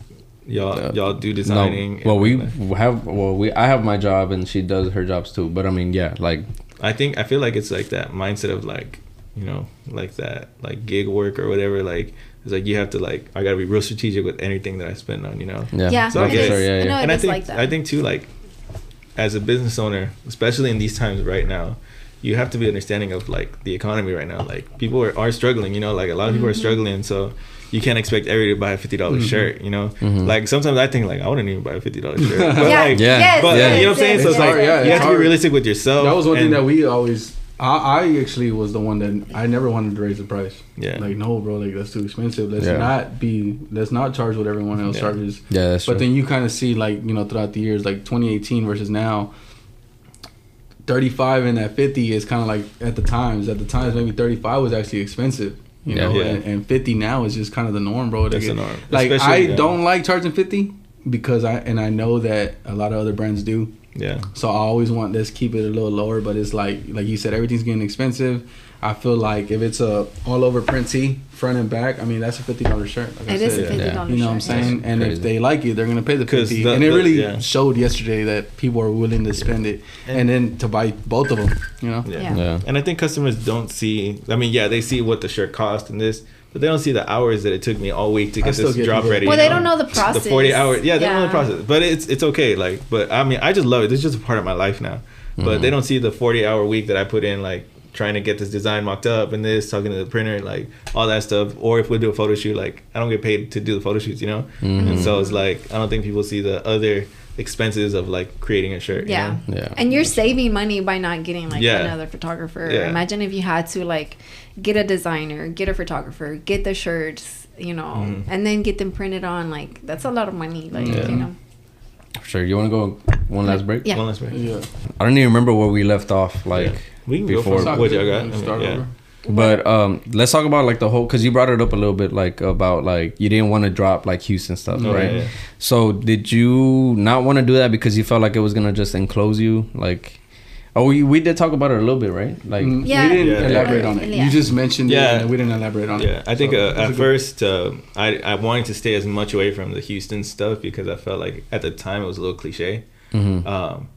y'all Uh, y'all do No, designing. well, we like, have. Well, we. I have my job, and she does her jobs too. But I mean, yeah, like I think I feel like it's like that mindset of like you know like that like gig work or whatever. Like it's like you have to like I gotta be real strategic with anything that I spend on. You know. yeah, Yeah, So I for get it. sure, yeah, know yeah. it and I think like that. I think too like as a business owner, especially in these times right now, you have to be understanding of like the economy right now. Like people are, are struggling, you know, like a lot of people are Mm-hmm. struggling, so you can't expect everybody to buy a fifty dollars Mhm. shirt, you know. Mhm. Like sometimes I think like I wouldn't even buy a fifty dollars shirt. But yeah, like Yeah. yes, but yes, you know what I'm saying? So it's yes, like hard, yeah, you it's have to be realistic with yourself. that was one thing that we always. I, I actually was the one that I never wanted to raise the price. Yeah. Like no, bro, like that's too expensive. Let's Yeah. not be. Let's not charge what everyone else Yeah. charges. Yeah, that's But true. then you kind of see like you know throughout the years, like 2018 versus now. 35 and that 50 is kind of like at the times. At the times, maybe 35 was actually expensive. You Yeah. know, Yeah. And, and 50 now is just kind of the norm, bro. That's Like, the norm. Like Especially, I yeah. don't like charging 50 because I and I know that a lot of other brands do. Yeah. So I always want let's keep it a little lower, but it's like like you said, everything's getting expensive. I feel like if it's a all over print tee, front and back, I mean that's a fifty dollar shirt. Like I It is a said. fifty Yeah. dollar You know what I'm shirt. saying? And if they like it, they're gonna pay the fifty. the- and it the- really yeah. showed yesterday that people are willing to spend it, and, then to buy both of them. You know? Yeah. Yeah. Yeah. And I think customers don't see. I mean, yeah, they see what the shirt cost and this, but they don't see the hours that it took me all week to get this get drop people- ready. Well, you they don't know the process. The forty hours. Yeah, they don't know the process. But it's it's okay. Like, but I mean, I just love it. This is just a part of my life now. But mm-hmm. they don't see the forty hour week that I put in, like trying to get this design mocked up and this, talking to the printer, like all that stuff. Or if we do a photo shoot, like I don't get paid to do the photo shoots, you know. And so it's like I don't think people see the other expenses of like creating a shirt. you Yeah. know? Yeah. And you're saving money by not getting like Yeah. another photographer. Yeah. Imagine if you had to like get a designer, get a photographer, get the shirts, you know, Mhm. and then get them printed on. Like that's a lot of money. Like Yeah. you know. Sure. You want to go one last break? Yeah. One last break. Yeah. I don't even remember where we left off. Like, Yeah. We can before- go for what y'all got. I mean, Start yeah. over. but um, let's talk about like the whole because you brought it up a little bit, like about like you didn't want to drop like Houston stuff, Oh, right? yeah, yeah. So did you not want to do that because you felt like it was gonna just enclose you? Like, oh, we we did talk about it a little bit, right? Like, Mm, Yeah. we didn't Yeah. elaborate on it. Yeah. You just mentioned Yeah. it, and we didn't elaborate on it. Yeah, I think So, uh, it was a at first uh, I I wanted to stay as much away from the Houston stuff because I felt like at the time it was a little cliche. mhm. Um,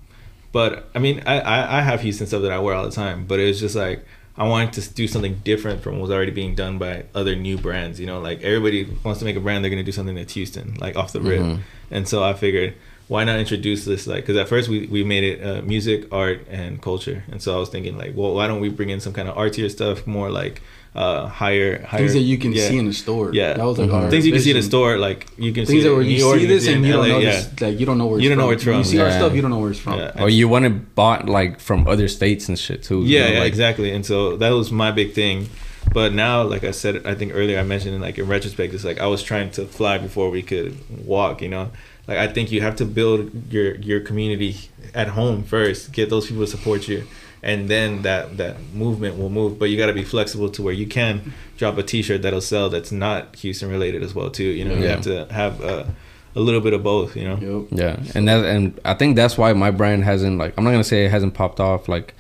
but I mean, I, I I have Houston stuff that I wear all the time, but it was just like I wanted to do something different from what was already being done by other new brands. You know, like everybody wants to make a brand, they're gonna do something that's Houston, like off the rip. Mhm. And so I figured, why not introduce this? Like, because at first we, we made it uh, music, art, and culture. And so I was thinking, like, well, why don't we bring in some kind of artier stuff, more like uh, higher, higher things that you can yeah. see in the store. Yeah. that was like Mhm. things you can see in the store, like you can Things see that where you New York, see this and in you don't know yeah. this, like you don't know where it's You don't know from. where it's from. You see our Yeah. stuff, you don't know where it's from. Yeah. or you want to bought like from other states and shit too. you Yeah, know, yeah, like, exactly. And so that was my big thing. But now, like I said, I think earlier I mentioned, like in retrospect, it's like I was trying to fly before we could walk. You know, like I think you have to build your your community at home first, get those people to support you, and then that that movement will move. But you got to be flexible to where you can drop a T-shirt that'll sell that's not Houston related as well too. You know, you have to have a, a little bit of both. You know. Yep. Yeah, and that and I think that's why my brand hasn't like I'm not gonna say it hasn't popped off. Like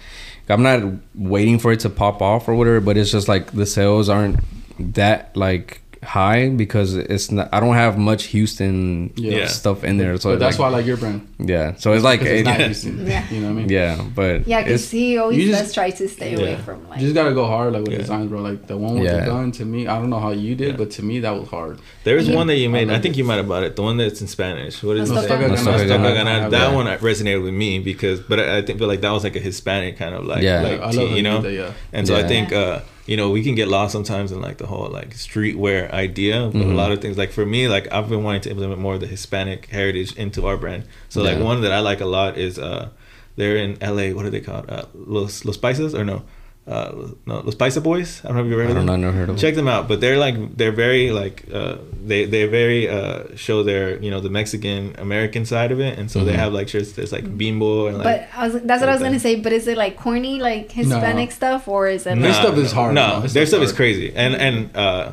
I'm not waiting for it to pop off or whatever, but it's just like the sales aren't that like high because it's not. I don't have much Houston Yeah. stuff in there, so But that's like, why I like your brand. yeah. So it's like it's it- not Houston. Yeah. You know what I mean? yeah, but Yeah, because he always you just- does try to stay away from like. You just gotta go hard like with Yeah. designs, bro. Like the one with Yeah. the gun to me, I don't know how you did, Yeah. but to me that was hard. There is Yeah. one that you made. I I, think you might have bought it. The one that's in Spanish. What is Nos it? toca ganar. Nos toca ganar. ganar. Yeah. That one resonated with me because, but I I think feel like that was like a Hispanic kind of like, Yeah. like I love you know. That, yeah. And so I think uh, you know we can get lost sometimes in like the whole like streetwear idea, but Mhm. a lot of things like for me like I've been wanting to implement more of the Hispanic heritage into our brand. So like one that I like a lot is uh, they're in LA. What are they called? Uh, Los Los Paisas or no? Uh, no, Los Paisa Boys. I don't know if you ever heard of don't them. know, never heard of. Check them out, but they're like they're very like uh, they they very uh, show their you know the Mexican American side of it, and so they Mhm. have like shirts that's like bimbo and like. but I was, that's what I was like gonna that. say. But is it like corny, like Hispanic stuff, or is it Their stuff is hard, No, bro. Their their stuff's stuff is crazy, and and uh,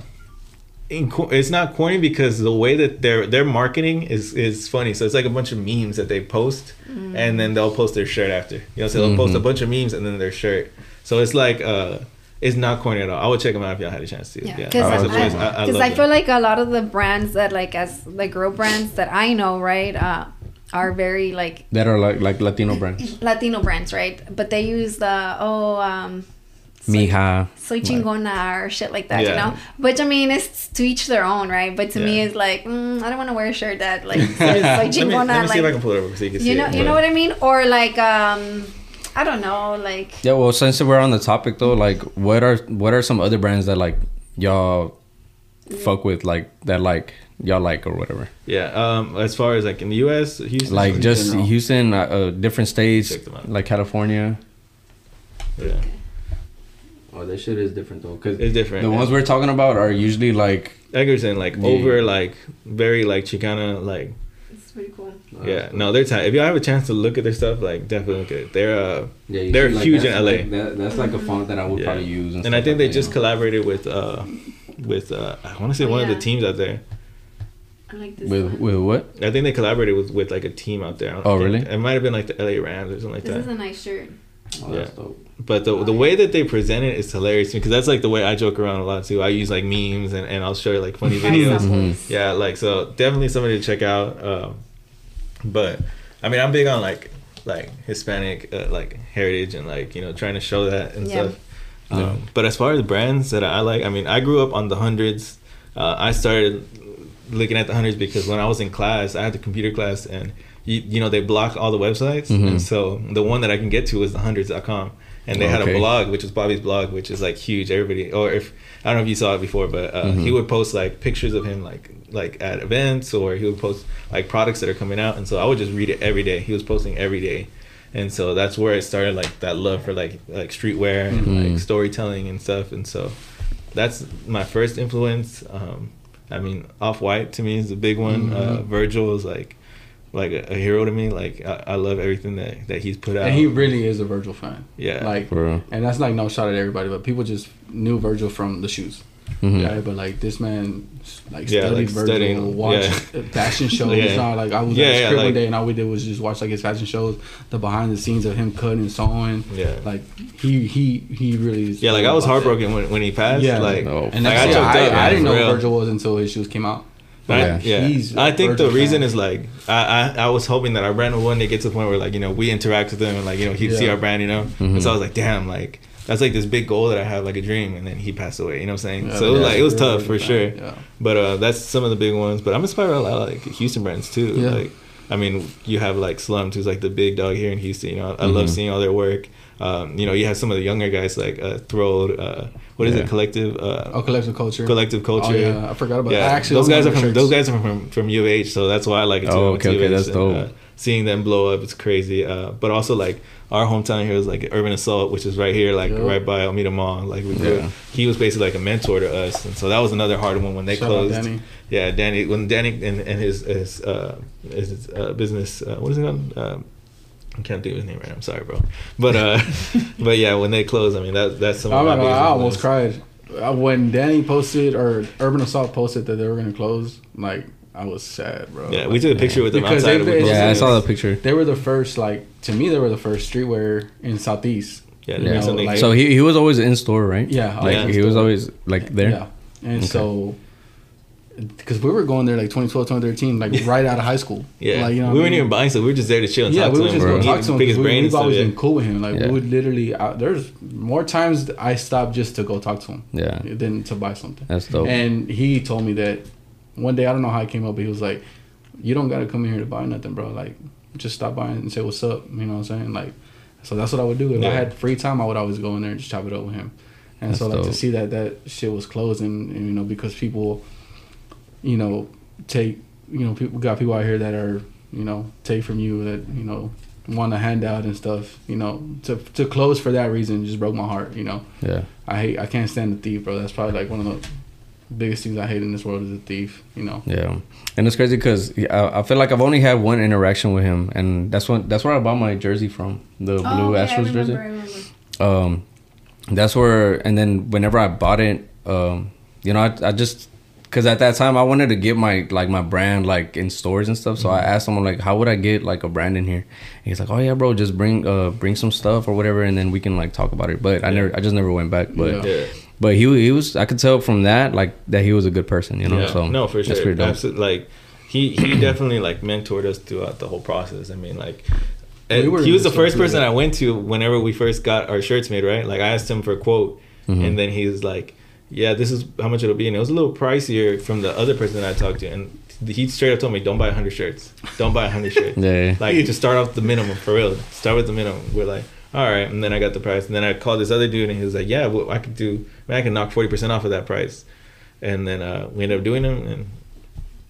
in, co- it's not corny because the way that their their marketing is is funny. So it's like a bunch of memes that they post, Mm. and then they'll post their shirt after. You know, so they'll post a Mhm. bunch of memes and then their shirt. So it's like uh, it's not corny at all. I would check them out if y'all had a chance to. Yeah, Yeah, because Paisa I- I, I, I, them. feel like a lot of the brands that like as the girl brands that I know, right, uh, are very like that are like like Latino brands. Latino brands, right? But they use the oh um soy, Mija. soy chingona or shit like that, you know. Which I mean, it's to each their own, right? But to me, it's like mm, I don't want to wear a shirt that like says soy let me, chingona, let me see if I like can pull it over so you can see you know, it. you know what I mean? Or like um, I don't know, like Yeah, well, since we're on the topic though, like, what are what are some other brands that like y'all fuck with, like that, like y'all like or whatever? Yeah, um, as far as like in the U.S., Houston, Like just general. Houston, uh, uh, different states, Check them out. like California. yeah, Oh, this shit is different though, because it's different. the ones we're talking about are usually like Egerton, like Yeah. over, like very like Chicana, like it's pretty cool. yeah. No, they're tight. If y'all have a chance to look at their stuff, like definitely look at it. They're uh, yeah, They're see, huge that's in LA. Like, that, that's like a font that I would Yeah. probably use, and, and I think like they that, just you know? collaborated with uh, with uh, I want to say Oh, one of the teams out there. I like this. With one. with what? I think they collaborated with, with like a team out there. Oh, really? It might have been like the LA Rams or something like that. This is a nice shirt. Oh, that's dope. But the the way that they present it is hilarious because that's like the way I joke around a lot too. I use like memes and, and I'll show you like funny videos. some Mhm. Yeah, like so definitely somebody to check out. Um, but I mean, I'm big on like like Hispanic uh, like heritage and like you know trying to show that and Yeah. stuff. Um, but as far as brands that I like, I mean, I grew up on the hundreds. Uh, I started looking at the hundreds because when I was in class, I had the computer class and you, you know they block all the websites, Mhm. and so the one that I can get to is the hundreds.com. And they had a blog, which was Bobby's blog, which is like huge. Everybody, or if I don't know if you saw it before, but uh, Mhm. he would post like pictures of him like like at events, or he would post like products that are coming out, and so I would just read it every day. He was posting every day, and so that's where it started, like that love for like like streetwear and Mhm. like storytelling and stuff. And so that's my first influence. Um, I mean, Off White to me is a big one. Uh, Mhm. Virgil is like like a, a hero to me. Like I, I love everything that that he's put out. And he really is a Virgil fan. yeah, Like, For real. and that's like no shot at everybody, but people just knew Virgil from the shoes. Mhm. Yeah, but like this man, like Yeah, studied like Virgil, studying, watched yeah. fashion shows. Yeah. It's like I was Yeah, at his yeah, crib one day and all we did was just watch like his fashion shows, the behind the scenes of him cutting and sewing. yeah. Like he he he really is. yeah, like I was about that. heartbroken when, when he passed. Yeah. like, Oh, And like, I I, I, up, I man, didn't know real. Virgil was until his shoes came out. I, Yeah. yeah, He's a I think the reason fan. is like I, I I was hoping that our brand would one day get to the point where like you know we interact with them and like you know he'd see our brand you know? And so I was like damn like that's like this big goal that I have like a dream. And then he passed away you know what I'm saying? Yeah, so it was like it was we're tough for Virgil sure. Yeah. but uh that's some of the big ones. But I'm inspired by a lot of like Houston brands too. Yeah. like I mean you have like Slums who's like the big dog here in Houston you know? I love Mhm. seeing all their work um you know you have some of the younger guys like uh Thrilled uh what is Yeah. it collective uh Oh, collective culture. collective culture Oh, yeah, I forgot about yeah, that. Actually, those guys are from shirts. those guys are from from U of H, so that's why I like it too. Oh, I went to okay, okay, that's and, dope. Uh, seeing them blow up, it's crazy. Uh, but also like our hometown here is like Urban Assault, which is right here, like Yep. right by Almeda Mall. Like we grew. Yeah. He was basically like a mentor to us, and so that was another hard one when they Shout out closed. Danny. Yeah, Danny. When Danny and, and his his uh, his uh, business, uh, what is it called? I can't think of his name right. now. I'm sorry, bro. But uh, but yeah, when they closed, I mean that that's some. I'm of my not gonna lie, biggest I almost influence. cried Uh, when Danny posted or Urban Assault posted that they were gonna close. Like I was sad, bro. Yeah, we took a picture with them Because outside. they- of Yeah, I saw it. the picture. They were the first, like to me, they were the first streetwear in Southeast. Yeah, yeah. know, like- So he, he was always in store, right? Yeah, Like always he in was always like there. Yeah, and Okay. so because we were going there like 2012, 2013, like right out of high school. Yeah, like, you know we what I weren't mean? even buying stuff. We were just there to chill and Yeah, talk we to would him. just go talk to him. Pick his 'cause we, brain we've always Yeah. been cool with him. Like Yeah. we would literally. Uh, there's more times I stopped just to go talk to him Yeah, than to buy something. that's dope. And he told me that one day I don't know how it came up, but he was like, "You don't gotta come in here to buy nothing, bro. Like, just stop by and say what's up." You know what I'm saying? Like, so that's what I would do. If I had free time, I would always go in there and just chop it up with him. And so That's like to see that that shit was closing, and, you know, because people, you know, take you know people got people out here that are you know take from you that you know want a handout and stuff. You know, to to close for that reason just broke my heart. You know. yeah, I hate. I can't stand the thief, bro. That's probably like one of the biggest things I hate in this world is a thief. You know. yeah. And it's crazy because I, I feel like I've only had one interaction with him, and that's when that's where I bought my jersey from, the Oh, blue yeah, I Astros remember, jersey. I remember. um that's where and then whenever i bought it um you know i, I just because at that time i wanted to get my like my brand like in stores and stuff so i asked someone like how would i get like a brand in here and he's like oh yeah bro just bring uh bring some stuff or whatever and then we can like talk about it but i never i just never went back but Yeah. Yeah. but he he was i could tell from that like that he was a good person you know Yeah. so no, for that's sure. pretty dope. Absolutely. Like he he definitely like mentored us throughout the whole process. I mean, like. We were he was the first person through I went to whenever we first got our shirts made, right? Like I asked him for a quote, Mhm. and then he was like, "Yeah, this is how much it'll be," and it was a little pricier from the other person that I talked to, and he straight up told me, "Don't buy hundred shirts. Don't buy hundred shirts. yeah, yeah. Like just start off the minimum for real. Start with the minimum." We're like, "All right," and then I got the price, and then I called this other dude, and he was like, "Yeah, well, I could do. Man, I can knock forty percent off of that price," and then uh, we ended up doing them, and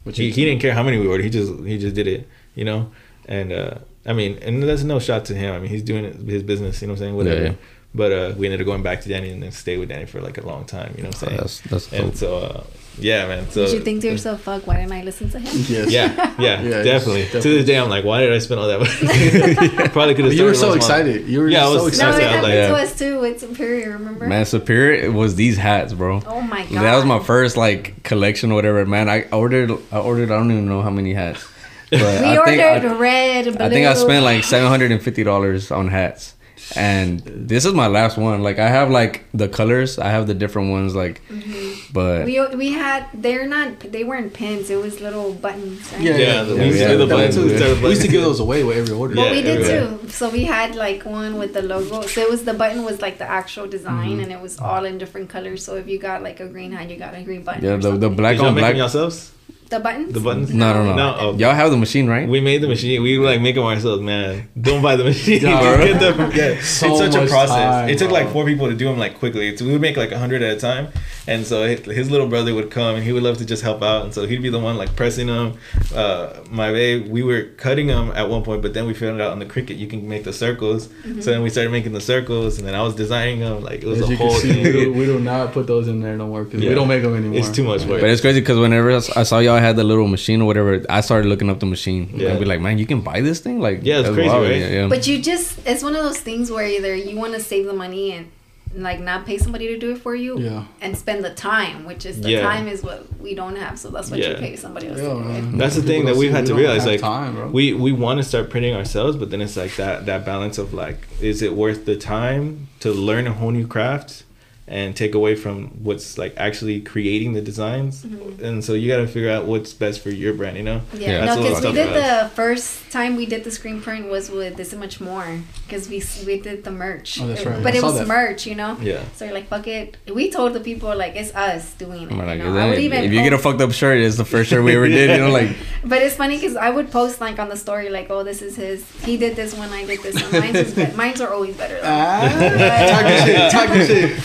Which he, he didn't care how many we ordered. He just he just did it, you know. And uh, I mean, and that's no shot to him. I mean, he's doing his business. You know what I'm saying? Whatever. Yeah, yeah. But uh, we ended up going back to Danny and then stayed with Danny for like a long time. You know what I'm saying? That's that's dope. and so, uh, yeah, man. So Did you think to yourself, "Fuck, why didn't I listen to him"? Yes. Yeah, yeah, Yeah, definitely. it's To this day, I'm like, why did I spend all that money? Probably could have. You were so started small. excited. You were Yeah, I so was No, excited. it Yeah, happened like- to us too with Superior. Remember? Man, Superior it was these hats, bro. oh my god. That was my first like collection or whatever. Man, I ordered I ordered I don't even know how many hats. But We I ordered think I, red, blue. I think I spent like seven hundred and fifty dollars on hats. And this is my last one. Like I have like the colors. I have the different ones like mm-hmm. but We we had they're not they weren't pins. It was little buttons. Right? Yeah, Yeah, the- we used to yeah, do the that buttons, We used to give those away with every order. Well, Yeah, we did everywhere. too. So we had like one with the logo. So it was the button was like the actual design, mm-hmm. and it was all in different colors. So if you got like a green hat, you got a green button. yeah, the the black Did y'all on make black. them yourselves? The buttons. The buttons? No, no, no. No, oh. Y'all have the machine, right? We made the machine. We like make them ourselves, man. Don't buy the machine. Yeah, Get the- yeah. So it's such a process. time, it took like four people to do them like quickly. So we would make like a hundred at a time, and so his, his little brother would come and he would love to just help out, and so he'd be the one like pressing them. Uh, my babe, we were cutting them at one point, but then we found out on the Cricut you can make the circles. So then we started making the circles, and then I was designing them. Like it was As a you can whole see, thing. we do, we do not put those in there no more because Yeah. we don't make them anymore. It's too much work. But it's crazy because whenever I saw y'all had the little machine or whatever, I started looking up the machine. Yeah. I'd be like, man, you can buy this thing? Like, Yeah, it's crazy, wild. right? Yeah, yeah. But you just it's one of those things where either you want to save the money and like not pay somebody to do it for you Yeah. and spend the time, which is the Yeah. time is what we don't have. So that's what you pay somebody else Yeah, to do it. That's the People thing that we've had we to realize. Like time, we we want to start printing ourselves, but then it's like that that balance of like, is it worth the time to learn a whole new craft and take away from what's like actually creating the designs? And so you got to figure out what's best for your brand. You know? Yeah, Yeah. no, That's a because we did the first time we did the screen print was with this and much more because we we did the merch. Oh, that's right. But I it was that. merch, you know. Yeah. So you're like, fuck it. We told the people like it's us doing it. I'm you like, know? I would even if you get a fucked up shirt, it's the first shirt we ever did. You know, like But it's funny because I would post like on the story like, oh, this is his. He did this one. I did this one. Mine's is better. Mine's are always better. Though. Ah, talking shit, talking shit.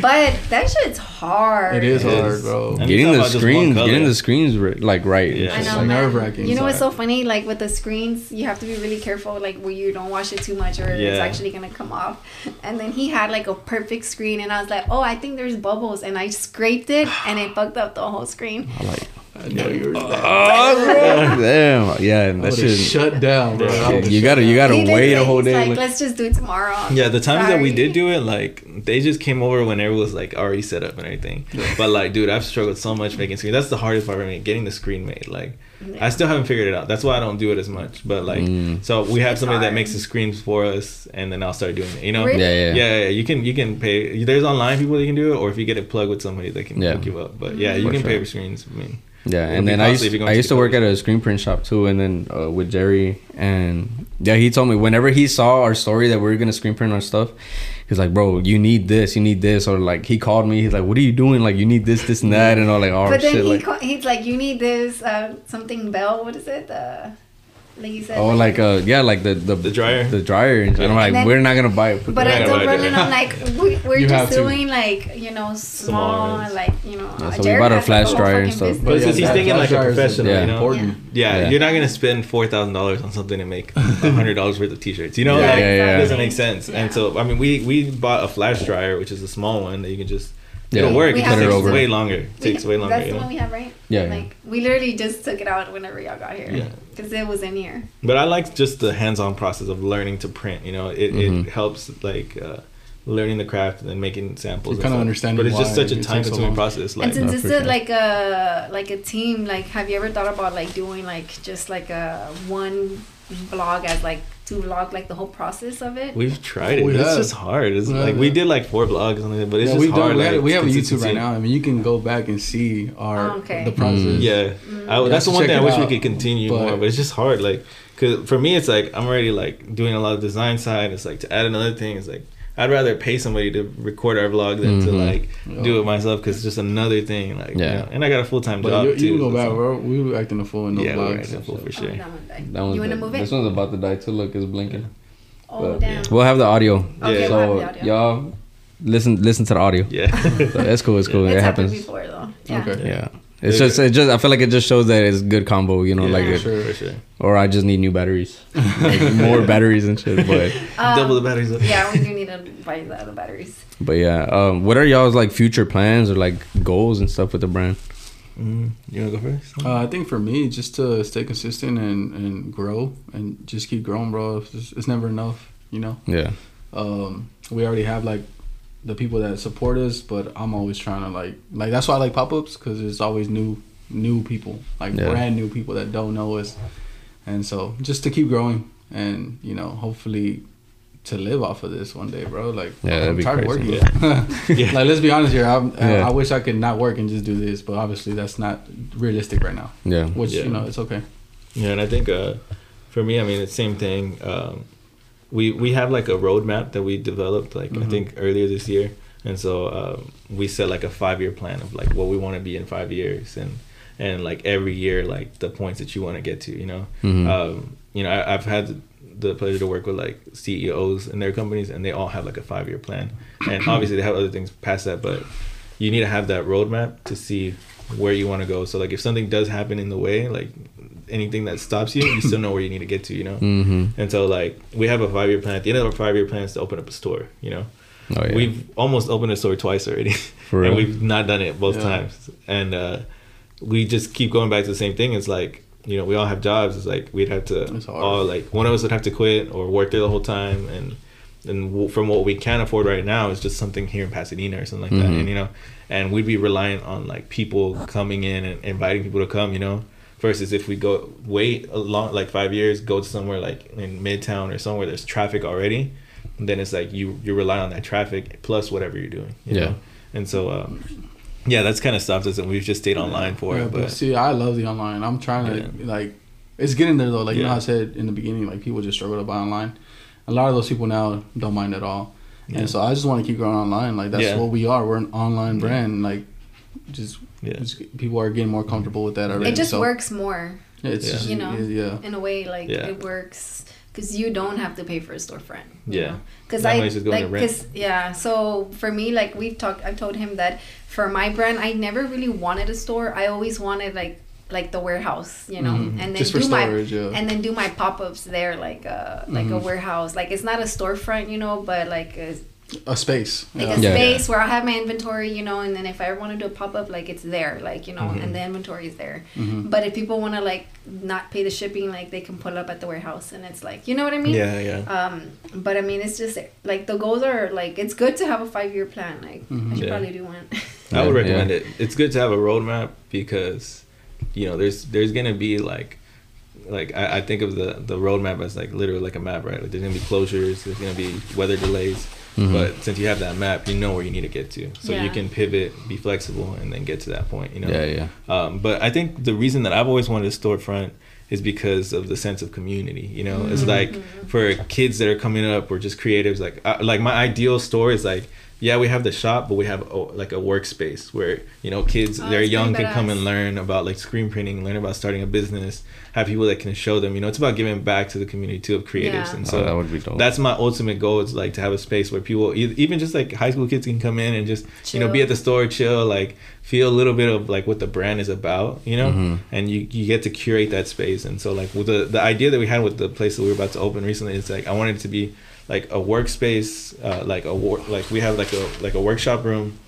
But that shit's hard. It is It hard, is. bro. And getting the not about just one screens, getting the screens ri- like right. Yeah. It's like nerve-wracking. You know what's so funny? Like with the screens, you have to be really careful, like where you don't wash it too much, or it's actually gonna come off. And then he had like a perfect screen, and I was like, oh, I think there's bubbles, and I scraped it, and it fucked up the whole screen. I like, I know you were that. oh, damn, yeah, I that shit. shut down, bro. Yeah, you gotta, you gotta He wait a whole day. Like, like- let's just do it tomorrow. Yeah, the times that we did do it, like they just came over when everyone was like already set up and everything. But like, dude, I've struggled so much making screen. That's the hardest part for me, getting the screen made. Like, I still haven't figured it out. That's why I don't do it as much. But like, Mm. so we have It's somebody that makes the screens for us, and then I'll start doing it. You know? Really? yeah, yeah, Yeah, yeah, you can you can pay. There's online people that can do it, or if you get it plugged with somebody that can Yeah. hook you up. But yeah, you For can pay for screens. I mean, Yeah, and then I used if you're going I to used to the work at a screen print shop too, and then uh, with Jerry, and yeah, he told me whenever he saw our story that we were gonna screen print our stuff, he's like, "Bro, you need this, you need this," or like he called me, he's like, "What are you doing? Like you need this, this, and that," and all like all But then shit he like. ca- he's like, you need this uh, something bell. What is it? Uh, like you said. Oh, like uh, yeah, like the the, The dryer? the dryer, and I'm like, And then- we're not gonna buy it. But I Yeah, told right, I'm like, we, we're You have just to. doing like, you know, small, ones. like, you know. Yeah, so we bought a flash dryer and stuff. But since he's thinking like a flash dryer is professional, Yeah. you know, important. yeah, Yeah. you're not gonna spend four thousand dollars on something to make a hundred dollars worth of t-shirts. You know, Yeah, like yeah, yeah. it doesn't make sense. Yeah. And so, I mean, we we bought a flash dryer, which is a small one that you can just Yeah. it'll work. We It have just it takes over. way longer. It We- takes way longer. That's You the one we have, right? Yeah, yeah. Like, we literally just took it out whenever y'all got here. Yeah. Because it was in here. But I like just the hands-on process of learning to print. You know, it, Mhm. it helps like uh, learning the craft and then making samples. You kinda stuff. understanding But it's just such a it takes so time-consuming long. process. Like, and since No, it's for a, sure. like a like a team, like have you ever thought about like doing like just like a one vlog as like to vlog like the whole process of it? we've tried it. We it's have. just hard. It's We like have, we did like four vlogs on it, but it's Yeah, just we've hard. done. We, had, like, we have a YouTube right now. I mean, you can go back and see our Oh, okay. the process. Mm. Yeah, Mm. I, that's the one thing I wish it we could continue but- more, but it's just hard. Like, cause for me, it's like I'm already like doing a lot of design side. It's like to add another thing. It's like I'd rather pay somebody to record our vlog than to Mhm. like do it myself because it's just another thing. Like, Yeah. yeah, you know, and I got a full time job you, too. you can go so- back, bro. We were acting a fool in those Yeah, we're vlogs. acting a fool for Oh, sure. that one died. That one's you want to dead. move This one's about to die too. Look, it's blinking. Oh, but, damn. yeah. We'll have the audio. Okay, Yeah. we'll have the audio. y'all listen listen to the audio. Yeah. So it's cool. It's cool. It's it happens. before though. Yeah. Okay. Yeah. It's just, it just, I feel like it just shows that it's good combo, you know, Yeah, like for it. sure, for sure. Or I just need new batteries, like more batteries and shit. But Um, Double the batteries. Up. yeah, we do need to buy the other batteries. but yeah, um, what are y'all's like future plans or like goals and stuff with the brand? Mm, you wanna go first? Uh, I think for me, just to stay consistent and, and grow and just keep growing, bro. It's, just- it's never enough, you know. Yeah, Um, we already have like the people that support us, but I'm always trying to like like that's why I like pop ups because there's always new new people, like Yeah. brand new people that don't know us, and so just to keep growing and you know hopefully to live off of this one day, bro. Like Yeah, that'd I'm be tired of working. Yeah. like let's be honest here. I'm, Yeah. I, I wish I could not work and just do this, but obviously that's not realistic right now. yeah, Which Yeah. you know it's okay. Yeah, and I think uh, for me, I mean, it's the same thing. Um, we we have like a roadmap that we developed, like I Mhm. think earlier this year, and so um, we set like a five year plan of like what we want to be in five years, and and like every year, like the points that you want to get to, you know. Mhm. Um, you know, I, I've had the pleasure to work with like CEOs in their companies, and they all have like a five year plan, and obviously they have other things past that, but you need to have that roadmap to see where you want to go. So like if something does happen in the way, like anything that stops you, you still know where you need to get to, you know. mm-hmm. And so like we have a five year plan. At the end of our five year plan is to open up a store, you know. Oh yeah, We've almost opened a store twice already, For real? and we've not done it both Yeah. times. And uh, we just keep going back to the same thing. It's like you know we all have jobs. It's like we'd have to all like one of us would have to quit or work there the whole time. And and from what we can afford right now is just something here in Pasadena or something like that. Mhm. And you know, and we'd be reliant on like people coming in and inviting people to come. You know. Versus if we go wait a long like five years, go to somewhere like in Midtown or somewhere there's traffic already, then it's like you you rely on that traffic plus whatever you're doing. You Yeah. Know? And so, um, yeah, that's kind of stopped us, and we've just stayed online for Yeah, it. but, But see, I love the online. I'm trying to like, it's getting there though. Like you know, I said in the beginning, like people just struggle to buy online. A lot of those people now don't mind at all, Yeah. and so I just want to keep growing online. Like that's Yeah. what we are. We're an online Yeah. brand. Like, just, yeah, just people are getting more comfortable with that already. It just so, works more It's Yeah. just, You know. yeah. in a way. Like Yeah. it works because you don't have to pay for a storefront. Yeah. Because That I money's just going like to rent. because yeah. So for me, like we've talked, I've told him that for my brand, I never really wanted a store. I always wanted like like the warehouse, you know, Mhm. and then Just for do my yeah. and then do my pop ups there, like uh like a Mhm. warehouse. Like it's not a storefront, you know, but like a, A space. like yeah. a Yeah. space where I have my inventory, you know, and then if I want to do a pop up, like it's there, like you know, Mhm. and the inventory is there. Mhm. But if people want to like not pay the shipping, like they can pull up at the warehouse, and it's like you know what I mean. yeah, yeah. Um, but I mean, it's just like the goals are like it's good to have a five year plan. Like I Mhm. should Yeah. probably do one. I would recommend yeah. it. It's good to have a roadmap because, you know, there's there's gonna be like, like I, I think of the the roadmap as like literally like a map, right? Like there's gonna be closures, there's gonna be weather delays, Mhm. but since you have that map, you know where you need to get to, so you can pivot, be flexible, and then get to that point. You know. yeah, yeah, Um, but I think the reason that I've always wanted a storefront is because of the sense of community. You know, it's like for kids that are coming up or just creatives. Like, I, like my ideal store is like, yeah, we have the shop, but we have a, like a workspace where you know kids Oh, they're young can come and learn about like screen printing, learn about starting a business, have people that can show them. You know, it's about giving back to the community too of creatives, Yeah. and so so Oh, that would be dope. that's my ultimate goal is like to have a space where people even just like high school kids can come in and just you know be at the store chill like feel a little bit of like what the brand is about you know Mhm. and you you get to curate that space and so like with the the idea that we had with the place that we were about to open recently is like i wanted it to be like a workspace uh like a work like we have like a like a workshop room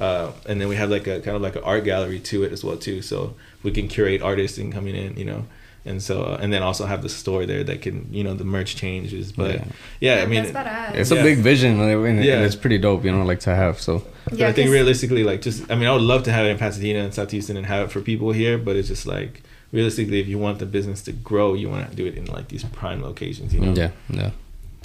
uh and then we have like a kind of like an art gallery to it as well too so we can curate artists and coming in you know and so uh, and then also have the store there that can you know the merch changes but Yeah. yeah, i mean that's badass. it's Yeah. a big vision, and, and Yeah. it's pretty dope, you know, like to have. So yeah, I think realistically, like just I mean, I would love to have it in Pasadena and South Houston and have it for people here, but it's just like realistically, if you want the business to grow, you want to do it in like these prime locations, you know. yeah, yeah,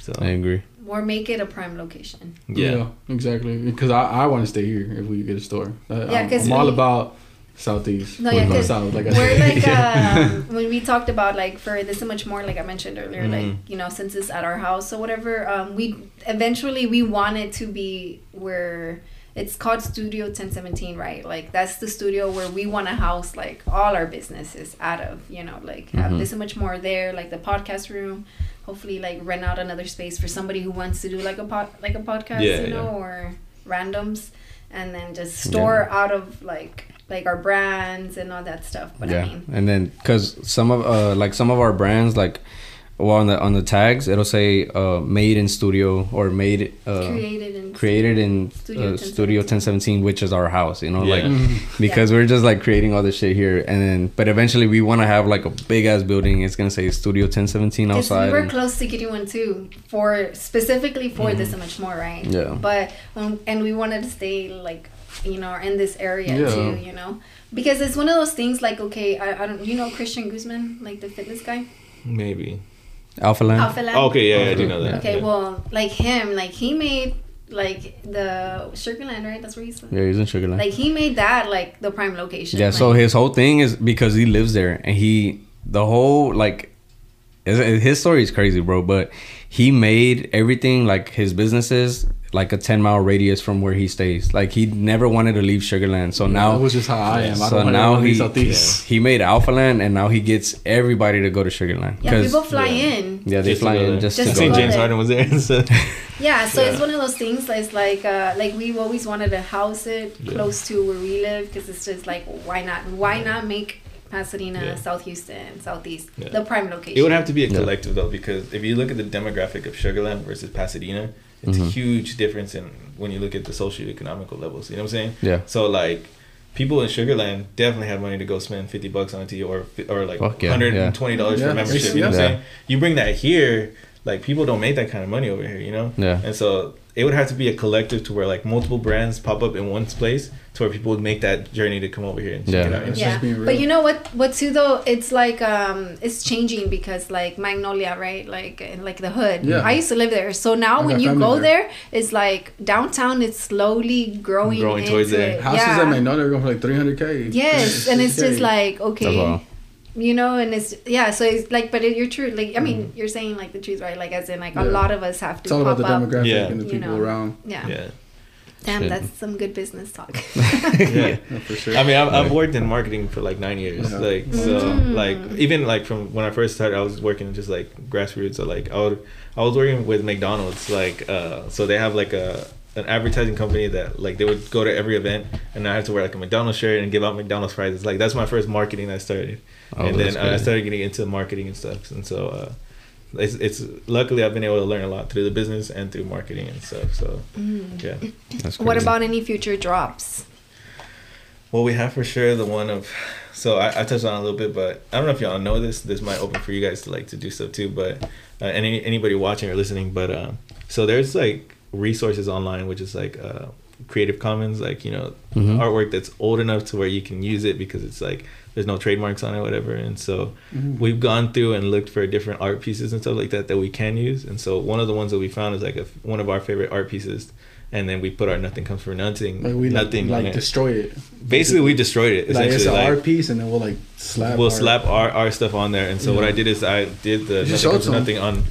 So I agree. or make it a prime location. yeah, exactly. Because I, I want to stay here if we get a store. Yeah, I'm, 'cause I'm all about southeast. No, yeah, Not 'cause south, like I We're like Yeah. um, when we talked about like for this is much more like I mentioned earlier, Mhm. like you know since it's at our house or whatever. Um, we eventually we want it to be where it's called Studio 1017, right? Like that's the studio where we want to house like all our businesses out of. You know, like have Mhm. this and much more there, like the podcast room. Hopefully, like rent out another space for somebody who wants to do like a pod, like a podcast, Yeah, you know, yeah. or randoms, and then just store out of like like our brands and all that stuff. But yeah, I mean, and then because some of uh like some of our brands like well on the on the tags it'll say uh made in studio or made uh created in created in Studio uh, 1017. studio 1017 which is our house you know Yeah. like Mhm. because we're just like creating all this shit here and then but eventually we want to have like a big ass building it's gonna say studio 1017 Because outside we were and- close to getting one too, for specifically for this and much more, right? Mm-hmm. Yeah. But um, and we wanted to stay like you know in this area Yeah. too, you know, because it's one of those things like okay, I, I don't you know Christian Guzman like the fitness guy, Maybe. Alpha land Alpha Lab? Oh, okay, yeah, yeah, I do know that. Okay, yeah. well, like him, like he made like the Sugarland, right? That's where he's yeah he's in sugar land like he made that like the prime location. Yeah, so his whole thing is because he lives there, and he the whole like his his story is crazy, bro. But he made everything like his businesses like a ten mile radius from where he stays. Like he never wanted to leave Sugarland, so that now was just how I am. I so don't now want to he southeast. he made Alpha Land, and now he gets everybody to go to Sugarland. yeah, 'Cause- people fly yeah. in. yeah, they Just fly in just, Just to to St. go. go James. Harden was there. so- Yeah, so it's one of those things. It's like, uh, like we've always wanted to house it Yeah. close to where we live because it's just like, why not? Why not make Pasadena, Yeah. South Houston, Southeast Yeah. the prime location? It would have to be a Yeah. collective though, because if you look at the demographic of Sugarland versus Pasadena, it's a Mhm. huge difference in when you look at the socio-economical levels. You know what I'm saying? Yeah. So like, people in Sugarland definitely have money to go spend fifty bucks on a tea or or like yeah, hundred and twenty dollars yeah. for a membership. You know what I'm Yeah. saying? You bring that here, like people don't make that kind of money over here. You know? Yeah. And so it would have to be a collective to where like multiple brands pop up in one place to where people would make that journey to come over here and check Yeah. it out. It's yeah, just being real. but you know what? What too though? It's like um, it's changing because like Magnolia, right? Like in like the hood. Yeah. I used to live there, so now I when you go there. there, it's like downtown. It's slowly growing, Growing into towards it. it. Houses yeah. at Magnolia are going for like 300k. Yes, and it's just 600K. like That's okay, all. You know, and it's yeah. So it's like, but it, you're true. Like I mean, you're saying like the truth, right? Like as in like a lot of us have to It's all about pop the up. demographic Yeah. and the You people know. around. Yeah. Yeah. Damn, Shit. that's some good business talk. Yeah. Yeah, for sure. I mean, I've, I've worked in marketing for like nine years. Yeah. Like so, Mm. like even like from when I first started, I was working just like grassroots. So like I would, I was working with McDonald's. Like uh, so they have like a an advertising company that like they would go to every event, and I had to wear like a McDonald's shirt and give out McDonald's prizes. Like that's my first marketing I started, Oh, and then uh, I started getting into marketing and stuff. And so. Uh, it's, it's luckily I've been able to learn a lot through the business and through marketing and stuff. So Mm. yeah. That's What about any future drops? Well, we have for sure the one of, so I, I touched on a little bit, but I don't know if y'all know this. This might open for you guys to like to do stuff too, but uh, any anybody watching or listening, but um, so there's like resources online, which is like uh, Creative Commons, like you know, Mhm. artwork that's old enough to where you can use it because it's like there's no trademarks on it, whatever. And so Mhm. we've gone through and looked for different art pieces and stuff like that that we can use. And so one of the ones that we found is like a, one of our favorite art pieces. And then we put our nothing comes from nothing, Like we nothing on like destroy it. basically we destroyed it Like it's essentially an like, art piece, and then we'll like slap. we'll our- slap our, our stuff on there and so what i did is i did the You nothing should show it comes to from 'em. nothing on I-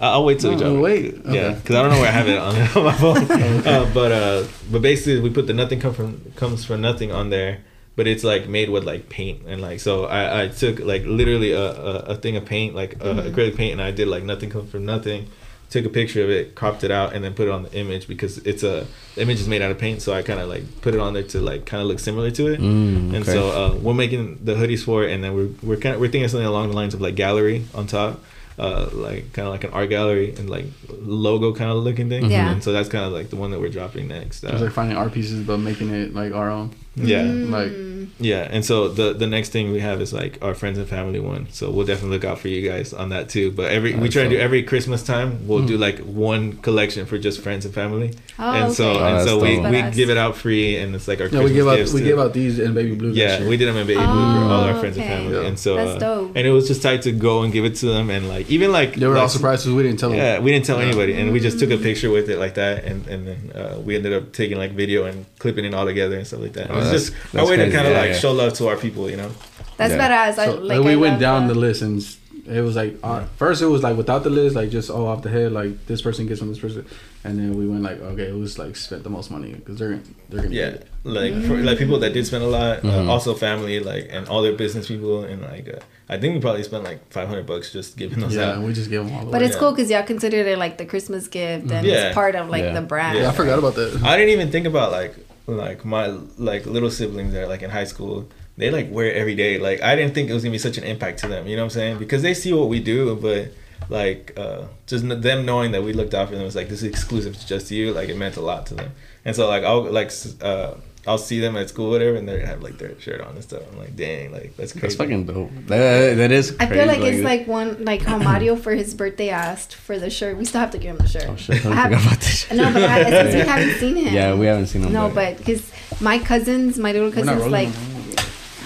i'll wait till we No, drop it. wait. yeah because i don't know where i have it on, on my phone Okay. uh, but uh but basically we put the nothing come from comes from nothing on there but it's like made with like paint and like so i i took like literally a, a, a thing of paint like uh, Mhm. acrylic paint and i did like nothing comes from nothing took a picture of it cropped it out and then put it on the image because it's a the image is made out of paint so i kind of like put it on there to like kind of look similar to it Mm, and so uh, we're making the hoodies for it, and then we're we're kind of we're thinking something along the lines of like gallery on top, uh, like kind of like an art gallery and like logo kind of looking thing. Yeah. And so that's kind of like the one that we're dropping next. It's Uh, like finding art pieces, but making it like our own. yeah, like- Mm. Yeah. And so the the next thing we have is like our friends and family one. So we'll definitely look out for you guys on that too. But every we That's try to do every Christmas time we'll Mhm. do like one collection for just friends and family. Oh, and so okay. Oh, and that's so we, dope. we give it out free, and it's like our Yeah, Christmas we give out gifts we to- give out these in baby blue. yeah, we did them in baby blue for all our friends and Oh, family, Yeah. and so That's uh, and it was just tight to go and give it to them, and like even like They were like, all surprised because we didn't tell them. Yeah, we didn't tell Yeah. anybody, and we just took a picture with it like that, and and then uh, we ended up taking like video and clipping it all together and stuff like that. It Oh, was that's- just our that's way to kind of Yeah, like yeah. show love to our people, you know. That's Yeah. badass. I So, like. like, we I went down that. the list and it was like uh, first it was like without the list, like just oh off the head, like this person gets from this person, and then we went like okay, who's like spent the most money because they're they're gonna Yeah, get it. like for, like people that did spend a lot, Mhm. uh, also family, like and all their business people, and like uh, I think we probably spent like five hundred bucks just giving those Yeah, out. and we just give them all. But away. it's Yeah. cool because y'all considered it like the Christmas gift and Yeah. it's part of like Yeah. the brand. yeah, I forgot about that. I didn't even think about like like my like little siblings that are like in high school, they like wear every day. Like I didn't think it was gonna be such an impact to them. You know what I'm saying? Because they see what we do, but like uh just them knowing that we looked out for them was like this is exclusive to just you. Like it meant a lot to them. And so like I'll like uh I'll see them at school, whatever, and they have like their shirt on and stuff. I'm like, dang, like that's crazy. That's fucking dope. That, that is. I feel like it's like one like how Mario for his birthday asked for the shirt. We still have to give him the shirt. Oh shit! I I have- forgot about this. No, but I, it's 'cause we haven't seen him. Yeah, we haven't seen him. No, but because my cousins, my little cousins, like, on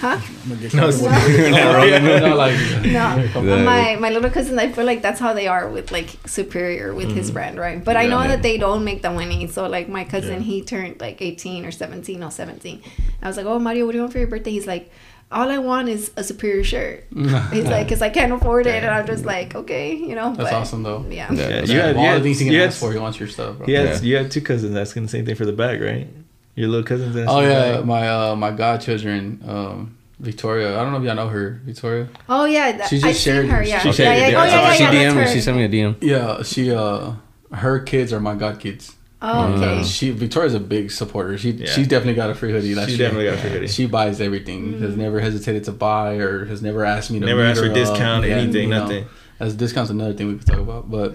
huh? No, it's- not like No, my my little cousins. I feel like that's how they are with like Superior with his mm-hmm. brand, right? But I know Yeah. that they don't make the money. So like my cousin, Yeah. he turned like eighteen or seventeen, no seventeen. I was like, oh Mario, what do you want for your birthday? He's like, all I want is a Superior shirt. He's like, because I can't afford it, and I'm just like, okay, you know. That's but, awesome though. Yeah. Yeah. Yeah, You you had, all the things you you can ask for, he wants your stuff, bro. you had, Yeah. you had two cousins asking the same thing for the bag, right? Your little cousins asking Oh yeah, bag? my uh my godchildren, um Victoria. I don't know if y'all know her, Victoria. Oh yeah, that, She just I seen shared- her. Yeah, she yeah, shared yeah, it, Oh yeah. yeah, yeah, she yeah, that's DM me. She sent me a DM. Yeah, she uh her kids are my god kids. Oh okay. She Victoria's a big supporter. She Yeah. she's definitely got a free hoodie. Last She year. definitely got a free hoodie. She buys everything. Has never hesitated to buy or has never asked me to Never meet asked for her up. discount, Yeah, anything, you know. nothing. As discounts another thing we could talk about, but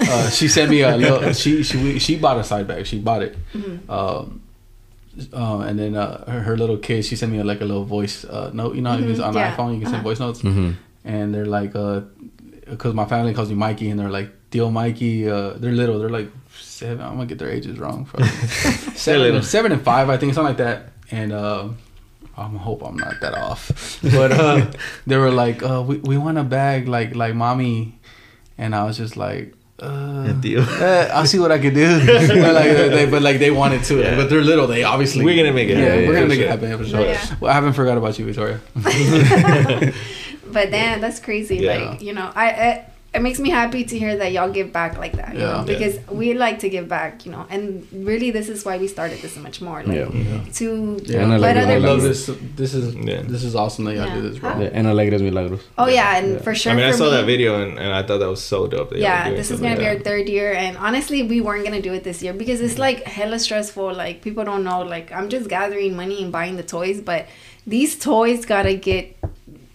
uh, she sent me a little. She she she bought a side bag. She bought it, um, uh, and then uh, her, her little kid. She sent me like a little voice uh, note. You know, how you can- on yeah. iPhone you can send Uh-huh. voice notes, Mm-hmm. and they're like, because my family calls me Mikey, and they're like, Deal Mikey. Uh, they're little. They're like seven. I'm gonna get their ages wrong. Seven, seven and five, I think, something like that. And uh, I hope I'm not that off. But uh, they were like, uh, we we want a bag like like mommy, and I was just like. Uh, Deal. uh, I'll see what I can do. but, like, they, but like they wanted to, Yeah. but they're little. They obviously We're gonna make it Yeah, happen, we're for gonna make sure. it happen for sure. Yeah. Well, I haven't forgot about you, Victoria. But damn, that's crazy. Yeah. Like you know, I it, it makes me happy to hear that y'all give back like that. You Yeah. know, Yeah. because we like to give back. You know, and really, this is why we started this much more. Like, Yeah. To Yeah, And I let like other I love this. This is Yeah. this is awesome that y'all Yeah. do this, bro. Huh? Yeah, and Alegres Milagros. Oh yeah, and Yeah. for sure. I mean, I saw me- that video and, and I thought that was so dope. That Yeah, this is gonna be our third year, and honestly, we weren't gonna do it this year because it's mm-hmm. like hella stressful. Like people don't know. Like I'm just gathering money and buying the toys, but these toys gotta get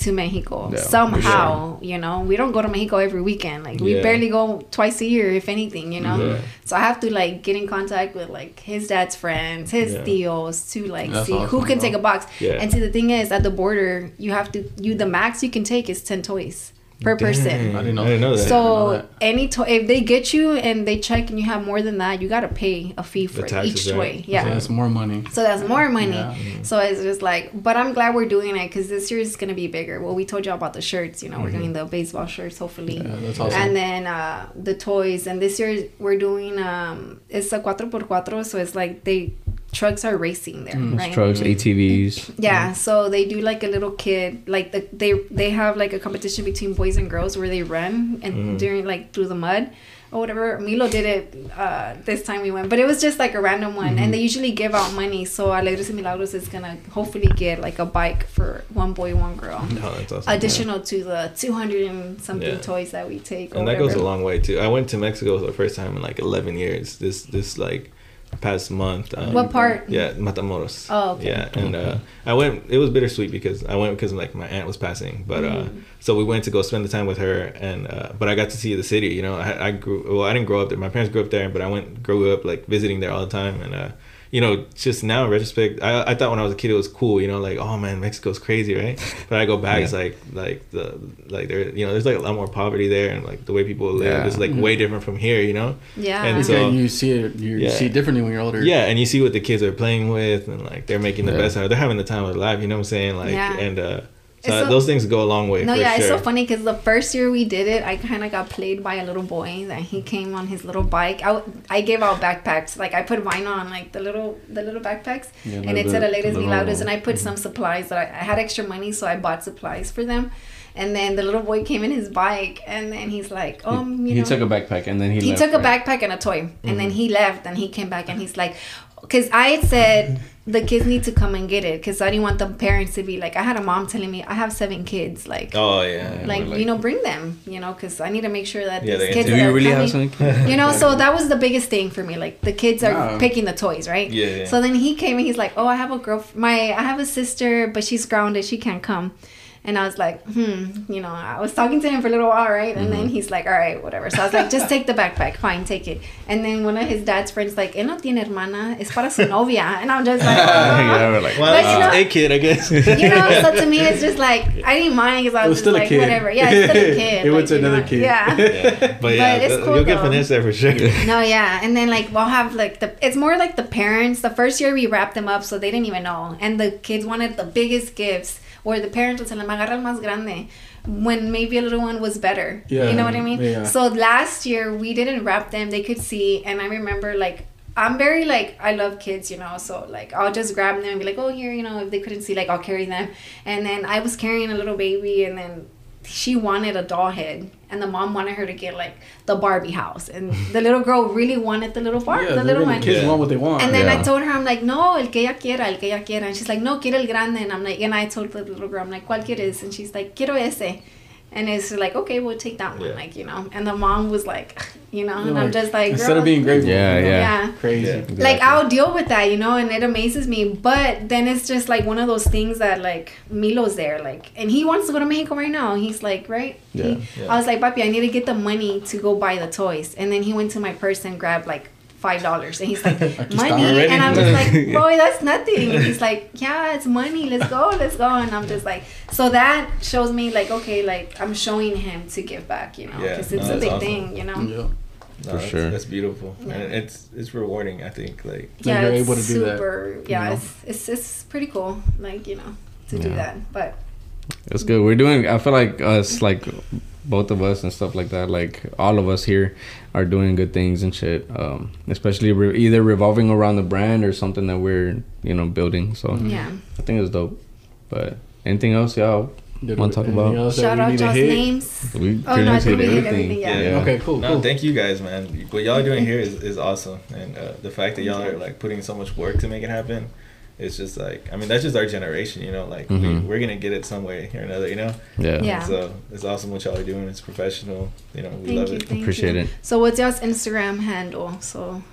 to Mexico Yeah, for somehow. You know, we don't go to Mexico every weekend. Like we Yeah. barely go twice a year, if anything. You know, Yeah. so I have to like get in contact with like his dad's friends, his Yeah. tios to like That's see who can bro. take a box. Yeah. And see, the thing is, at the border, you have to you the max you can take is ten toys per person. I didn't know I didn't know that. know So that. any toy, if they get you and they check and you have more than that, you gotta pay a fee for taxes, each toy. right? Yeah. So that's more money. So that's more money. Yeah. So it's just like, but I'm glad we're doing it because this year is gonna be bigger. Well, we told you all about the shirts. You know, we're doing the baseball shirts, hopefully, Yeah, that's awesome. and then uh, the toys. And this year we're doing um, it's a cuatro por cuatro, so it's like they trucks are racing there, Mm. right? Trucks, ATVs. Yeah, so they do like a little kid, like the, they they have like a competition between boys and girls where they run and Mhm. during like through the mud or whatever. Milo did it uh, this time we went, but it was just like a random one, and they usually give out money. So Alegres y Milagros is gonna hopefully get like a bike for one boy, one girl, No, that's awesome. additional to the two hundred and something Yeah. toys that we take. and that goes a long way too. I went to Mexico for the first time in like 11 years. This this like past month. Um, What part? Yeah, Matamoros. Oh, okay. Yeah, and uh, I went. It was bittersweet because I went because like my aunt was passing, but uh, Mm. so we went to go spend the time with her, and uh, but I got to see the city. You know, I, I grew. Well, I didn't grow up there. My parents grew up there, but I went grew up like visiting there all the time, and uh, you know, just now in retrospect, I, I thought when I was a kid it was cool. You know, like oh man, Mexico's crazy, right? But I go back, it's like like the like there, you know, there's like a lot more poverty there, and like the way people live Yeah. is like way different from here. You know. Yeah. And Okay, so- you see it. You Yeah. see it differently when you're older. Yeah, and you see what the kids are playing with, and like they're making the Yeah. best out. of it. They're having the time of their life. You know what I'm saying? Like, Yeah. and uh, It's so so- those things go a long way. No, for yeah, sure. it's so funny because the first year we did it, I kind of got played by a little boy that he came on his little bike. I, w- I gave out backpacks, like I put vinyl on like the little the little backpacks, Yeah, and it the- said the "Alegres little- Milagros," and I put some supplies that I, I had extra money, so I bought supplies for them. And then the little boy came in his bike, and then he's like, um, you he know, took a backpack and then he. he left, took a backpack and a toy and then he left and he came back and he's like because I had said the kids need to come and get it because I didn't want the parents to be like I had a mom telling me I have seven kids like Oh yeah. like, like- you know bring them you know because I need to make sure that Yeah, they these kids Do that you really coming, have something? you know so that was the biggest thing for me like the kids are Wow. picking the toys right Yeah, yeah. so then he came and he's like oh I have a girl my I have a sister but she's grounded she can't come and I was like, hmm, you know, I was talking to him for a little while, right? And Mm-hmm. then he's like, all right, whatever. So I was like, just take the backpack, fine, take it. And then one of his dad's friends like, él no tiene hermana, es para su novia. And I'm just like, yeah, we're like, Well, But you know- a kid, I guess. you know, so to me, it's just like I didn't mind because I It was, was still just a like, kid. whatever. Yeah, it's still a kid. It like, was you know, another kid. Yeah. yeah. But yeah, it's cool, you'll get though. finesse there for sure. No, yeah, and then like we'll have like the. It's more like the parents. The first year we wrapped them up, so they didn't even know, and the kids wanted the biggest gifts, or the parents would tell them agarra el más grande, when maybe a little one was better. Yeah, you know what I mean. yeah. So last year we didn't wrap them; they could see, and I remember like. I'm very like I love kids, you know. So like I'll just grab them and be like, "Oh, here, you know." If they couldn't see, like I'll carry them. And then I was carrying a little baby, and then she wanted a doll head, and the mom wanted her to get like the Barbie house, and the little girl really wanted the little Barbie, Yeah, the little one. kids Yeah. want what they want. And then I told her, I'm like, no, el que ella quiera, el que ella quiera. And she's like, no, quiero el grande. And I'm like, and I told the little girl, I'm like, ¿cuál quieres? And she's like, quiero ese. And it's like, okay, we'll take that one, Yeah. like, you know. And the mom was like, you know, and You're I'm just like, instead girl, of being grateful, Yeah, you know, yeah. yeah. crazy. Yeah. Like I'll deal with that, you know, and it amazes me. But then it's just like one of those things that like Milo's there, like, and he wants to go to Mexico right now. He's like, right? Yeah. He- Yeah. I was like, papi, I need to get the money to go buy the toys. And then he went to my purse and grabbed like five dollars, and he's like, money, already. and I'm just like, boy, that's nothing. And he's like, yeah, it's money. Let's go, let's go. And I'm just like, so that shows me like, okay, like I'm showing him to give back, you know, Yeah, because no, it's a that's big awesome. thing, you know. Yeah. No, For that's, sure. That's beautiful, Yeah. and it's it's rewarding. I think like yeah, you're it's able to do that, super. yeah, know? it's, it's it's pretty cool. Like you know, to do that. But It's good. We're doing. I feel like us, like both of us and stuff like that. Like all of us here are doing good things and shit. Um, especially re- either revolving around the brand or something that we're you know building. So yeah, I think it's dope. But anything else, y'all? Wanna talk about- shout out to y'all's names. We Oh, pretty no, I much think hit everything. everything, yeah. Okay, cool, No, cool. thank you guys, man. What y'all are doing here is, is awesome, and uh, the fact that y'all are like putting so much work to make it happen, it's just like I mean that's just our generation, you know. Like we, Mhm. we're gonna get it some way here or another, you know. Yeah. Yeah. So it's awesome what y'all are doing. It's professional, you know. We Thank love you, it. thank Appreciate you. it. So what's y'all's Instagram handle? So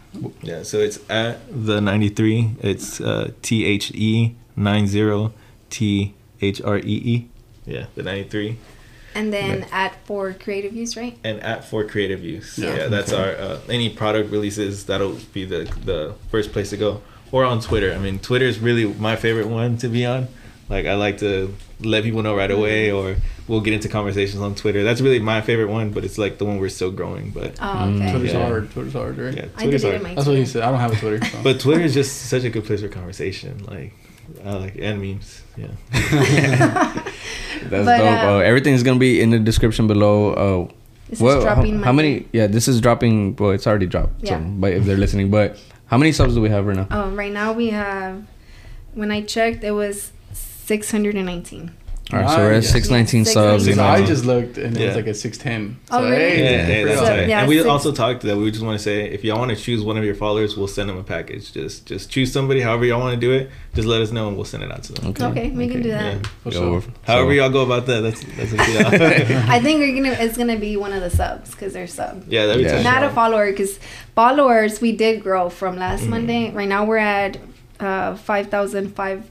Yeah, so it's at the 93. It's uh, T H E 90 T H R E E. Yeah, the 93. and then Right. at for creative use, right? And at for creative use. Yeah. Yeah, that's Okay. our uh, any product releases. That'll be the the first place to go. Or on Twitter. I mean, Twitter is really my favorite one to be on. Like I like to let people know right away, or we'll get into conversations on Twitter. That's really my favorite one, but it's like the one we're still growing. But Oh, Mm. okay. Twitter's Yeah. hard. Twitter's hard, right? yeah, I Twitter's deleted hard. my That's what he Twitter. said. I don't have a Twitter. So. But Twitter is just such a good place for conversation. Like, I like and memes. Yeah. That's But, dope. uh, Uh, everything's gonna be in the description below. Uh, This well, is dropping. how, how many? Yeah, this is dropping. Well, it's already dropped. Yeah. So, but if they're listening, but how many subs do we have right now? Oh, right now we have. When I checked, it was six hundred and nineteen. All right, so we're at Nice. six nineteen Six subs. nineteen. You know, I just looked and it Yeah. was like a six ten. Oh, really? Yeah, Yeah. yeah, that's So, tight. yeah, and we six- also talked that we just want to say if y'all want to choose one of your followers, we'll send them a package. Just just choose somebody, however y'all want to do it. Just let us know and we'll send it out to them. Okay, we can do that. Yeah. For sure. we're- However so- y'all go about that, that's that's up to y'all. I think we're gonna. It's gonna be one of the subs because they're sub. yeah, that'd be Yeah. tight. Not a follower because followers we did grow from last Mhm. Monday. Right now we're at uh, five thousand five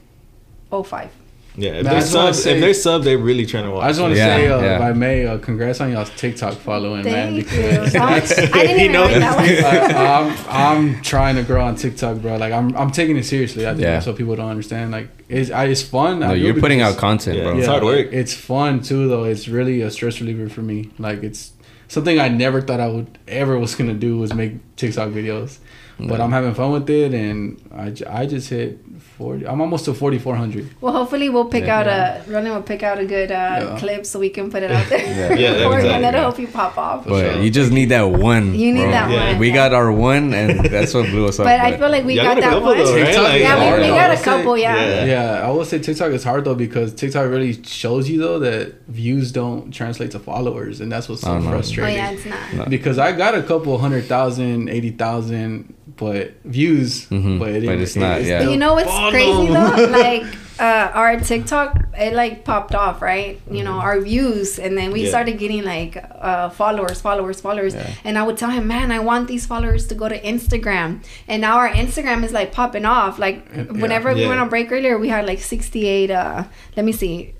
oh five. Yeah, if Nah, they're just sub, say- if they're sub, they're really trying to watch. I just want to Yeah, say, uh, yeah. if I may, uh, congrats on y'all's TikTok following, man. Thank because you. Oh, I didn't He even write that one. I, I'm I'm trying to grow on TikTok, bro. Like I'm I'm taking it seriously. I think Yeah. that's what people don't understand. Like it's I, it's fun. No, I you're putting because- out content, Yeah. bro. It's hard work. It's fun too, though. It's really a stress reliever for me. Like it's something I never thought I would ever was gonna do was make TikTok videos. But I'm having fun with it, and I, I just hit forty. I'm almost to forty four hundred. Well, hopefully we'll pick Yeah. out a Ronan will pick out a good uh, Yeah. clip so we can put it out there. Yeah. Yeah, that'd or be tight, and that'll yeah. help you pop off. But sure. you just need that one. You need bro. that Yeah. one. We yeah. got our one, and that's what blew us up. But I feel like we got got that one. though, right? TikTok Like, Yeah, we, we got a couple. Yeah. Yeah. Yeah, I will say TikTok is hard though because TikTok really shows you though that views don't translate to followers, and that's what's so no. Oh frustrating. yeah, it's not. Because I got a couple hundred thousand, eighty thousand, but views. Mhm, But, it but didn't- it's not, yeah. You know what's Follow. crazy though? Like uh, our TikTok, it like popped off, right? You know, our views, and then we Yeah. started getting like uh, followers, followers, followers. Yeah. And I would tell him, man, I want these followers to go to Instagram. And now our Instagram is like popping off. Like Yeah. whenever we Yeah. went on break earlier, we had like 68. Uh, let me see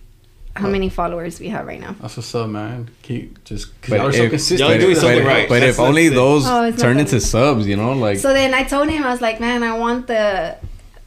how many followers we have right now. That's what's up, man. Keep just because But y'all are so consistent. Y'all doing but, something but- right. but That's- if only that's it. those Oh, turn into subs, you know, like So then I told him, I was like, man, I want the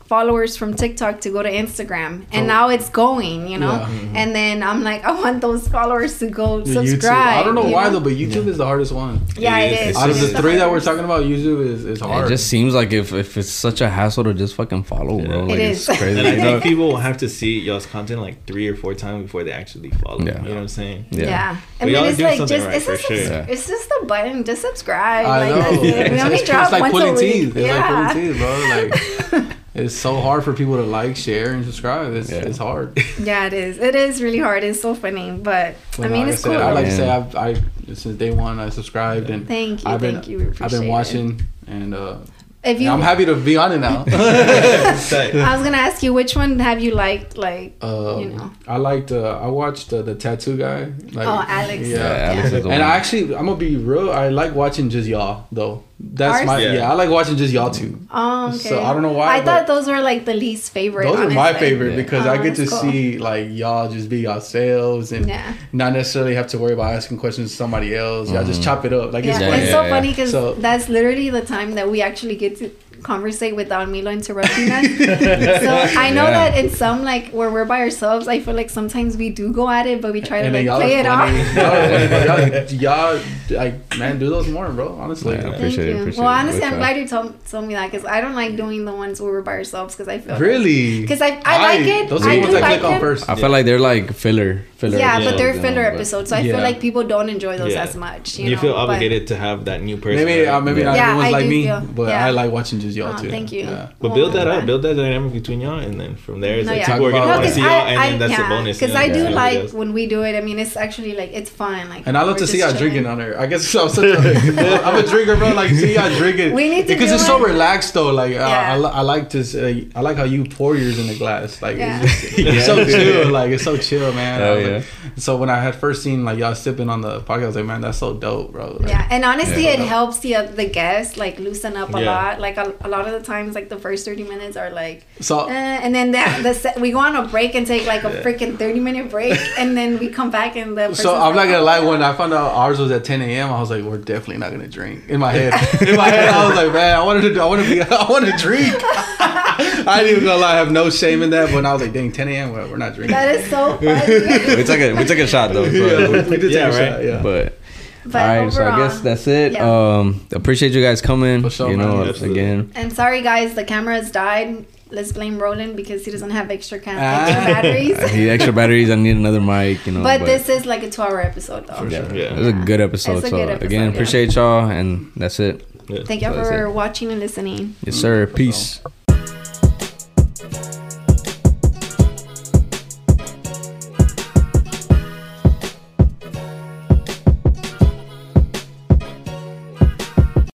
followers from TikTok to go to Instagram. And Oh. now it's going, you know? Yeah. Mm-hmm. And then I'm like, I want those followers to go The subscribe. YouTube. I don't know you why though, but YouTube is the hardest one. Yeah, It it is. is. Out of the three that we're talking about, YouTube is, is hard. it just seems like if, if it's such a hassle to just fucking follow, bro. Yeah. Like, It it's is. crazy. And I think people will have to see y'all's content like three or four times before they actually follow. Yeah. You know what I'm saying? Yeah. Yeah. I We mean, all it's do like something just right it's for just sure. a, it's just a button. Just subscribe. I like know. that's it. We It's, only drop like once pulling a week. teeth. It's yeah. like pulling teeth, bro. Like it's so hard for people to like, share, and subscribe. It's Yeah. it's hard. yeah, it is. It is really hard. It's so funny, but But I mean, like it's said, cool. I like to say I've, I since day one I subscribed and Thank you, I've been thank you. I've appreciate been it. watching and uh, If you, I'm happy to be on it now. I was gonna ask you which one have you liked? Like, Um, you know. I liked. Uh, I watched uh, the tattoo guy. Like, Oh, Alex. Yeah, Yeah. Alex is the And one. I actually, I'm gonna be real. I like watching just y'all though. That's Ours? my Yeah. yeah. I like watching just y'all too. Oh, okay. So, I don't know why, I thought those were like the least favorite. Those are my favorite Yeah. because Oh, I get to cool. see like y'all just be yourselves and Yeah. not necessarily have to worry about asking questions to somebody else. Y'all just Mhm. chop it up. Like Yeah, it's Yeah, funny. it's so funny because So- that's literally the time that we actually get to conversate without Milo interrupting us. so I know Yeah. that in some like where we're by ourselves, I feel like sometimes we do go at it, but we try to And like play it funny. off. Y'all, are funny, but y'all, y'all, like man, do those more, bro. Honestly, Yeah. Thank Appreciate it, you. appreciate well, honestly, Good I'm job. glad you told, told me that because I don't like doing the ones where we're by ourselves because I feel really. because I, I like it. Those are I the ones do I like click on first. I feel like they're like filler, filler. Yeah, Yeah. but they're episodes, you know, filler but- episodes, so I Yeah. feel like people don't enjoy those Yeah. as much. You, You, know? feel but- obligated to have that new person. Maybe right? uh, maybe Yeah. not Yeah, everyone's I like me, feel- but yeah. I like watching just y'all Oh, too. thank you. Yeah. But build that Oh, up, build that dynamic between y'all, and then from there, it's No, like yeah. people are gonna want to 'cause see y'all, and then that's yeah, the bonus. Because I do like when we do it. I mean, it's actually like it's fun. Like, And I love to see just y'all drinking on there. I guess I'm such a, I'm a drinker, bro. Like see y'all drinking. We need to because it's so relaxed though. Like uh, I, like to I like how you pour yours in the glass. Like it's, so chill. Like it's so chill, man. I Hell was yeah. so when I had first seen like y'all sipping on the podcast, I was like, man, that's so dope, bro. Like, Yeah, and honestly, Yeah. it helps the the guests like loosen up a Yeah. lot. Like a, a lot of the times, like the first thirty minutes are like, So eh, and then that the se- we go on a break and take like a Yeah. freaking thirty minute break, and then we come back and the. So I'm not gonna "Oh, lie. When I found out ours was at 10 a.m., I was like, "We're definitely not gonna drink." In my head, in my head, I was like, "Man, I wanted to, I want to be, I want to drink." I ain't even gonna lie. I have no shame in that. But when I was like, "Dang, 10 a.m. We're, we're not drinking." that is so funny. we took a we took a shot though. So yeah, we, we did Yeah, take a right. shot. Yeah. But, But all right, so I guess that's it. yeah. Um, appreciate you guys coming. For sure, you man. know, Absolutely. again. and sorry guys, the cameras died. Let's blame Roland because he doesn't have extra cam- Ah. extra batteries. I need extra batteries. I need another mic. You know, but, this is like a two hour episode though. For yeah, sure. Yeah. it was a good episode. It's a so good episode, again, yeah. appreciate y'all, and that's it. Yeah. Thank you So for watching and listening. Yes, sir. Peace. sure.